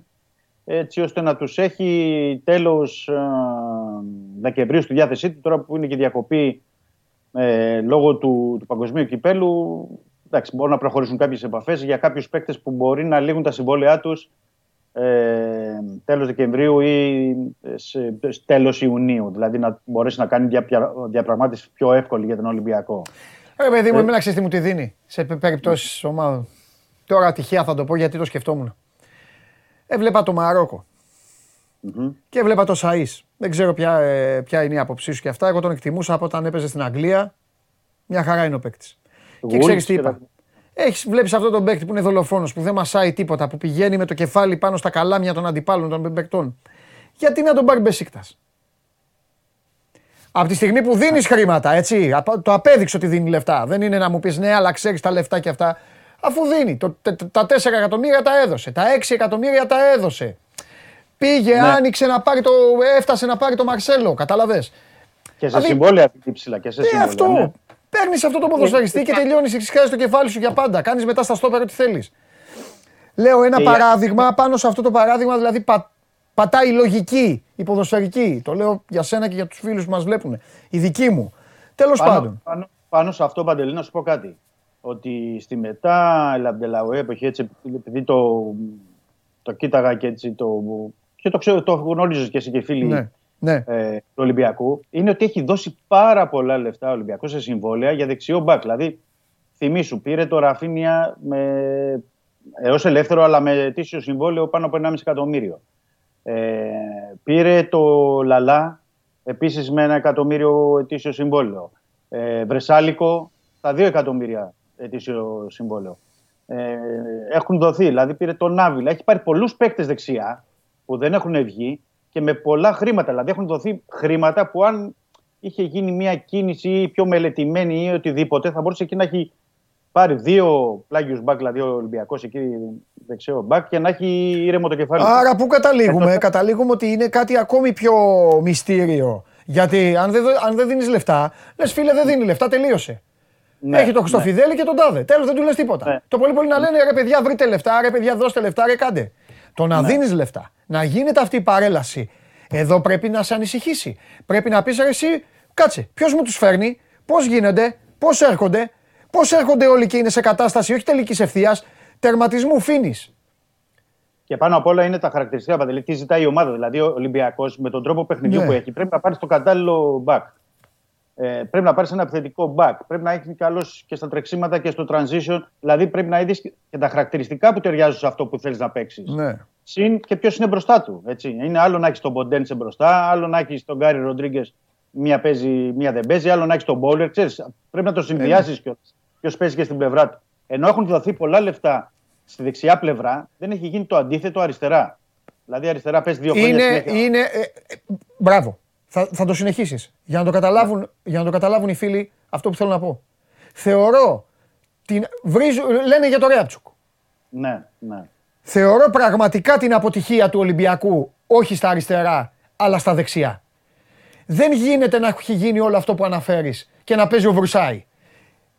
έτσι ώστε να τους έχει τέλος ε, Δεκεμβρίου στη διάθεσή του, τώρα που είναι και διακοπή ε, λόγω του, του παγκοσμίου κυπέλου. Εντάξει, μπορούν να προχωρήσουν κάποιες επαφές για κάποιους παίκτες που μπορεί να λήγουν τα συμβόλαιά τους ε, τέλος Δεκεμβρίου ή ε, σε, σε τέλος Ιουνίου. Δηλαδή να μπορέσει να κάνει διαπια, διαπραγμάτευση πιο εύκολη για τον Ολυμπιακό. Ρε παιδί μου, Ε. εμένα ξέρεις τι μου τη δίνει σε περιπτώσεις ομάδων. Τώρα τυχαία θα το πω γιατί το σκεφτόμουν. Έβλεπα το μαροκο και έβλεπα το Σαΐς. Δεν ξέρω ποια, ε, ποια είναι η άποψή σου και αυτά. Εγώ τον εκτιμούσα από όταν έπαιζε στην Αγγλία. Μια χαρά είναι ο παίκτης. Και Wolves ξέρει τι και είπα. τα- Έχεις, βλέπεις αυτόν τον παίκτη που είναι δολοφόνος, που δεν μασάει τίποτα, που πηγαίνει με το κεφάλι πάνω στα καλάμια των αντιπάλων των παικτών. Γιατί να τον πάρει Μπεσίκτας; Από τη στιγμή που δίνεις χρήματα, έτσι, απο- το απέδειξε ότι δίνει λεφτά. Δεν είναι να μου πεις ναι, αλλά ξέρεις τα λεφτά και αυτά. Αφού δίνει. Το, τε- τα 4 εκατομμύρια τα έδωσε. Τα 6 εκατομμύρια τα έδωσε. Πήγε, Ναι. άνοιξε να πάρει το. Έφτασε να πάρει το Μαρσέλο. Κατάλαβες; Και σε Δηλαδή- συμβόλαια ψηλά. Και σε Ε, συμβόλαια. αυτό. ναι. Παίρνεις αυτό το ποδοσφαιριστή και τελειώνεις. Εξηγάζει το κεφάλι σου για πάντα. Κάνεις μετά στα στόπερα ό,τι θέλεις. Λέω ένα Και η- παράδειγμα, πάνω σε αυτό το παράδειγμα δηλαδή πα, πατάει η λογική, η ποδοσφαιρική. Το λέω για σένα και για τους φίλους που μας βλέπουν. Η δική μου. Τέλος Πάνω- πάντων. Πάνω, πάνω σε αυτό, Παντελή, να σου πω κάτι. Ότι στη μετά Λαμπτελαουέ εποχή, έτσι, επειδή το, το κοίταγα και έτσι το. Και το ξέρω, το γνώριζες και εσύ και οι φίλοι Ναι, ναι. ε, του Ολυμπιακού, είναι ότι έχει δώσει πάρα πολλά λεφτά ο Ολυμπιακός σε συμβόλαια για δεξιό μπακ. Δηλαδή, θυμήσου, πήρε το Ραφίνια με, έως ελεύθερο, αλλά με ετήσιο συμβόλαιο πάνω από 1,5 εκατομμύριο. Ε, πήρε το Λαλά, επίσης με ένα εκατομμύριο ετήσιο συμβόλαιο. Ε, Βρεσάλικο, τα 2 εκατομμύρια ετήσιο συμβόλαιο. Ε, έχουν δοθεί, δηλαδή πήρε τον Νάβιλα. Έχει πάρει πολλούς παίκτες δεξιά που δεν έχουν βγει και με πολλά χρήματα. Δηλαδή έχουν δοθεί χρήματα που αν είχε γίνει μια κίνηση πιο μελετημένη ή οτιδήποτε θα μπορούσε εκεί να έχει πάρει δύο πλάγιους μπακ, δηλαδή ο Ολυμπιακός εκεί δεξιό μπακ και να έχει ήρεμο το κεφάλι. του. Άρα πού καταλήγουμε, Ε, καταλήγουμε ότι είναι κάτι ακόμη πιο μυστήριο. Γιατί αν δεν, δω- αν δεν δίνεις λεφτά, λες φίλε δεν δίνει λεφτά, τελείωσε. Ναι, Έχει το Χρυστοφιδέλη και τον Τάδε. Τέλος δεν του λες τίποτα. Ναι. Το πολύ πολύ να λένε ρε παιδιά βρείτε λεφτά, ρε παιδιά δώστε λεφτά, ρε κάντε. Το να Ναι. δίνεις λεφτά, να γίνεται αυτή η παρέλαση, εδώ πρέπει να σε ανησυχήσει. Πρέπει να πεις ρε εσύ, κάτσε, ποιος μου τους φέρνει, πώς γίνονται, πώς έρχονται, πώς έρχονται όλοι και είναι σε κατάσταση όχι τελικής ευθείας, τερματισμού φίνη. Και πάνω απ' όλα είναι τα χαρακτηριστικά παντελή. Τι ζητάει η ομάδα. Δηλαδή, ο Ολυμπιακός με τον τρόπο παιχνιδιού Ναι. που έχει πρέπει να πάρει το κατάλληλο back. Ε, πρέπει να πάρεις ένα επιθετικό back. Πρέπει να έχεις καλός και στα τρεξίματα και στο transition. Δηλαδή, πρέπει να είδει και τα χαρακτηριστικά που ταιριάζουν σε αυτό που θέλεις να παίξεις. Ναι. Συν και ποιος είναι μπροστά του. Έτσι. Είναι άλλο να έχεις τον Μποντένσε μπροστά, άλλο να έχεις τον Γκάρι Ροντρίγκε, μία παίζει, μία δεν παίζει, άλλο να έχεις τον Μπόλερ. Ξέρεις, πρέπει να το συνδυάσεις ναι. κιόλα. Ποιος παίζει και στην πλευρά του. Ενώ έχουν δοθεί πολλά λεφτά στη δεξιά πλευρά, δεν έχει γίνει το αντίθετο αριστερά. Δηλαδή αριστερά παίζει δύο χρόνια Είναι, συνέχεια. είναι, ε, ε, μπράβο. Θα, θα το συνεχίσεις. Για να το, καταλάβουν, για να το καταλάβουν οι φίλοι αυτό που θέλω να πω. Θεωρώ, την, βρίζουν, λένε για το Ρέαπτσουκ. Ναι, ναι. Θεωρώ πραγματικά την αποτυχία του Ολυμπιακού όχι στα αριστερά, αλλά στα δεξιά. Δεν γίνεται να έχει γίνει όλο αυτό που αναφέρεις και να παίζει ο Βρουσάη.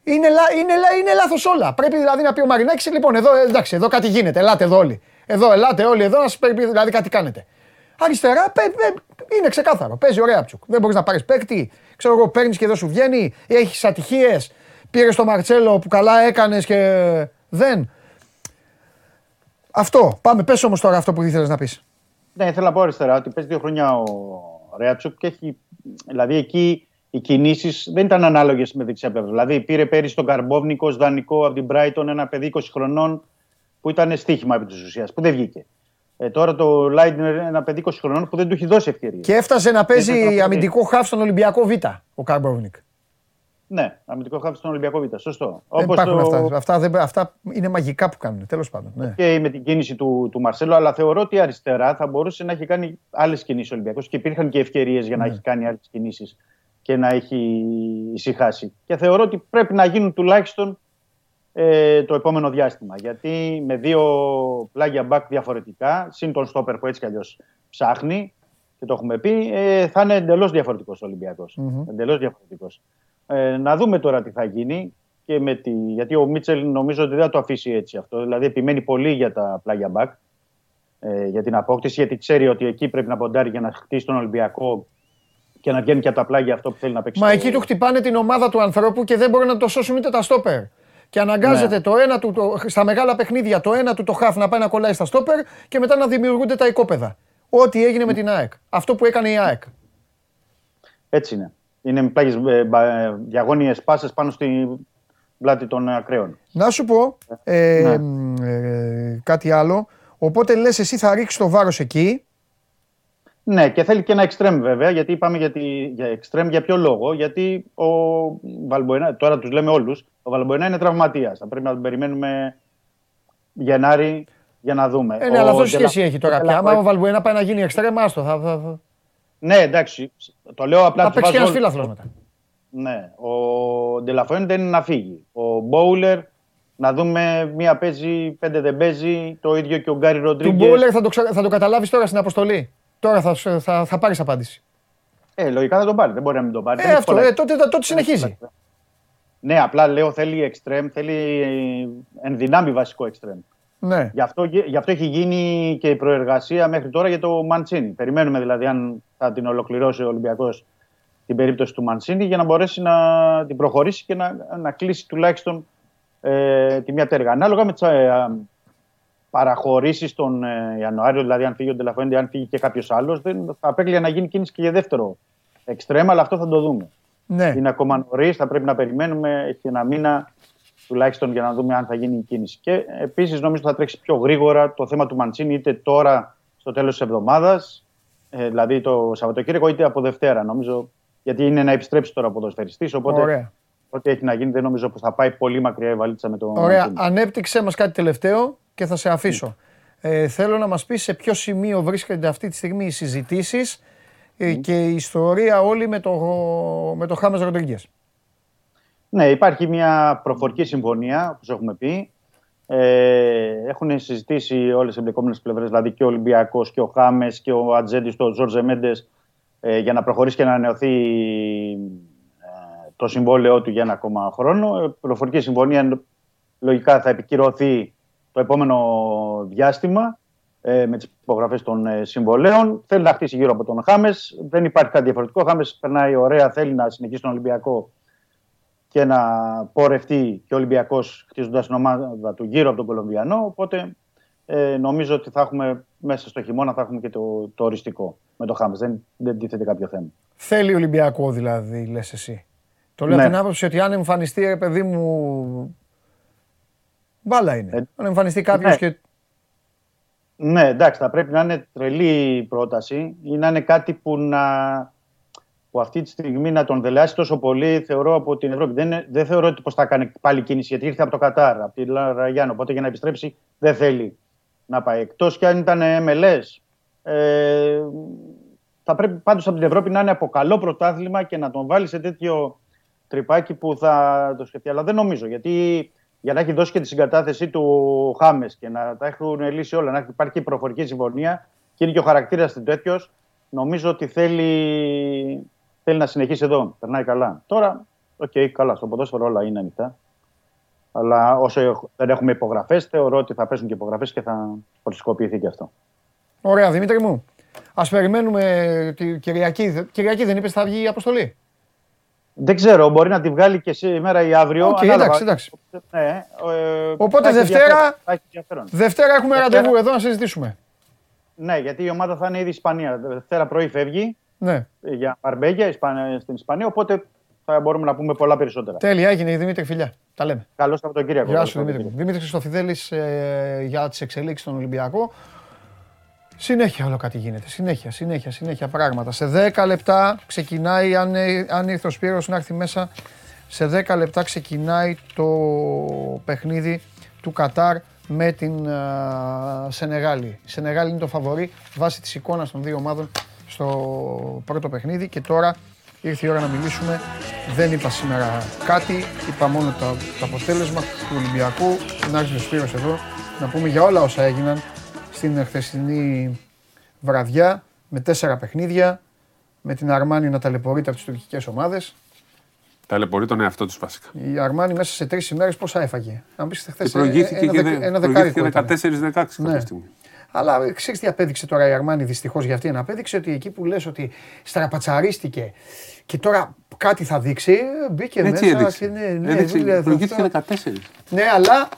Είναι, λα, είναι, λα, είναι λάθος όλα. Πρέπει δηλαδή να πει ο Μαρινάκης, λοιπόν, εδώ, ε, εντάξει, εδώ κάτι γίνεται, ελάτε εδώ όλοι. Εδώ, ελάτε όλοι εδώ, να σας πρέπει, δηλαδή κάτι κάνετε. Αριστερά παι, παι, είναι ξεκάθαρο. Παίζει ο Ρέαπτσουκ. Δεν μπορείς να πάρεις παίκτη. Ξέρω εγώ, παίρνεις και δεν σου βγαίνει. Έχεις ατυχίες. Πήρες το Μαρτσέλο που καλά έκανες και δεν. Αυτό. Πάμε, πες όμως τώρα αυτό που ήθελες να πεις. Ναι, ήθελα να πω αριστερά ότι παίζει δύο χρόνια ο Ρέατσουκ και έχει. Δηλαδή εκεί οι κινήσεις δεν ήταν ανάλογες με δεξιά πλευρά. Δηλαδή πήρε πέρυσι τον Καρμπόβνικο ως δανεικό από την Brighton ένα παιδί 20 χρονών που ήταν στοίχημα επί της ουσίας, που δεν βγήκε. Ε, τώρα το Λάιντνερ είναι ένα παιδί 20 χρονών που δεν του έχει δώσει ευκαιρία. Και έφτασε να Δεν παίζει θα- αμυντικό χάφ στον Ολυμπιακό Β, ο Καρμπόβνικ. Ναι, αμυντικό χάφι στον Ολυμπιακό Β. Σωστό. Δεν Όπως υπάρχουν το- αυτά. Αυτά, δεν, αυτά είναι μαγικά που κάνουν. Τέλος πάντων. Ναι. και με την κίνηση του, του Μαρσέλο, αλλά θεωρώ ότι αριστερά θα μπορούσε να έχει κάνει άλλες κινήσεις ο Ολυμπιακός και υπήρχαν και ευκαιρίες για να Ναι. έχει κάνει άλλες κινήσεις και να έχει ησυχάσει. Και θεωρώ ότι πρέπει να γίνουν τουλάχιστον ε, το επόμενο διάστημα. Γιατί με δύο πλάγια μπακ διαφορετικά, συν τον στόπερ που έτσι κι αλλιώς ψάχνει, και το έχουμε πει, ε, θα είναι εντελώς διαφορετικός ο Ολυμπιακός. Μμμ. Εντελώς διαφορετικός. Ε, να δούμε τώρα τι θα γίνει. Και με τη... Γιατί ο Μίτσελ νομίζω ότι δεν θα το αφήσει έτσι αυτό. Δηλαδή επιμένει πολύ για τα πλάγια μπακ, ε, για την απόκτηση, γιατί ξέρει ότι εκεί πρέπει να ποντάρει για να χτίσει τον Ολυμπιακό και να βγαίνει και από τα πλάγια αυτό που θέλει να παίξει. Μα το- εκεί του χτυπάνε την ομάδα του ανθρώπου και δεν μπορεί να το σώσουν ούτε τα στόπερ. Και αναγκάζεται Ναι. το ένα του, το, στα μεγάλα παιχνίδια το ένα του το χάφ να πάει να κολλάει στα στόπερ και μετά να δημιουργούνται τα οικόπεδα. Ό,τι έγινε με την ΑΕΚ. Αυτό που έκανε η ΑΕΚ. Έτσι είναι. Είναι με πλάγιες ε, μπα- ε, διαγώνιες πάσες πάνω στην πλάτη των ακραίων. Να σου πω ε, μ, ε, κάτι άλλο. Οπότε λες εσύ θα ρίξεις το βάρος εκεί. Ναι, και θέλει και ένα εξτρέμ βέβαια, γιατί είπαμε για, τη, για εξτρέμ για ποιο λόγο. Γιατί ο Βαλμποενά, τώρα τους λέμε όλους, ο Βαλμποενά είναι τραυματίας. Θα πρέπει να τον περιμένουμε Γενάρη για να δούμε. Ε, ναι, Ο αλλά αυτό Ντελα- σχέση έχει τώρα ο πια. Άμα Ντελα- ο Βαλμπουένα πάει να γίνει εξτρέμα, άστο. Θα, θα, θα, Ναι, εντάξει. Το λέω απλά. Θα τους παίξει και βάζω- ένα φίλαθλος μετά. Ναι. Ο Ντελαφουέντε είναι να φύγει. Ο Μπόουλερ να δούμε μία παίζει, πέντε δεν παίζει. Το ίδιο και ο Γκάρι Του Ροντρίγκε. Μπόλερ θα το, ξα... θα το καταλάβεις τώρα στην αποστολή. Τώρα θα, θα, θα, θα πάρεις απάντηση. Ε, λογικά θα τον πάρει. Δεν μπορεί να μην τον πάρει. Δεν Ε, έχει αυτό, πολλά. ε, τότε, τότε συνεχίζει. Ναι, απλά λέω θέλει εξτρέμ, θέλει ενδυνάμει βασικό εξτρέμ. Ναι. Γι' αυτό, γι' αυτό έχει γίνει και η προεργασία μέχρι τώρα για το Μαντσίνη. Περιμένουμε δηλαδή αν θα την ολοκληρώσει ο Ολυμπιακός την περίπτωση του Μαντσίνη για να μπορέσει να την προχωρήσει και να, να κλείσει τουλάχιστον ε, τη μια τέργα. Ανάλογα με τις ε, παραχωρήσεις τον ε, Ιανουάριο, δηλαδή αν φύγει ο Ντελαφουέντε, αν φύγει και κάποιος άλλος, θα απέκλεια να γίνει κίνηση και για δεύτερο εξτρέμα, αλλά αυτό θα το δούμε. Ναι. Είναι ακόμα νωρίς, θα πρέπει να περιμένουμε. Έχει ένα μήνα τουλάχιστον για να δούμε αν θα γίνει η κίνηση. Και επίσης νομίζω θα τρέξει πιο γρήγορα το θέμα του Μαντσίνη είτε τώρα στο τέλος της εβδομάδας, ε, δηλαδή το Σαββατοκύριακο, είτε από Δευτέρα. Νομίζω γιατί είναι να επιστρέψει τώρα ο ποδοσφαιριστής, Οπότε Ωραία. ό,τι έχει να γίνει δεν νομίζω που θα πάει πολύ μακριά η βαλίτσα με το Ωραία. Μαντσίνη. Ανέπτυξέ μας κάτι τελευταίο και θα σε αφήσω. Ε, θέλω να μας πεις σε ποιο σημείο βρίσκονται αυτή τη στιγμή οι συζητήσεις ε, και η ιστορία όλη με το, με το Χάμες Ροντρίγκες. Ναι, υπάρχει μια προφορική συμφωνία, όπως έχουμε πει. Ε, έχουν συζητήσει όλες οι εμπλεκόμενες πλευρές, δηλαδή και ο Ολυμπιακός και ο Χάμες και ο Ατζέντης, το Τζόρτζε Μέντες, ε, για να προχωρήσει και να ανανεωθεί ε, το συμβόλαιό του για ένα ακόμα χρόνο. Η προφορική συμφωνία λογικά θα επικυρωθεί το επόμενο διάστημα ε, με τις υπογραφές των ε, συμβολέων. Θέλει να χτίσει γύρω από τον Χάμες. Δεν υπάρχει κάτι διαφορετικό. Ο Χάμες περνάει ωραία, θέλει να συνεχίσει τον Ολυμπιακό και να πορευτεί και ο Ολυμπιακός χτίζοντας την ομάδα του γύρω από τον Κολομβιανό. Οπότε ε, νομίζω ότι θα έχουμε μέσα στο χειμώνα θα έχουμε και το, το οριστικό με το Χάμες. Δεν, δεν τίθεται κάποιο θέμα. Θέλει Ολυμπιακό δηλαδή, λες εσύ. Το λέω Ναι. από την άποψη ότι αν εμφανιστεί, ρε παιδί μου, μπάλα είναι. αν εμφανιστεί κάποιος ναι. και... Ναι, εντάξει, θα πρέπει να είναι τρελή πρόταση ή να είναι κάτι που, να, που αυτή τη στιγμή να τον δελεάσει τόσο πολύ, θεωρώ, από την Ευρώπη. Δεν, είναι- δεν θεωρώ ότι πως θα κάνει πάλι κίνηση, γιατί ήρθε από το Κατάρ, από τη Ραγιάννη, οπότε για να επιστρέψει δεν θέλει να πάει. Εκτός και αν ήταν MLS, ε, θα πρέπει πάντως από την Ευρώπη να είναι από καλό πρωτάθλημα και να τον βάλει σε τέτοιο τρυπάκι που θα το σκεφτεί. Αλλά δεν νομίζω, γιατί για να έχει δώσει και τη συγκατάθεσή του Χάμες και να τα έχουν λύσει όλα, να υπάρχει και η προφορική συμφωνία και είναι και ο χαρακτήρας του τέτοιος, νομίζω ότι θέλει, θέλει να συνεχίσει εδώ. Περνάει καλά. Τώρα, οκ, καλά, στο ποδόσφαιρο όλα είναι ανοιχτά. Αλλά όσο έχ- δεν έχουμε υπογραφές, θεωρώ ότι θα πέσουν και υπογραφές και θα οριστικοποιηθεί και αυτό. Ωραία, Δημήτρη μου. Ας περιμένουμε τη Κυριακή. Κυριακή δεν είπες θα βγει η αποστολή; Δεν ξέρω, μπορεί να τη βγάλει και σήμερα ή αύριο. Οκ, ανάλογα. εντάξει, εντάξει. Ναι, ε, Οπότε θα έχει Δευτέρα- ενδιαφέρον, θα έχει ενδιαφέρον. Δευτέρα έχουμε Δευτέρα- ραντεβού εδώ να συζητήσουμε. Ναι, γιατί η ομάδα θα είναι ήδη Ισπανία. Δευτέρα πρωί φεύγει Ναι. ε, για Μαρμπέγια Ισπα- στην Ισπανία, οπότε θα μπορούμε να πούμε πολλά περισσότερα. Τέλεια, έγινε Δημήτρη, φιλιά. Τα λέμε. Καλό Σαββατοκύριακο. Γεια Καλό σου Δημήτρη. Δημήτρη Χριστοφιδέλης ε, για τις εξελίξεις στον Ολυμπιακό. Συνέχεια όλο κάτι γίνεται. Συνέχεια, συνέχεια, συνέχεια πράγματα. Σε 10 λεπτά ξεκινάει, αν, ε, αν ήρθε ο Σπύρος να έρθει μέσα, σε 10 λεπτά ξεκινάει το παιχνίδι του Κατάρ με την α, Σενεγάλη. Η Σενεγάλη είναι το φαβορή βάσει της εικόνας των δύο ομάδων στο πρώτο παιχνίδι και τώρα ήρθε η ώρα να μιλήσουμε. Δεν είπα σήμερα κάτι, είπα μόνο το, το αποτέλεσμα του Ολυμπιακού. Να έρθει ο Σπύρος εδώ να πούμε για όλα όσα έγιναν στην χθεσινή βραδιά με τέσσερα παιχνίδια, με την Αρμάνη να ταλαιπωρείται από τις τουρκικές ομάδες. Ταλαιπωρεί τον εαυτό τους βασικά. Η Αρμάνη μέσα σε τρεις ημέρες πόσα έφαγε. Αν πεις χθες. Και προηγήθηκε και δε- ένα προηγήθηκε δεκάρικο. ήταν. 14-16 κάποια Ναι. στιγμή. Αλλά ξέρεις τι απέδειξε τώρα η Αρμάνη δυστυχώς για αυτήν. Απέδειξε ότι εκεί που λες ότι στραπατσαρίστηκε και τώρα κάτι θα δείξει, μπήκε Έτσι μέσα έδειξε. και ναι, ναι, Έδειξε, δούλευε προηγήθηκε αυτό. 14. Ναι, αλλά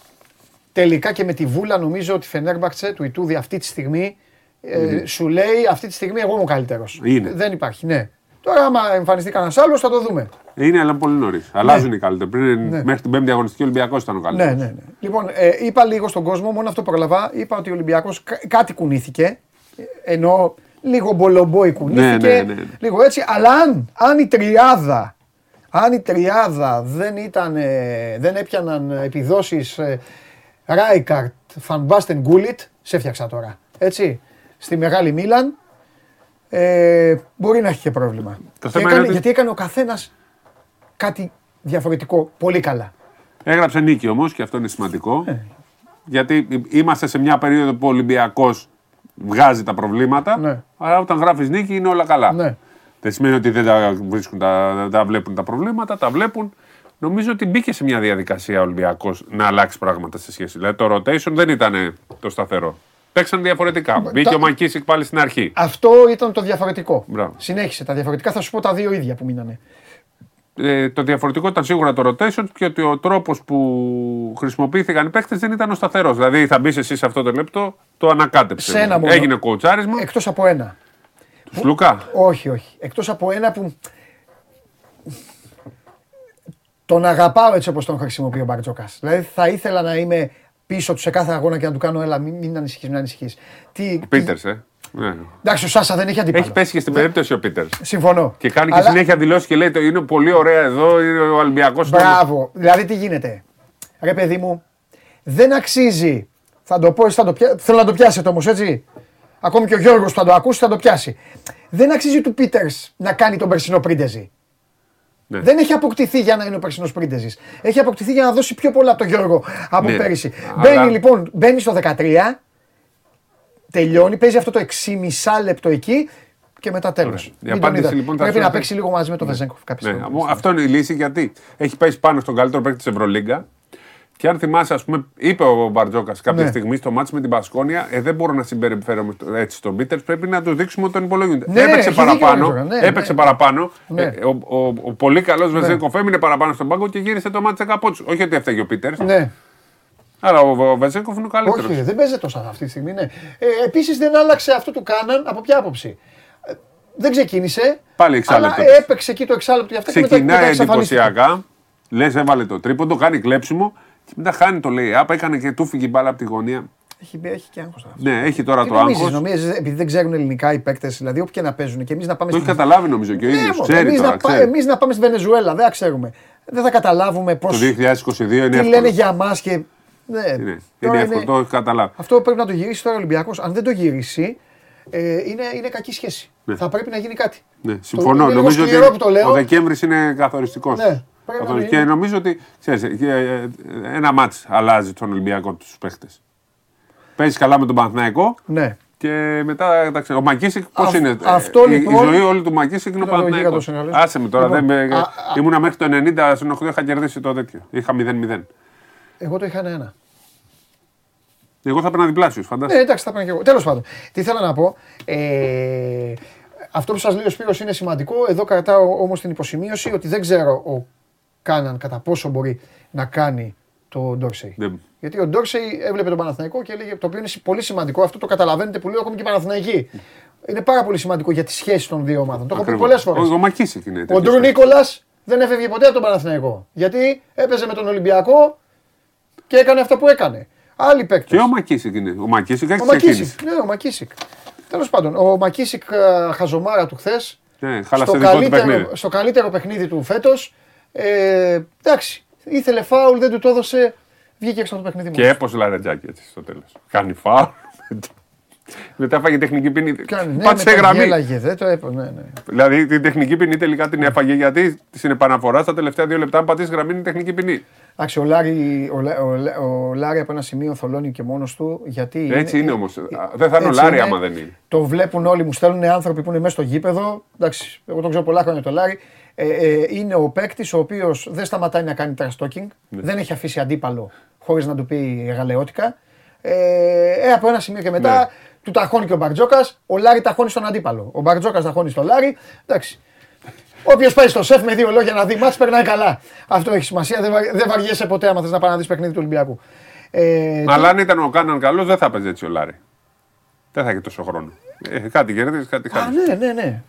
τελικά και με τη βούλα νομίζω ότι η Φενέρμπαξε του Ιτούδη αυτή τη στιγμή ε, Είναι. σου λέει αυτή τη στιγμή εγώ είμαι ο καλύτερος. Είναι. Δεν υπάρχει, ναι. Τώρα, άμα εμφανιστεί κανένας άλλος, θα το δούμε. Είναι, αλλά πολύ νωρίς. Αλλάζουν οι καλύτεροι. Πριν, Ναι. Μέχρι την πέμπτη αγωνιστική Ολυμπιακός ήταν ο καλύτερος. Ναι, ναι, ναι. Λοιπόν, ε, είπα λίγο στον κόσμο, μόνο αυτό προλαβά. Είπα ότι ο Ολυμπιακός κάτι κουνήθηκε. ε, Ενώ λίγο μπολομπόι κουνήθηκε. Ναι, ναι, ναι, ναι. Λίγο έτσι. Αλλά αν, αν η τριάδα. Αν η τριάδα δεν, ήταν, ε, δεν έπιαναν επιδόσεις ε, Ράικαρτ, Φανμπάστεν, Γκούλιτ, σε έφτιαξα τώρα. Έτσι, στη Μεγάλη Μίλαν, Ε, μπορεί να έχει και πρόβλημα. Το Και θέμα έκανε- είναι ότι- Γιατί έκανε ο καθένας κάτι διαφορετικό. Πολύ καλά. Έγραψε νίκη όμως και αυτό είναι σημαντικό. Ε. Γιατί είμαστε σε μια περίοδο που ο Ολυμπιακός βγάζει τα προβλήματα. Ναι. Αλλά όταν γράφεις νίκη είναι όλα καλά. Ναι. Δεν σημαίνει ότι δεν τα βρίσκουν, τα, δεν τα βλέπουν τα προβλήματα, τα βλέπουν. Νομίζω ότι μπήκε σε μια διαδικασία ο Ολυμπιακός να αλλάξει πράγματα σε σχέση. Δηλαδή το rotation δεν ήταν το σταθερό. Παίξαν διαφορετικά. Μπήκε ο Μακίσικ πάλι στην αρχή. Αυτό ήταν το διαφορετικό. Μπράβο. Συνέχισε τα διαφορετικά. Θα σου πω τα δύο ίδια που μείνανε. Ε, το διαφορετικό ήταν σίγουρα το rotation και ότι ο τρόπος που χρησιμοποιήθηκαν οι παίχτε δεν ήταν ο σταθερός. Δηλαδή θα μπεις εσύ σε αυτό το λεπτό, το ανακάτεψες. Σε ένα μόνο. Έγινε κοουτσάρισμα. Εκτός από ένα. Του Λουκά. Όχι, όχι. Εκτός από ένα που. Τον αγαπάω έτσι όπως τον χρησιμοποιεί ο Μπαρτζόκας. Δηλαδή θα ήθελα να είμαι πίσω του σε κάθε αγώνα και να του κάνω έλα, μην, μην ανησυχείς, μην ανησυχείς. Τι, Ο Πίτερς, ε. Ναι. Εντάξει, ο Σάσα δεν έχει αντίπαλο. Έχει πέσει και στην περίπτωση ο Πίτερς. Συμφωνώ. Και κάνει και Αλλά- συνέχεια δηλώσεις και λέει: το Είναι πολύ ωραία εδώ, είναι ο Ολυμπιακός. Μπράβο. Δηλαδή τι γίνεται; Ρε παιδί μου, δεν αξίζει. Θα το πω, εσύ θα το πια... θέλω να το πιάσετε όμω, έτσι. Ακόμη και ο Γιώργος που θα το ακούσει θα το πιάσει. Δεν αξίζει του Πίτερς να κάνει τον περσινό πρίντεζι. Ναι. Δεν έχει αποκτηθεί για να είναι ο περσινός πρίντεζι. Έχει αποκτηθεί για να δώσει πιο πολλά από τον Γιώργο από Ναι, πέρυσι. αλλά- Μπαίνει λοιπόν, μπαίνει στο 13, τελειώνει, παίζει αυτό το 6,5 λεπτό εκεί και μετά τέλος. Η απάντηση λοιπόν θα Πρέπει σου να έρθει- παίξει λίγο μαζί με τον Βεζέγκοφ κάποια Ναι, στιγμή. μου- αυτό είναι η λύση γιατί έχει πέσει πάνω στον καλύτερο παίκτη της Ευρωλίγκα. Και αν θυμάσαι, ας πούμε, είπε ο Μπαρτζόκας κάποια Ναι. στιγμή στο μάτσο με την Πασκόνια, ε, δεν μπορώ να συμπεριφέρομαι έτσι στον Πίτερς. Πρέπει να του δείξουμε ότι τον υπολογίζουν. Ναι, έπαιξε έχει δίκιο ο παραπάνω. Μπαρτζόκας, ναι, έπαιξε ναι. παραπάνω. Ναι. Ε, ο, ο, ο πολύ καλός Βεζέγκοφ έμεινε παραπάνω στον πάγκο και γύρισε το μάτσο κάπου Όχι ότι έφταιγε ο Πίτερς. Ναι. Αλλά ο, ο Βεζέγκοφ είναι ο καλύτερος. Όχι, δεν παίζει τόσο αυτή τη στιγμή. Ναι. Ε, Επίσης δεν άλλαξε αυτό του Κάναν από ποια άποψη; Ε, δεν ξεκίνησε. Πάλι εξάλεπτο Αλλά της. έπαιξε εκεί το εξάλεπτο για αυτό και μετά, μετά Ξεκινάει εξαφανίστηκε. εντυπωσιακά. Λες, έβαλε το τρίποντο, κάνει κλέψιμο και μετά χάνει το λέει. Άπα έκανε και του φύγει η μπάλα από τη γωνία. Έχει, έχει και άγχος τώρα. Ναι, έχει τώρα Τι το νομίζεις, άγχος. νομίζεις, επειδή δεν ξέρουν ελληνικά οι παίκτες, δηλαδή όπου και να παίζουν και εμείς να πάμε Το έχει στη- καταλάβει νομίζω και ο Ναι, ίδιος. μωρέ, Ξέρει εμείς τώρα. να, πά- ξέρει. εμείς να πάμε στη Βενεζουέλα, δεν θα ξέρουμε. Δεν θα καταλάβουμε πώ. Το 2022 είναι Τι εύκολο. λένε για μας και. Ναι, Είναι, τώρα είναι εύκολο, το έχει καταλάβει. Αυτό πρέπει να το γυρίσει τώρα ο Ολυμπιακός. Αν δεν το γυρίσει, ε, είναι, είναι κακή σχέση. Ναι. Θα πρέπει να γίνει κάτι. Ναι, συμφωνώ. είναι λίγο Νομίζω σκληρό ότι που το λέω. ο Δεκέμβρης είναι καθοριστικός. Ναι, πρέπει να και είναι. νομίζω ότι ξέρεις, ε, ε, ένα μάτς αλλάζει τον Ολυμπιακό τους παίχτες. Παίζεις καλά με τον Παναθηναϊκό Ναι. και μετά εντάξει, ο Μακίσικ πώς Αυ- είναι. αυτό η, λοιπόν- η ζωή όλη του Μακίσικ είναι ο Κοίτα το Παναθηναϊκός. γίγαντος είναι, λες. Άσε με τώρα. Λοιπόν, δεν με, α- α- ήμουνα μέχρι το 90 στον 8 είχα κερδίσει το τέτοιο. Είχα 0-0. Εγώ το είχα ένα. Εγώ θα έπαιρνα διπλάσιος, Ναι, φαντάζομαι. εντάξει, θα έπαιρνα και εγώ. Τέλος πάντων. Τι ήθελα να πω. Ε, αυτό που σας λέει ο Σπύρος είναι σημαντικό. Εδώ κρατάω όμως την υποσημείωση ότι δεν ξέρω ο Κάναν κατά πόσο μπορεί να κάνει το Ντόρσεϊ. Δεν- Γιατί ο Ντόρσεϊ έβλεπε τον Παναθηναϊκό και έλεγε το οποίο είναι πολύ σημαντικό. Αυτό το καταλαβαίνετε που λέω ακόμη και οι Παναθηναϊκοί. Είναι πάρα πολύ σημαντικό για τη σχέση των δύο ομάδων. Το έχω πει Ακριβώς. πολλές φορές. Ο, ο Μακίσικ είναι. Ο τέτοιος Ντρου παίκτης. Νίκολας δεν έφευγε ποτέ από τον Παναθηναϊκό. Γιατί έπαιζε με τον Ολυμπιακό και έκανε αυτό που έκανε. Άλλοι παίκτες. Και ο Μακίσικ είναι. Ο Μακίσικ έχει Ο ξεκίνηση. Μακίσικ. Ναι, ο Μακίσικ. Τέλος πάντων, ο Μακίσικ ε, χαζομάρα του χθες. Ναι, χάλασε στο, δικό του καλύτερο, παιχνίδι. στο καλύτερο παιχνίδι του φέτος. Ε, εντάξει, ήθελε φάουλ, δεν του το έδωσε. Βγήκε έξω από το παιχνίδι Και μου. έπωσε λαρετζάκι έτσι στο τέλος. Κάνει φάουλ. Μετά φάγε τεχνική ποινή. Ναι, Πάτησε μετά γραμμή. γέλαγε, δεν το έπω, ναι, ναι. Δηλαδή την τεχνική ποινή τελικά την έφαγε γιατί στην επαναφορά στα τελευταία δύο λεπτά, αν πατήσεις γραμμή, είναι τεχνική ποινή. Εντάξει, ο Λάρη, ο, Λα- ο, Λα- ο Λάρη από ένα σημείο θολώνει και μόνος του. Γιατί Έτσι είναι όμως. Δεν θα είναι ο έτσι Λάρη είναι. άμα δεν είναι. Το βλέπουν όλοι, μου στέλνουν άνθρωποι που είναι μέσα στο γήπεδο. Εντάξει, εγώ τον ξέρω πολλά χρόνια το Λάρη. Ε, ε, είναι ο παίκτης ο οποίος δεν σταματάει να κάνει trash talking. Ναι. Δεν έχει αφήσει αντίπαλο χωρίς να του πει γαλεώτικα. Ε, ε, από ένα σημείο και μετά Ναι. του ταχώνει και ο Μπαρτζόκας. Ο Λάρη ταχώνει στον αντίπαλο. Ο Μπαρτζόκας ταχώνει στον Λάρη. Εντάξει. Όποιος πάει στο σεφ με δύο λόγια να δει μάτς περνάει καλά. Αυτό έχει σημασία. Δεν, βα- δεν βαριέσαι ποτέ άμα θες να πάει να δεις παιχνίδι του Ολυμπιακού. Ε, Αλλά αν ήταν ο Κάναν καλός, δεν θα έπαιζε έτσι ο Λάρη. Δεν θα έχει τόσο χρόνο. Ε, κάτι κερδίζει, κάτι Α, χάνει. ναι, ναι, ναι.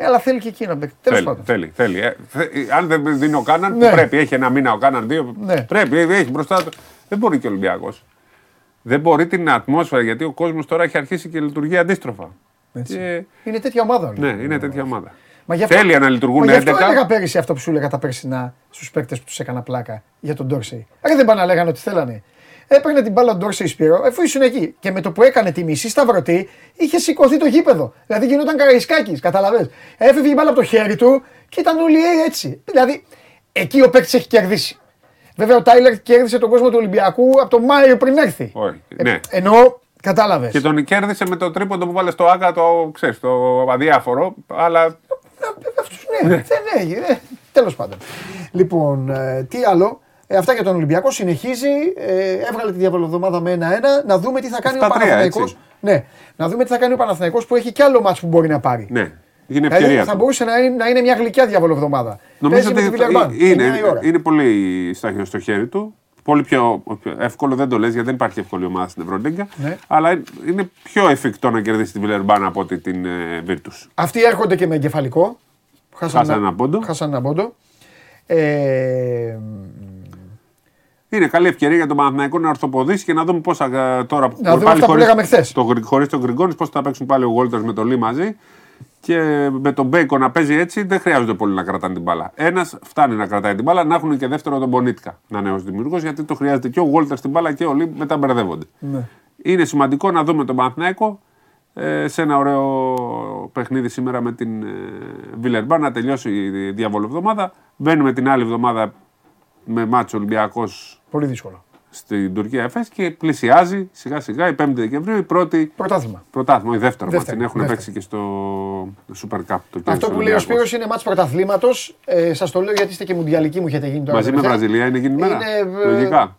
Ε, αλλά θέλει και εκεί να παίξει. Τέλος Θέλει, πάντων. θέλει, θέλει. Ε, θε- αν δεν δίνει ο Κάναν, Ναι. που πρέπει, έχει ένα μήνα ο Κάναν δύο. Ναι. Πρέπει, ε, έχει μπροστά του. Δεν μπορεί και ο Ολυμπιακός. Δεν μπορεί την ατμόσφαιρα γιατί ο κόσμος τώρα έχει αρχίσει και λειτουργεί αντίστροφα. Έτσι. Και- Είναι τέτοια ομάδα. όλοι. Ναι, είναι τέτοια ομάδα. Μα γι' Θέλει να λειτουργούν Μα γι' αυτό 11. έλεγα πέρυσι αυτό που σου έλεγα τα περσινά στους παίκτες που τους έκανα πλάκα για τον Ντόρσεϊ. Άρα δεν πάνε να λέγανε ότι θέλανε. Έπαιρνε την μπάλα Ντόρσεϊ Σπύρο, αφού ήσουν εκεί. Και με το που έκανε τη μισή σταυρωτή, είχε σηκωθεί το γήπεδο. Δηλαδή γινόταν καραϊσκάκι, καταλαβες. Έφευγε η μπάλα από το χέρι του και ήταν όλοι έτσι. Δηλαδή, εκεί ο παίκτης έχει κερδίσει. Βέβαια, ο Τάιλερ κέρδισε τον κόσμο του Ολυμπιακού από τον Μάιο πριν έρθει. Όχι. Ναι. Εννοώ, κατάλαβες. Και τον κέρδισε με το τρίποντο που βάλες στο Άκα, το ξέρεις, το αδιάφορο. Αλλά Ναι, δεν έγινε. Τέλος πάντων. Λοιπόν, ε, τι άλλο; Ε, αυτά για τον Ολυμπιακό. Συνεχίζει. Ε, έβγαλε τη διαβολοβδομάδα με 1-1. Να δούμε τι θα κάνει ο Στα τρία, Παναθηναϊκός. έτσι. Ναι, να δούμε τι θα κάνει ο Παναθηναϊκός που έχει κι άλλο μάτς που μπορεί να πάρει. ναι, είναι Δηλαδή, ευκαιρία. θα του. μπορούσε να είναι, να είναι μια γλυκιά διαβολοβδομάδα. Νομίζω Παίζει με ότι τη Βιλερμπάν, είναι, 9 η ώρα. είναι πολύ στα- στο χέρι του. Πολύ πιο πιο εύκολο, δεν το λες γιατί δεν υπάρχει εύκολη ομάδα στην Ευρωλίγκα. Ναι. Αλλά είναι πιο εφικτό να κερδίσει τη Βιλερμπάν από ότι την ε, Virtus. Αυτοί έρχονται και με εγκεφαλικό. Χάσαν ένα πόντο. Χάσαν ένα πόντο. Ε, Είναι καλή ευκαιρία για τον Παναθηναϊκό να ορθοποδήσει και να δούμε πώς θα, ε, τώρα Να δούμε αυτά που λέγαμε χθες. Το, Γκρι- χωρίς τον Γκριγκόνης πώς θα παίξουν πάλι ο Γόλτερς με τον Λί μαζί. Και με τον Μπέικο να παίζει έτσι δεν χρειάζεται πολύ να κρατάνε την μπάλα. Ένας φτάνει να κρατάει την μπάλα, να έχουν και δεύτερο τον Μπονίτκα να νέο δημιουργός γιατί το χρειάζεται και ο Γόλτερς στην μπάλα και ο Λί μετά μπερδεύονται. ναι. Είναι σημαντικό να δούμε τον Παναθηναϊκό ε, σε ένα ωραίο παιχνίδι σήμερα με την ε, Βιλερμπάν να τελειώσει η διαβόλου εβδομάδα. Μπαίνουμε την άλλη εβδομάδα με μάτσο Ολυμπιακός Πολύ δύσκολο. στην Τουρκία ΕΦΕΣ και πλησιάζει σιγά σιγά η 5η Δεκεμβρίου η πρώτη. Πρωτάθλημα. Πρωτάθλημα, η δεύτερο μάτς. Δεύτερο, Την έχουν δεύτερο. παίξει και στο Super Cup. Το Αυτό κέρδισε που λέει ο Ολυμπιακός. Σπύρος είναι μάτς πρωταθλήματος. Ε, σας το λέω γιατί είστε και μουντιαλικοί μου έχετε γίνει τώρα. Μαζί με τελευταία. Βραζιλία είναι εκείνη η μέρα. Είναι, ε, Λογικά.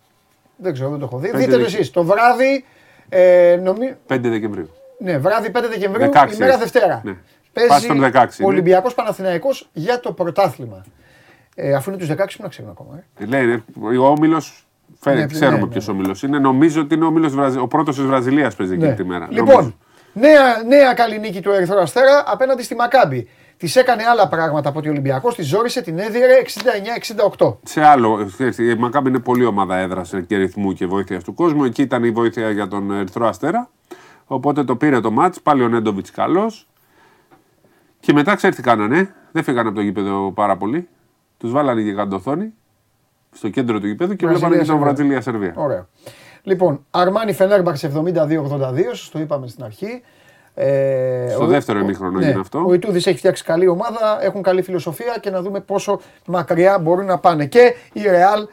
Δεν ξέρω, δεν το έχω δει. Πέντε Δείτε το Δεκεμβρίου. εσείς. Το βράδυ, ε, νομι... 5 Δεκεμβρίου. ναι, βράδυ 5 Δεκεμβρίου, 16 ημέρα έτσι. Δευτέρα. Ναι. Πάει στον 16 ο είναι. Ολυμπιακός Παναθηναϊκός για το πρωτάθλημα. Ε, αφού είναι τους 16 που να ξέρουν ακόμα. Ε. Λέει, ρε, ο Όμιλος. Ναι, ξέρουμε ναι, ναι. ποιο όμιλος είναι. Νομίζω ότι είναι ο, όμιλος Βραζι- ο πρώτος της Βραζιλίας παίζει εκείνη τη μέρα. Λοιπόν, Νομίζω. νέα, νέα καλή νίκη του Ερυθρού Αστέρα απέναντι στη Μακάμπη. Της έκανε άλλα πράγματα από ότι ο Ολυμπιακός, της ζόρισε, την έδιρε 69-68. Σε άλλο, ξέρεις, η Μακάμπη είναι πολύ ομάδα έδραση και ρυθμού και βοήθειας του κόσμου. Εκεί ήταν η βοήθεια για τον Ερυθρό Αστέρα. Οπότε το πήρε το μάτς, πάλι ο Νέντοβιτς καλός. Και μετά ξέρεις τι κάνανε. Δεν φύγανε από το γήπεδο πάρα πολύ. Τους βάλανε και καντοθόνη στο κέντρο του γήπεδου και βλέπανε και τον Βραζιλία-Σερβία. Βραζιλία-Σερβία. Ωραίο. Λοιπόν, Αρμάνι Φενέρμπαξ 72-82, σας το είπαμε στην αρχή. Ε, Στο ο- δεύτερο ο- ημίχρονο ναι, έγινε αυτό. Ο Ιτούδης έχει φτιάξει καλή ομάδα, έχουν καλή φιλοσοφία και να δούμε πόσο μακριά μπορούν να πάνε. Και η Ρεάλ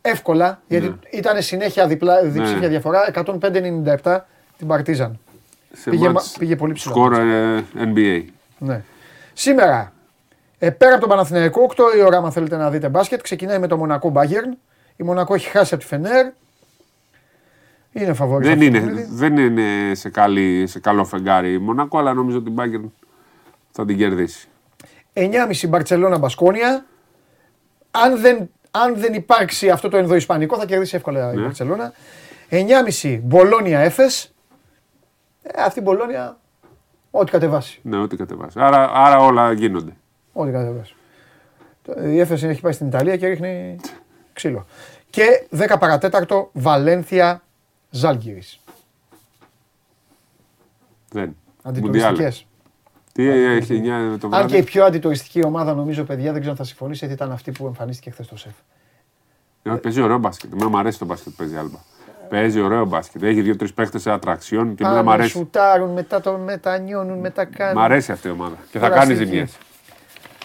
εύκολα, γιατί Ναι. ήταν συνέχεια διπλά, διψήφια διαφορά, 105-97 την Παρτίζαν. Σε Πήγε, μάτς μα- πήγε πολύ ψηλά. Σκορ ε, NBA. Ναι. Σήμερα, ε, πέρα από τον Παναθηναϊκό, 8 η ώρα, αν θέλετε να δείτε μπάσκετ, ξεκινάει με το Μονακό Bayern. Η Μονακό έχει χάσει από τη Φενέρ. Είναι φαβόρη. Δεν σε αυτό το είναι, παιχνίδι. δεν είναι σε, καλή, σε καλό φεγγάρι η Μονακό, αλλά νομίζω ότι η Bayern θα την κερδίσει. 9.30 Μπαρσελόνα Μπασκόνια. Αν δεν, αν δεν υπάρξει αυτό το ενδοϊσπανικό, θα κερδίσει εύκολα η Ναι. Μπαρσελόνα. 9.30 Μπολόνια Έφε. Ε, αυτή η Μπολόνια, ό,τι κατεβάσει. Ναι, ό,τι κατεβάσει. Άρα, άρα όλα γίνονται. Ό,τι κατεβάσει. Το- Η Έφεση έχει πάει στην Ιταλία και ρίχνει ξύλο. Και 10 παρατέταρτο Βαλένθια Ζάλγκυρης. Δεν. Αντιτουριστικές. Μουντιάλ. Τι έχει 9 το Αν και η βράδυ. πιο αντιτουριστική ομάδα, νομίζω, παιδιά, δεν ξέρω αν θα συμφωνήσετε, ήταν αυτή που εμφανίστηκε χθες στο ΣΕΦ. Ε, Παίζει ωραίο μπάσκετ. Εμένα μου αρέσει το μπάσκετ που παίζει άλμπα. Παίζει ωραίο μπάσκετ. Έχει δύο-τρει παίχτες σε ατραξιόν και εμένα μου Πάνε, αρέσει. σουτάρουν, μετά το μετανιώνουν, μετά κάνουν. Μ' αρέσει αυτή η ομάδα. Και θα Κουραστική. κάνει ζημιέ.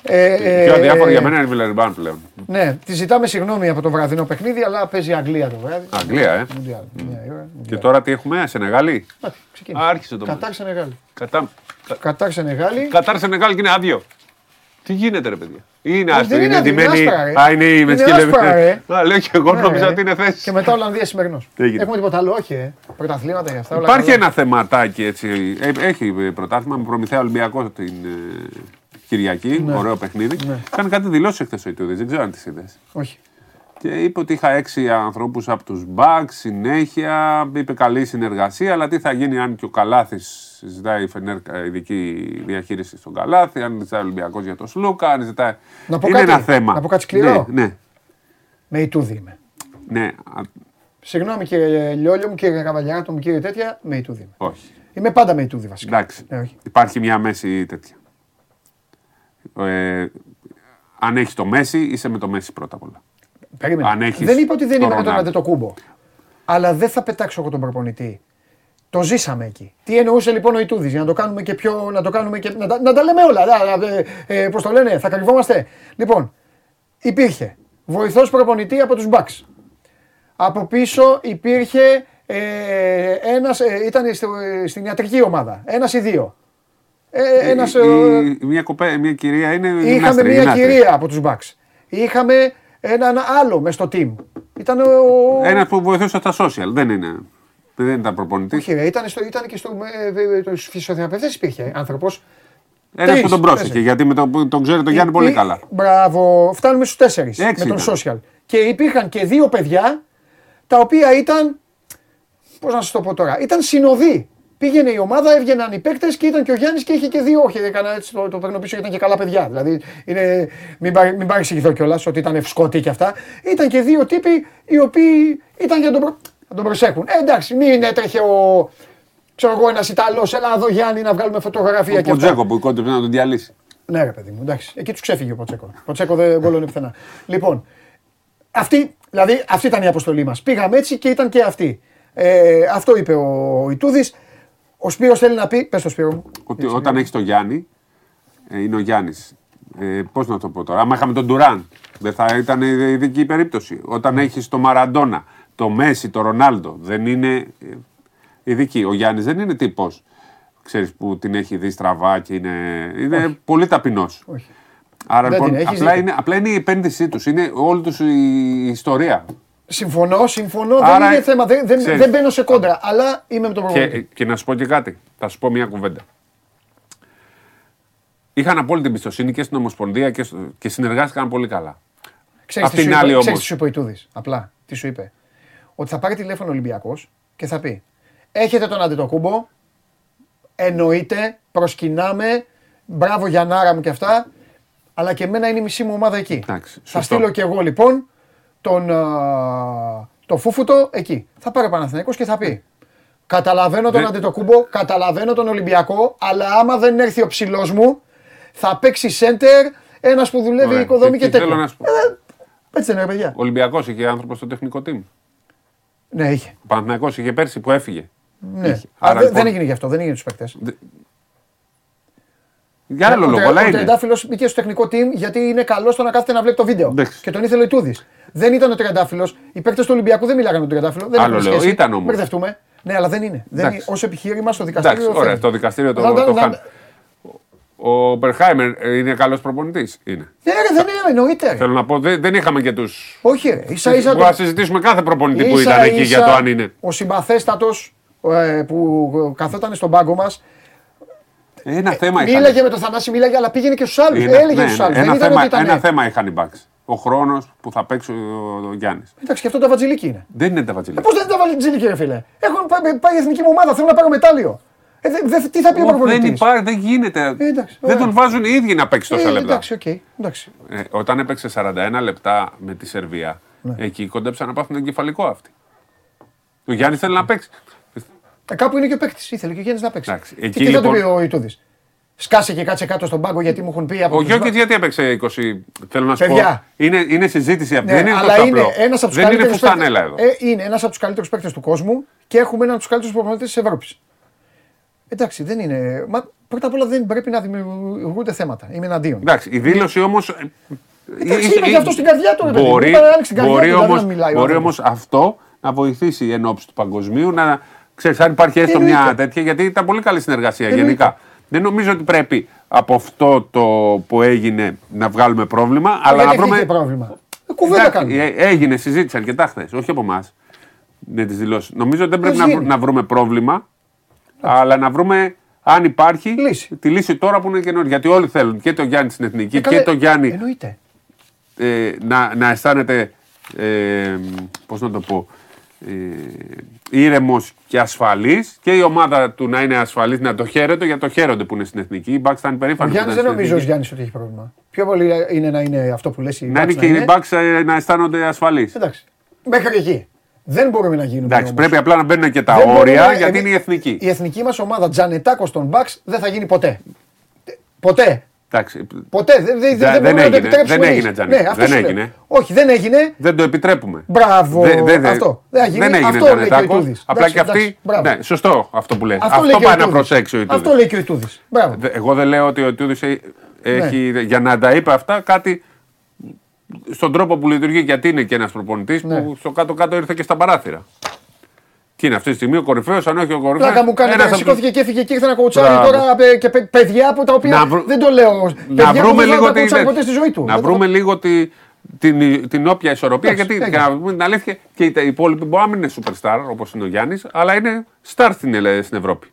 Ε, ε, Πιο αδιάφορο ε, για μένα είναι η Βιλερμπάν πλέον. Ναι, τη ζητάμε συγγνώμη από το βραδινό παιχνίδι, αλλά παίζει Αγγλία το βράδυ. Αγγλία, ε. Μουντιάλ, μια ώρα, Και Μουντιάλ. τώρα τι έχουμε, Σενεγάλη; Πάτε, ξεκίνησε. Άρχισε το Κατάρ Σενεγάλη. Κατά... Κατάρ Σενεγάλη. Κατάρ Σενεγάλη και είναι άδειο. Τι γίνεται, ρε παιδιά; Είναι Όχι, άστρο, δεν είναι άδειο, είναι ντυμένη. άσπρα, ρε. Α, είναι η Είναι Μετσκύλε. άσπρα, ρε. Α, λέω και εγώ Ναι, νόμιζα ρε. ότι είναι θέση. Και μετά Ολλανδία σημερινός. Τι έγινε; Έχουμε τίποτα άλλο, όχι, ε. Πρωταθλήματα για αυτά. όλα Υπάρχει καλά. ένα θεματάκι έτσι. Ε, Έχει πρωτάθλημα με προμηθέα Ολυμπιακό την ε, Κυριακή. Ναι. Ωραίο παιχνίδι. Ναι. Κάνει κάτι δηλώσεις χθε ο Ιτούδης. Δεν ξέρω αν τις είδες. Όχι. Και είπε ότι είχα έξι ανθρώπους από τους Μπακ συνέχεια. Είπε καλή συνεργασία. Αλλά τι θα γίνει αν και ο Καλάθης ζητάει η Φενέρ ε, ειδική διαχείριση στον Καλάθη, αν ζητάει ο Ολυμπιακός για τον Σλούκα, αν ζητάει. Να πω Είναι κάτι, ένα θέμα. να πω κάτι σκληρό. Ναι, ναι. Με Ιτούδη είμαι. ναι. Α, Συγγνώμη κύριε Λιόλιο μου, κύριε Καβαλιαράτο μου, κύριε τέτοια, με Ιτούδη είμαι. όχι. Είμαι πάντα με Ιτούδη βασικά. Εντάξει. Ναι, όχι. Υπάρχει μια μέση τέτοια. Ε, αν έχεις το Μέση, είσαι με το Μέση πρώτα απ' όλα. Περίμενε. Αν έχεις δεν είπα ότι δεν το είμαι με τον Ρονάλντο. Αντετοκούμπο. Αλλά δεν θα πετάξω εγώ τον προπονητή. Το ζήσαμε εκεί. Τι εννοούσε λοιπόν ο Ιτούδης, για να το κάνουμε και πιο. να, το κάνουμε και, να, τα, να τα λέμε όλα. Ε, ε, Πώς το λένε, θα κρυβόμαστε. Λοιπόν, υπήρχε βοηθός προπονητή από τους Bucks. Από πίσω υπήρχε ε, ένας, ε, ήταν στο, ε, στην ιατρική ομάδα. Ένας ή δύο. Ε, ένας, Η- η- μια, κοπέ, μια κυρία είναι. Είχαμε γυμνάστρια, μια γυμνάστρια. κυρία από τους Bucks. Είχαμε έναν άλλο μες στο team. Ήταν ο. Ένας που βοηθούσε στα social. Δεν είναι. Δεν ήταν προπονητής. Όχι, ρε, ήταν, στο, ήταν και στο. Ε, ε, του φυσιοθεραπευτές υπήρχε άνθρωπος. Ένας που τον πρόσεχε. Γιατί με τον, τον ξέρει τον Γιάννη πολύ καλά. Μπράβο, φτάνουμε στους τέσσερις με Έξι τον ήταν. social. Και υπήρχαν και δύο παιδιά τα οποία ήταν. Πώς να σας το πω τώρα, ήταν συνοδοί. Πήγαινε η ομάδα, έβγαιναν οι παίκτες και ήταν και ο Γιάννης και είχε και δύο. Όχι, έκανα έτσι το, το παίρνω πίσω γιατί ήταν και καλά παιδιά. Δηλαδή, είναι, μην, παρε- μην παρεξηγηθώ κιόλας ότι ήταν ευσκότοι και αυτά. Ήταν και δύο τύποι οι οποίοι ήταν για τον, προ- να τον προσέχουν. Ε, εντάξει, μην έτρεχε ο. Ξέρω εγώ, ένας Ιταλός, έλα εδώ Γιάννη να βγάλουμε φωτογραφία Ο και αυτά. Ποτζέκο που κόντεψε να τον διαλύσει. Ναι, ρε παιδί μου, εντάξει. Εκεί τους ξέφυγε ο Ποτσέκο. Ο Ποτσέκο δεν γκολώνει πουθενά. Λοιπόν, αυτή, δηλαδή, αυτή ήταν η αποστολή μας. Πήγαμε έτσι και ήταν και αυτή. Ε, αυτό είπε ο Ιτούδης. Ο Σπύρος θέλει να πει. Πες το Σπύρο μου. Ότι όταν έχεις τον Γιάννη, ε, είναι ο Γιάννης. Ε, Πώς να το πω τώρα, άμα είχαμε τον Ντουράν, δεν θα ήταν ειδική η περίπτωση. Όταν έχεις τον Μαραντόνα, το Μέση, το Ρονάλντο, δεν είναι ε, ειδική. Ο Γιάννης δεν είναι τύπος. Ξέρεις που την έχει δει στραβά και είναι, είναι πολύ ταπεινός. Άρα Δεν λοιπόν, την έχεις απλά δει. είναι, απλά είναι η επένδυσή τους, είναι όλη τους η ιστορία. Συμφωνώ, συμφωνώ. Άρα, δεν είναι θέμα. Δεν, δεν, ξέρεις. δεν μπαίνω σε κόντρα. Αλλά είμαι με τον Και, προπονητή. και να σου πω και κάτι. Θα σου πω μια κουβέντα. Είχαν απόλυτη εμπιστοσύνη και στην Ομοσπονδία και, στο- και συνεργάστηκαν πολύ καλά. Ξέρεις Απ' τι, την σου άλλη είπε, όμως. ξέρεις τι σου είπε ο Ιτούδης, Απλά. Τι σου είπε. Ότι θα πάρει τηλέφωνο ο Ολυμπιακός και θα πει: Έχετε τον Αντετοκούμπο. Εννοείται, προσκυνάμε. Μπράβο Γιαννάρα μου και αυτά. Αλλά και εμένα είναι η μισή μου ομάδα εκεί. θα σωστό. στείλω και εγώ λοιπόν τον, α, το φούφουτο εκεί. Θα πάρει ο Παναθηναϊκός και θα πει. Καταλαβαίνω τον Δεν- Αντετοκούμπο, καταλαβαίνω τον Ολυμπιακό, αλλά άμα δεν έρθει ο ψηλός μου, θα παίξει σέντερ ένας που δουλεύει Ωραία. οικοδόμη και, τι τέτοια. Θέλω να σου πω. Έτσι δεν είναι, παιδιά. Ο Ολυμπιακός είχε άνθρωπος στο τεχνικό team. Ναι, είχε. Ο Παναθηναϊκός είχε πέρσι που έφυγε. Ναι. Είχε. Αλλά Άρα, δεν- λοιπόν, δεν έγινε γι' αυτό, δεν έγινε τους παίκτες. Για άλλο λόγο, αλλά Ο είναι. Τριαντάφυλλο μπήκε στο τεχνικό team γιατί είναι καλό στο να κάθεται να βλέπει το βίντεο. Εντάξει. Και τον ήθελε ο Ιτούδης. Δεν ήταν ο Τριαντάφυλλος. Οι παίκτες του Ολυμπιακού δεν μιλάγανε με τον Τριαντάφυλλο. Δεν Άλλο έχουν λέω, σχέση. ήταν όμως. Μπερδευτούμε. Ναι, αλλά δεν είναι. Δεν είναι. Εντάξει. Ως επιχείρημα στο δικαστήριο. Εντάξει, ωραία, φεύγει. το δικαστήριο το, Να- το να- χάνει. Ο Μπερχάιμερ ε, είναι καλός προπονητής; Είναι. Ναι, ρε, δεν είναι, εννοείται. ρε. Θέλω να πω, δεν, δεν είχαμε και του. Όχι, ρε. ίσα ίσα. Μπορούμε να συζητήσουμε κάθε προπονητή που ίσα ήταν εκεί ίσα για το αν είναι. Ο συμπαθέστατος που καθόταν στον πάγκο μας. Ένα θέμα είχαν. Μίλαγε με τον Θανάση, μίλαγε, αλλά πήγαινε και στους άλλους. Είναι- Έλεγε ναι, στους ναι, άλλου. Δεν Ένα, ήταν θέμα, ότι ήταν. ένα θέμα είχαν οι Bucks. Ο χρόνος που θα παίξει ο, ο Γιάννης. Εντάξει, και αυτό το βατζιλίκι είναι. Δεν είναι τα βατζιλίκια. Πώς δεν τα βάλει τζίλικι, ρε φίλε; Έχουν πάει, πάει η εθνική μου ομάδα, θέλω να πάρω μετάλλιο. Ε, δε, δε, τι θα πει ο Ω, προπονητής; δεν υπάρχει, δεν γίνεται. εντάξει, δεν ωραία. τον βάζουν οι ίδιοι να παίξει τόσα Ε, λεπτά. Εντάξει, οκ. εντάξει. Ε, όταν έπαιξε 41 λεπτά με τη Σερβία, Ναι. εκεί κόντεψαν να πάθουν εγκεφαλικό αυτοί. Ο Γιάννης θέλει να παίξει. Ε, κάπου είναι και ο παίκτης. Ήθελε και ο Γιάννης να παίξει. Εντάξει, Τι, εκεί τι θα του πει λοιπόν- ο Ιτούδης; Σκάσε και κάτσε κάτω στον πάγκο γιατί μου έχουν πει από Ο τους Γιώκητ Μπα- γιατί έπαιξε 20. Θέλω να σου Παιδιά. πω. Είναι, είναι συζήτηση αυτή. Ναι, δεν είναι αλλά τόσο είναι απλό. ένας από τους δεν είναι καλύτερους φουστανέλα εδώ. Ε, είναι ένας από τους καλύτερους παίκτες του κόσμου και έχουμε έναν από τους καλύτερους προπονητές της Ευρώπης. Εντάξει, δεν είναι. Μα πρώτα απ' όλα δεν πρέπει να δημιουργούνται θέματα. Είμαι εναντίον. Εντάξει, η δήλωση όμω. Εντάξει, είναι και αυτό στην καρδιά του, ρε παιδί μου. Μπορεί, Είπα να άνοιξει την καρδιά μπορεί του, δηλαδή όμως, να μιλάει ο μπορεί άνθρωπος. όμως αυτό να βοηθήσει εν ώψη του παγκοσμίου να ξέρεις αν υπάρχει έστω μια Εννοείται. τέτοια γιατί ήταν πολύ καλή συνεργασία Εννοείται. γενικά. Δεν νομίζω ότι πρέπει από αυτό το που έγινε να βγάλουμε πρόβλημα, αλλά Γιατί να έχει βρούμε. και πρόβλημα; Ε, Κουβέντα Εντάξει, κάνουμε. ε, έγινε συζήτηση αρκετά χθες, όχι από εμάς με τις δηλώσεις. Νομίζω ότι δεν πρέπει Πώς να, βρ- γίνει; να βρούμε πρόβλημα, αλλά να βρούμε αν υπάρχει τη λύση τώρα που είναι καινούργια. Γιατί όλοι θέλουν και το Γιάννη στην εθνική Ε, και καλέ, το Γιάννη Εννοείται. ε, να, να αισθάνεται, ε, πώς να το πω, ε, ήρεμος και ασφαλής και η ομάδα του να είναι ασφαλής, να το χαίρεται, γιατί το χαίρονται που είναι στην εθνική. Οι Bucks θα είναι Ο περήφανοι που Γιάννης είναι δεν στην νομίζω ο εθνική. Γιάννης ότι έχει πρόβλημα. Πιο πολύ είναι να είναι αυτό που λες οι Να είναι Bucks και οι Bucks ε, να αισθάνονται ασφαλείς. Εντάξει. Μέχρι εκεί. Δεν μπορούμε να γίνουμε. Εντάξει, όμως. πρέπει απλά να μπαίνουν και τα Δεν όρια μπορούμε- γιατί εμεί- είναι η εθνική. Η εθνική μας ομάδα Τζανετάκος των Bucks δεν θα γίνει ποτέ. Ποτέ. Εντάξει. Ποτέ δεν, δεν, Δε- δεν, δεν μπορούμε να το έγινε, επιτρέψουμε. δεν εμείς. έγινε, Τζανίκ, Ναι, αυτό δεν σου λέω. έγινε. Όχι, δεν έγινε. Δεν το επιτρέπουμε. Μπράβο. Δεν- δεν- δεν- αυτό. Δεν, έγινε. δεν έγινε αυτό λέει και ο Τζανετάκος. Ιτούδης. Απλά Εντάξει, και αυτή. εντάξει, μπράβο. Ναι, σωστό αυτό που λέει. Αυτό Αυτό, λέει και ο πάει να Ιτούδης. προσέξει ο Ιτούδης. Αυτό λέει και ο Ιτούδης. Μπράβο. Δε- Εγώ δεν λέω ότι ο Ιτούδης ε- έχει, Ναι. για να τα είπε αυτά, κάτι στον τρόπο που λειτουργεί, γιατί είναι και ένας προπονητής Ναι. που στο κάτω-κάτω ήρθε και στα παράθυρα. Τι είναι αυτή τη στιγμή ο κορυφαίος, αν όχι ο κορυφαίος. Πλάκα μου κάνει τώρα, σηκώθηκε και έφυγε και ήρθε να κοουτσάρει Μπράβο. τώρα ε, και παι- παιδιά που τα οποία Να βρου- δεν το λέω. να παιδιά που βρούμε δεν θα λίγο τα τη- κοουτσάρει ποτέ στη ζωή του. Να Δεν το- βρούμε λίγο τη, την, την όποια ισορροπία. Εντάξει, γιατί, έγινε. για να πούμε την αλήθεια, και οι υπόλοιποι μπορεί να μην είναι superstar όπως είναι ο Γιάννης, αλλά είναι star στην, Ελλέ- στην Ευρώπη.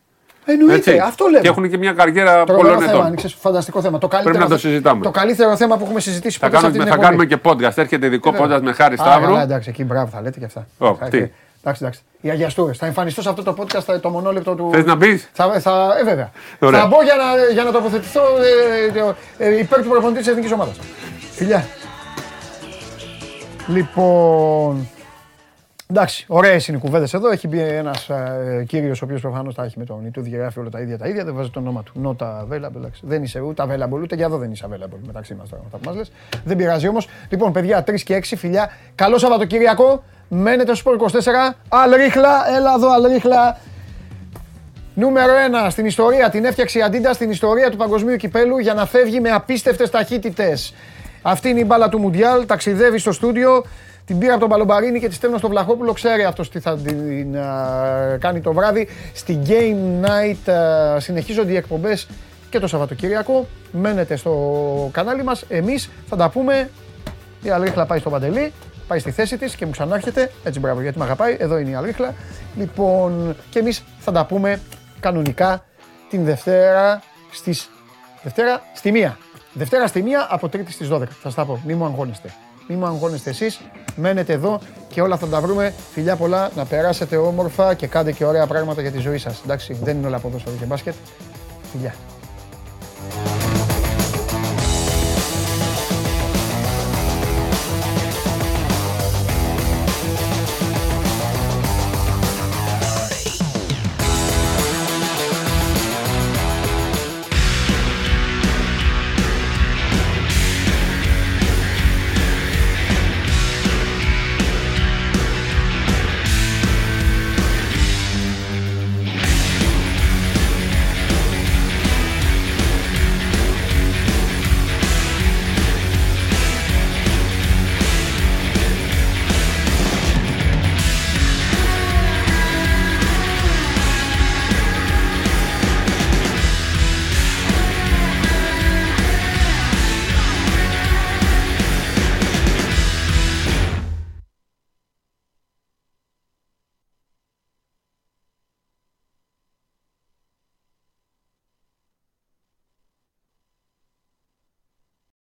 Εννοείται, Έτσι. αυτό λέμε. Και έχουν και μια καριέρα Τρομερό πολλών θέμα, ετών. άνοιξες, φανταστικό θέμα. Το καλύτερο, να το συζητάμε. Το καλύτερο θέμα που έχουμε συζητήσει Θα, ποτέ σε κάνουμε, αυτή την θα εκπομπή. κάνουμε και podcast. Έρχεται ειδικό Βέβαια. podcast με Χάρη Α, Σταύρου. καλά, εντάξει, εκεί μπράβο θα λέτε και αυτά. Ω, Θα- τι; Εντάξει, εντάξει. Οι Αγιαστούρε. Θα εμφανιστώ σε αυτό το podcast θα- το μονόλεπτο του. Θες να μπεις; Θα, θα, ε, βέβαια. Ωραία. Θα μπω για να, για να τοποθετηθώ ε, ε, ε, υπέρ του προπονητή της εθνικής ομάδας. Φιλιά. Λοιπόν. Εντάξει, ωραίες είναι οι κουβέντες εδώ. Έχει μπει ένας ε, κύριος ο οποίος προφανώς τα έχει με τον Ιτούδη και γράφει όλα τα ίδια τα ίδια. Δεν βάζει το όνομα του. Not available. εντάξει. Δεν είσαι ούτε available, ούτε για εδώ δεν είσαι available μεταξύ μας τώρα. αυτά που μας λες. Δεν πειράζει όμως. Λοιπόν, παιδιά, 3 και 6 φιλιά. Καλό Σαββατοκύριακο. Μένετε στο Sport 24. Αλρίχλα, έλα εδώ, Αλρίχλα. Νούμερο 1 στην ιστορία, την έφτιαξε η Αντίντα στην ιστορία του παγκοσμίου κυπέλου για να φεύγει με απίστευτες ταχύτητες. Αυτή είναι η μπάλα του Μουντιάλ, ταξιδεύει στο στούντιο, την πήρα από τον Παλομπαρίνη και τη στέλνω στο Βλαχόπουλο. Ξέρει αυτός τι θα την α, κάνει το βράδυ. Στη Game Night α, συνεχίζονται οι εκπομπές και το Σαββατοκύριακο. Μένετε στο κανάλι μας. Εμείς θα τα πούμε. Η Αλρίχλα πάει στο Παντελή, πάει στη θέση της και μου ξανάρχεται. Έτσι, μπράβο, γιατί με αγαπάει. Εδώ είναι η Αλρίχλα. Λοιπόν, και εμείς θα τα πούμε κανονικά την Δευτέρα στις... Δευτέρα στη μία. Δευτέρα στη μία από Τρίτη στις 12. Θα σας τα πω. Μη μου αγχώνεστε. Μη μου αγχώνεστε εσείς. Μένετε εδώ και όλα θα τα βρούμε. Φιλιά πολλά, να περάσετε όμορφα και κάντε και ωραία πράγματα για τη ζωή σας. Εντάξει, δεν είναι όλα ποδόσφαιρο και μπάσκετ. Φιλιά.